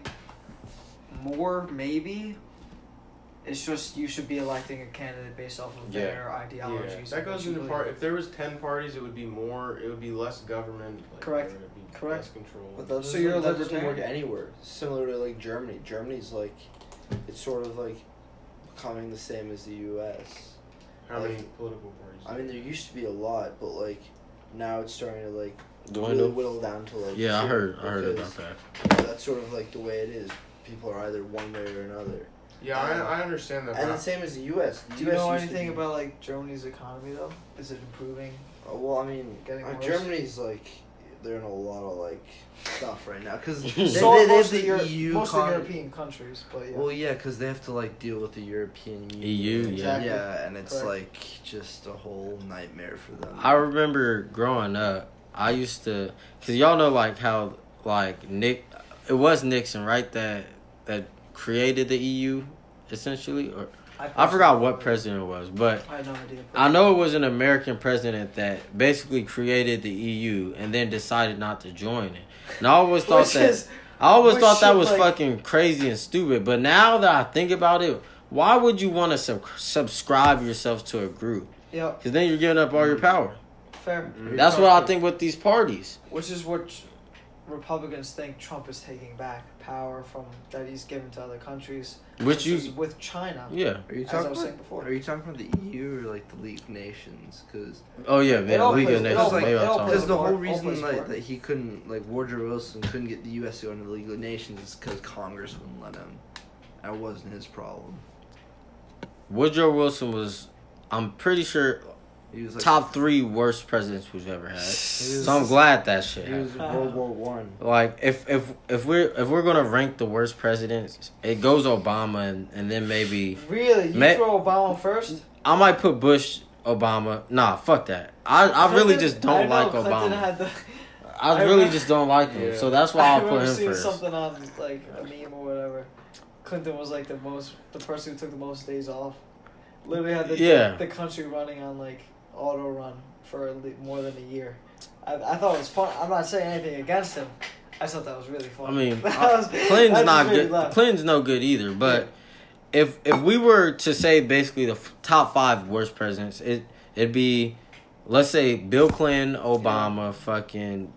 more, maybe. It's just you should be electing a candidate based off of
Yeah.
their ideologies.
Yeah, that goes into
believe
part. If there was ten parties, it would be more. It would be less government. Like,
Correct.
There would be
Correct.
Less control.
But that
So
doesn't,
you're a
that doesn't work
libertarian?
anywhere. Similar to like Germany. Germany's like, it's sort of like becoming the same as the U.S.
How many
like-
political parties?
I mean, there used to be a lot, but like now it's starting to like
Dwindle.
really whittle down to like.
Yeah, I
two,
heard. I heard
because
about that.
That's sort of like the way it is. People are either one way or another.
yeah, I, I understand that.
And
but
the same as the U.S. The
Do you
US
know
used to
anything
be-
about like Germany's economy though? Is it improving?
Uh, well, I mean,
Getting
uh,
worse?
Germany's like they're in a lot of like stuff right now because they,
so
they, they have
most
the
of Euro-
EU.
most
con-
of European countries, but yeah.
Well, yeah, because they have to like deal with the European Union.
EU, yeah.
Exactly.
Yeah, and it's
Correct.
like just a whole nightmare for them.
I remember growing up, I used to, cause y'all know like how like Nick, it was Nixon, right? That that created the EU, essentially, or I forgot what president it was, but
I had no idea.
I know it was an American president that basically created the EU and then decided not to join it. And I always thought
Which
that
is
I always thought that was
like-
fucking crazy and stupid. But now that I think about it, why would you want to sub- subscribe yourself to a group?
yeah,
Because then you're giving up all your mm-hmm. power.
fair. Mm-hmm.
That's what I think with these parties.
Which is what Republicans think Trump is taking back power from that he's given to other countries.
Which
is
you,
with China.
yeah.
Are you
As I
talking
was
about?
saying before.
Are you talking about the EU or like the League of Nations? Because
Oh yeah,
It
man.
all
League
plays-
of Nations.
all
like-
maybe
it
I'm
all
talking
plays
because the whole
all
reason like that he couldn't like Woodrow Wilson couldn't get the U.S. to go into the League of Nations is because Congress wouldn't let him. That wasn't his problem.
Woodrow Wilson was, I'm pretty sure,
He was like
top three worst presidents we've ever had.
Was,
So I'm glad that shit
he was World War One.
Like if if if we're if we're gonna rank the worst presidents, it goes Obama and, and then maybe
Really, you
Ma-
throw Obama first?
I might put Bush, Obama. Nah, fuck that. I, I really just don't
know
like
Clinton
Obama.
Had the,
I
I
really
remember-
just don't like him.
Yeah.
So that's why
I
I'll put him first.
something on like a meme or whatever. Clinton was like the most, the person who took the most days off. Literally had the
Yeah.
the country running on like auto run for more than a year. I, I thought it was fun. I'm not saying anything against him. I thought that was really fun.
I mean,
was-
Clinton's not
really
good.
laughed.
Clinton's no good either. But if if we were to say basically the f- top five worst presidents, it it'd be, let's say Bill Clinton, Obama, fucking,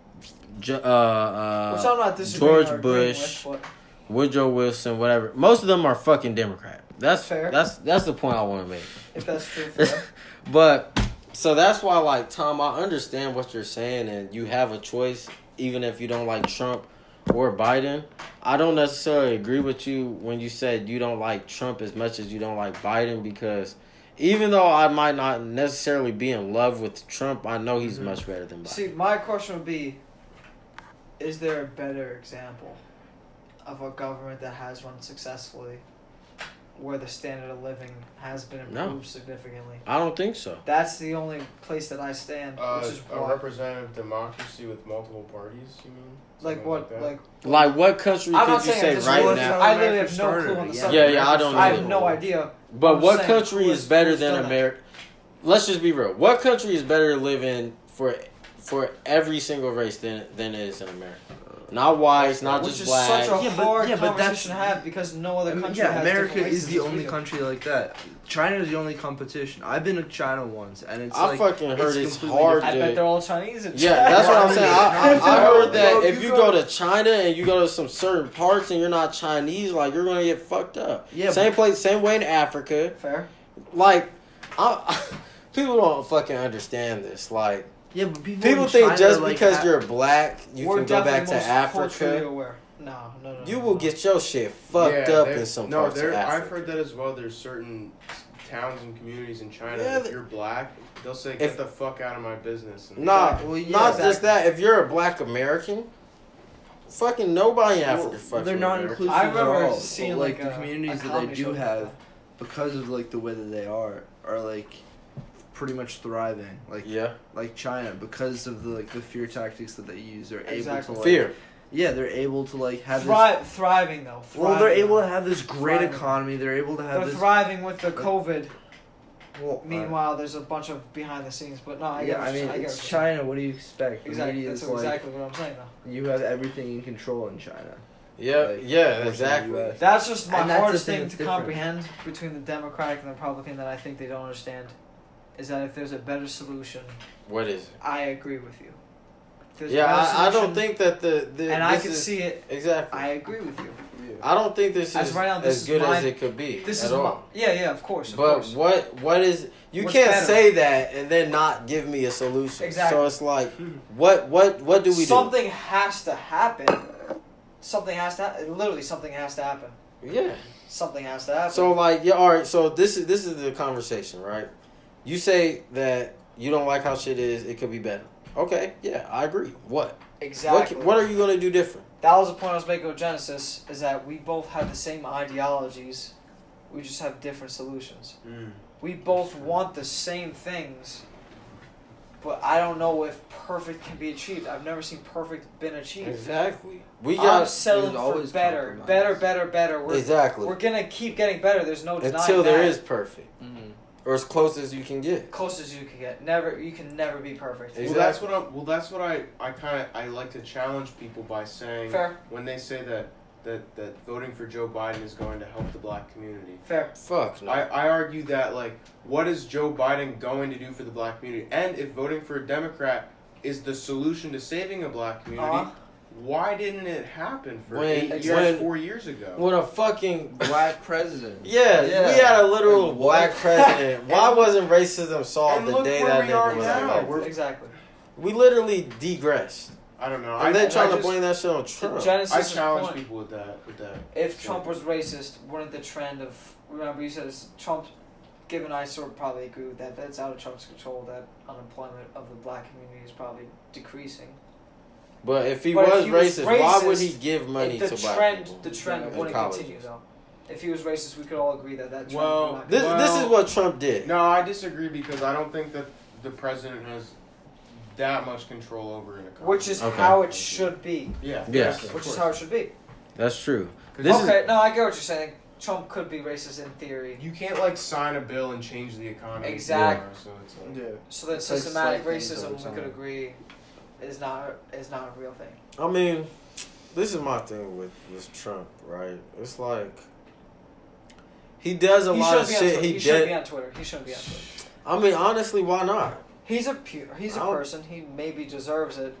uh, uh,
Which I'm not
George Bush.
with,
Woodrow Wilson, whatever. Most of them are fucking Democrat. That's
Fair.
That's that's the point I want to make.
if that's true,
but so that's why, like Tom, I understand what you're saying, and you have a choice, even if you don't like Trump or Biden. I don't necessarily agree with you when you said you don't like Trump as much as you don't like Biden because. Even though I might not necessarily be in love with Trump, I know he's mm-hmm. much better than Biden.
See, my question would be: Is there a better example of a government that has run successfully, where the standard of living has been
No.
improved significantly?
I don't think so.
That's the only place that I stand,
Uh,
which is
a
why.
representative democracy with multiple parties. You mean?
Like what?
that?
Like
Like, what country
I'm
could you say right
know
now?
I literally have no clue on the subject.
Yeah, yeah, I don't
I have no idea.
But
I'm
what
saying
country is better than
done that?
America? Let's just be real. What country is better to live in for for every single race than than it is in America? Not whites, not
Which
just
is
black.
such a
Yeah, but-
hard
yeah, but that's-
conversation to have because no other
I mean,
country
yeah,
has
America
different
is the
as
only
do.
country like that. China is the only competition. I've been to China once, and it's
I
like
fucking heard it's
completely
hard
I
to-
bet they're all Chinese. in
yeah,
China.
that's what I'm saying.
I
I, I, I heard that if
you
you
go-
go to China and you go to some certain parts and you're not Chinese, like you're gonna get fucked up.
Yeah,
same
but-
place, same way in Africa.
Fair.
Like, I, people don't fucking understand this. Like,
Yeah, but people,
people
in
think
China
just
are like
because
that-
you're black, you can go back to Africa.
aware. No, no, no.
You
no,
will
no.
get your shit fucked
Yeah,
up
there-
in some
no,
parts of
there.
Africa.
I've heard that as well. There's certain towns and communities in China.
Yeah,
if you're black, they'll say, "Get
If-
the fuck out of my business." And
Nah,
Well, yeah,
not
exactly.
just that. If you're a black American, fucking nobody in Africa
Well,
fucks
they're not
Americans.
inclusive
I
at
remember
all.
seeing,
But, like,
like,
the communities that they do have, because of like the way that they are, are like pretty much thriving. Like
Yeah,
like China, because of the like the fear tactics that they use, they're
Exactly.
able to like,
fear.
Yeah, they're able to like have
Thri- thriving though.
this. Well, they're able to have this great
Thriving.
economy. They're able to have
They're
this.
thriving with the uh, COVID.
well, uh,
Meanwhile, there's a bunch of behind the scenes, but no, I
yeah,
get.
I mean,
you're- I get
it's
what you're saying.
China. What do you expect?
Exactly. That's
like
exactly what I'm saying though.
you have everything in control in China.
Yeah,
Like,
yeah, exactly.
That's just my
And
hardest
thing
thing to
different.
comprehend between the Democratic and the Republican that I think they don't understand is that if there's a better solution,
What is it?
I agree with you. There's
Yeah,
better
I, I don't think that the, the
and I can
is-
see it.
exactly.
I agree with you.
I don't think this
As
is
right now, this
as
is
good
my-
as it could be
This
at
is my,
all.
yeah, yeah, of course, of
But
course.
what what is you
What's
can't
better?
say that and then not give me a solution.
Exactly.
So it's like what what what do we do?
something has to happen. Something has to. Ha- literally, something has to happen.
Yeah.
Something has to happen.
So like yeah, all right. So this is this is the conversation, right? You say that you don't like how shit is. It could be better. Okay, yeah, I agree. What?
exactly.
What, what are you gonna do different?
That was the point I was making with Genesis. Is that we both have the same ideologies, we just have different solutions.
Mm.
We both want the same things, but I don't know if perfect can be achieved. I've never seen perfect been achieved.
Exactly. We
I'm
got
settling for
always
better,
compromise.
better, better, better. We're,
exactly
we're gonna keep getting better. There's no denying
until there
that.
is perfect
Mm.
Or as close as you can get.
close as you can get. Never, you can never be perfect.
Exactly.
Well, that's what I'm. Well, that's what I. I kind of. I like to challenge people by saying
Fair,
when they say that that that voting for Joe Biden is going to help the black community.
fair.
Fuck no.
I, I argue that like what is Joe Biden going to do for the black community? And if voting for a Democrat is the solution to saving a black community,
Uh-huh.
Why didn't it happen for
When-
eight years,
when-
four years ago?
when a fucking
Black president.
yeah,
Yeah.
we had a literal
Like,
black president. Why wasn't racism solved the day that
we
nigga was elected?
Exactly.
We literally degressed.
I don't know.
And
I,
they're
I
trying to
just-
blame that shit on Trump.
I
Genesis'
challenge
point,
people with that. With that.
if Trump was racist, wouldn't the trend of remember you said Trump? Given I sort of probably agree with that. That's out of Trump's control. That unemployment of the black community is probably decreasing.
But if he
But if
was
he was
racist, why would
racist,
he give money
the
to black
trend,
people?
the trend
in
wouldn't
colleges?
continue though. If he was racist, we could all agree that that trend
Well,
would not
This,
continue.
this is what Trump did.
No, I disagree because I don't think that the president has that much control over an economy.
which is
Okay.
how it should be.
yeah,
Yes.
of
Which is how it should be.
That's true. This is-
okay, no, I get what you're saying. Trump could be racist in theory.
You can't like sign a bill and change the economy.
Exactly.
tomorrow, So it's like,
Yeah.
So that
It's
systematic racism, we could agree, is not is not a real thing.
I mean, this is my thing with, with Trump, right? It's like he does a
he
lot of
shouldn't be on
shit. He
He, shouldn't be on Twitter. He shouldn't be on Twitter.
I mean, honestly, why not?
He's a pu- he's a
I don't-
person. He maybe deserves it,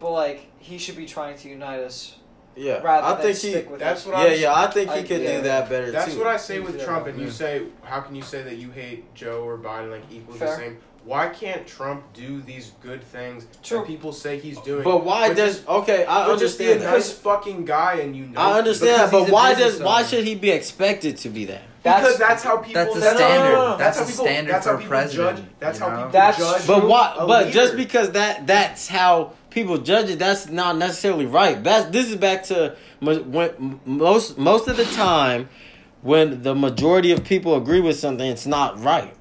but like he should be trying to unite us
Yeah,
rather
I
than
think
stick
he.
with
That's
us.
what
Yeah,
I'm-
yeah, I think he
I-
could
yeah.
do that better
That's
too.
what I say with Trump, and you say, how can you say that you hate Joe or Biden like equally
Fair.
the same? Why can't Trump do these good things
True.
that people say he's doing?
But why
Which
does okay? I
which is
understand
a nice fucking guy, and you know.
I understand,
Because
but why
business
does why should he be expected to be that?
because that's how people.
That's the
that's
standard.
How,
That's
how
the
people,
standard
that's
for
how
a
people
president,
Judge, that's
you
how
know?
people
That's
judge.
But why?
a
But just because that that's how people judge it, that's not necessarily right. That's this is back to when most most of the time when the majority of people agree with something, it's not right.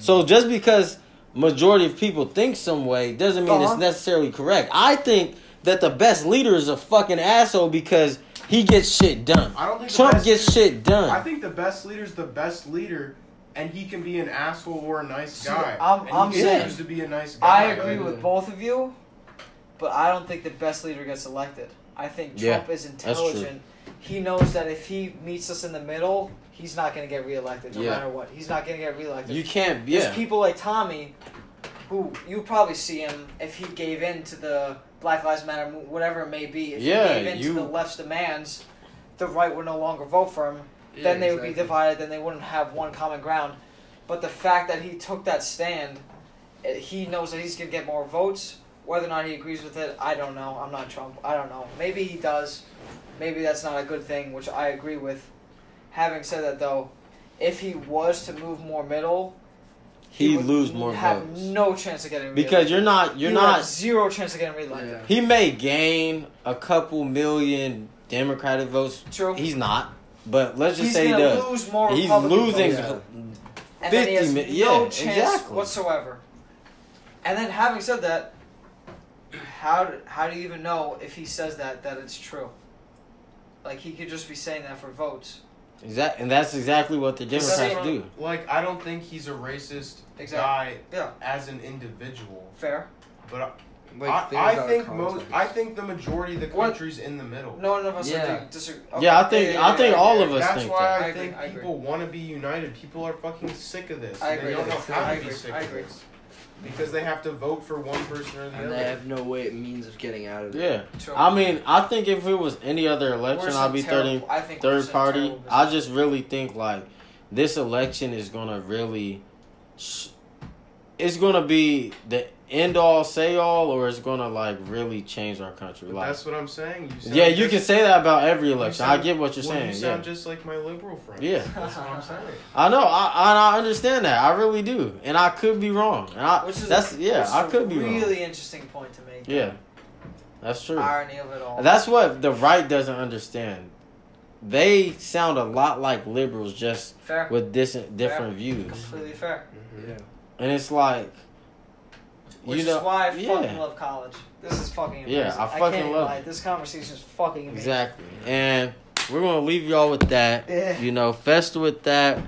So just because majority of people think some way doesn't mean
Uh-huh.
it's necessarily correct. I think that the best leader is a fucking asshole because he gets shit done.
I don't think
Trump
best
gets
leader-
shit done.
I think the best leader's the best leader, and he can be an asshole or a nice
See,
guy.
I'm-
and
I'm
he
saying-
to be a nice guy.
I agree
Like,
with both of you, but I don't think the best leader gets elected. I think
Yeah,
Trump is intelligent. He knows that if he meets us in the middle, he's not going to get reelected no
Yeah.
matter what. He's not going to get reelected.
you can't.
There's people like Tommy, who you probably see him if he gave in to the Black Lives Matter, whatever it may be. If
Yeah,
he gave in
you-
to the left's demands, the right would no longer vote for him.
Yeah,
then they would be divided. Then they wouldn't have one common ground. But the fact that he took that stand, eh, he knows that he's gonna get more votes. Whether or not he agrees with it, I don't know. I'm not Trump. I don't know. Maybe he does. Maybe that's not a good thing, which I agree with. Having said that, though, if he was to move more middle,
He'd
would
lose more
have
votes.
no chance of getting
because
reelected.
you're not. You're
He
not.
zero chance of getting reelected.
Yeah.
He may gain a couple million Democratic votes.
True.
He's not. But let's just
He's
say he does.
lose more.
He's
Republican
losing.
votes.
Yeah.
and then he has
50 mi-
no chance
exactly.
whatsoever. And then, having said that, how do, how do you even know if he says that that it's true? Like he could just be saying that for votes.
Exact, and that's exactly what the Democrats
Same.
do.
Like, I don't think he's a racist
Exactly.
guy
Yeah,
as an individual,
fair.
but uh,
Like,
I, I think most. I think the majority of the
What?
country's in the middle.
No, none of us
Yeah.
are disagree.
Yeah, I think- I think all of us
That's
think
why
that.
I,
I
think
agree.
people want to be united. People are fucking sick of this.
I agree.
They don't know how
I
to be
agree.
sick
I
of
agree.
this because they have to vote for one person or the
and
other.
they have no way means of getting out of it.
Yeah.
True.
I mean, I think if it was any other election, I'd be
terrible-
third
I think
third party. I just really think like this election is gonna really, sh- it's gonna be the end all say all, or it's gonna like really change our country.
But
Like,
that's what I'm saying. You sound
yeah, you
just-
can say that about every election. I get what you're
well,
saying.
You
yeah,
sound just like my liberal friend.
Yeah.
that's what I'm saying.
I know. I, I I understand that. I really do, and I could be wrong. And I
Which is
that's
a,
yeah,
which is
I
a
could be
really
wrong.
interesting point to make.
Yeah, that's true.
Irony of it all.
That's what the right doesn't understand. They sound a lot like liberals, just
fair.
with dis- different views,
Completely fair.
Yeah.
and it's like,
Which
you know,
is why I
yeah.
fucking love college. This is fucking amazing.
Yeah, I
can't
fucking love
lie.
it.
This conversation is fucking amazing.
exactly. And we're gonna leave y'all with that.
Yeah.
You know, fest with that.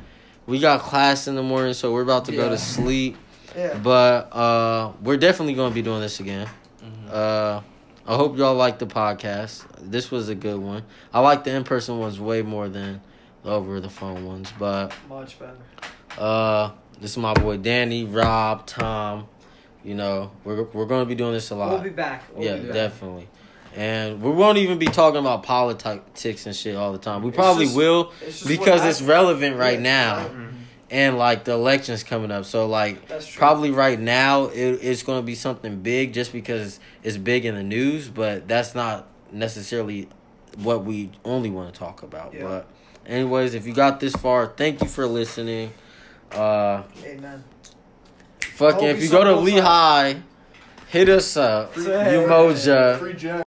We got class in the morning, so we're about to go to sleep.
Yeah.
But uh, we're definitely gonna be doing this again.
Mhm.
Uh, I hope y'all like the podcast. This was a good one. I like the in person ones way more than over the phone ones. But
Much better.
uh, this is my boy Danny, Rob, Tom. You know, we're we're gonna be doing this a lot.
We'll be back. We'll
yeah,
be back.
definitely. And we won't even be talking about politics and shit all the time. We
It's
probably
just-
will
It's
because it's relevant right
Yeah,
now,
right.
and like the election's coming up. So like probably right now it, it's going to be something big just because it's big in the news but that's not necessarily what we only want to talk about
Yeah.
but anyways if you got this far thank you for listening uh
Amen.
Fucking if
you
go to lehigh hit us up
Free-
you moja
Free.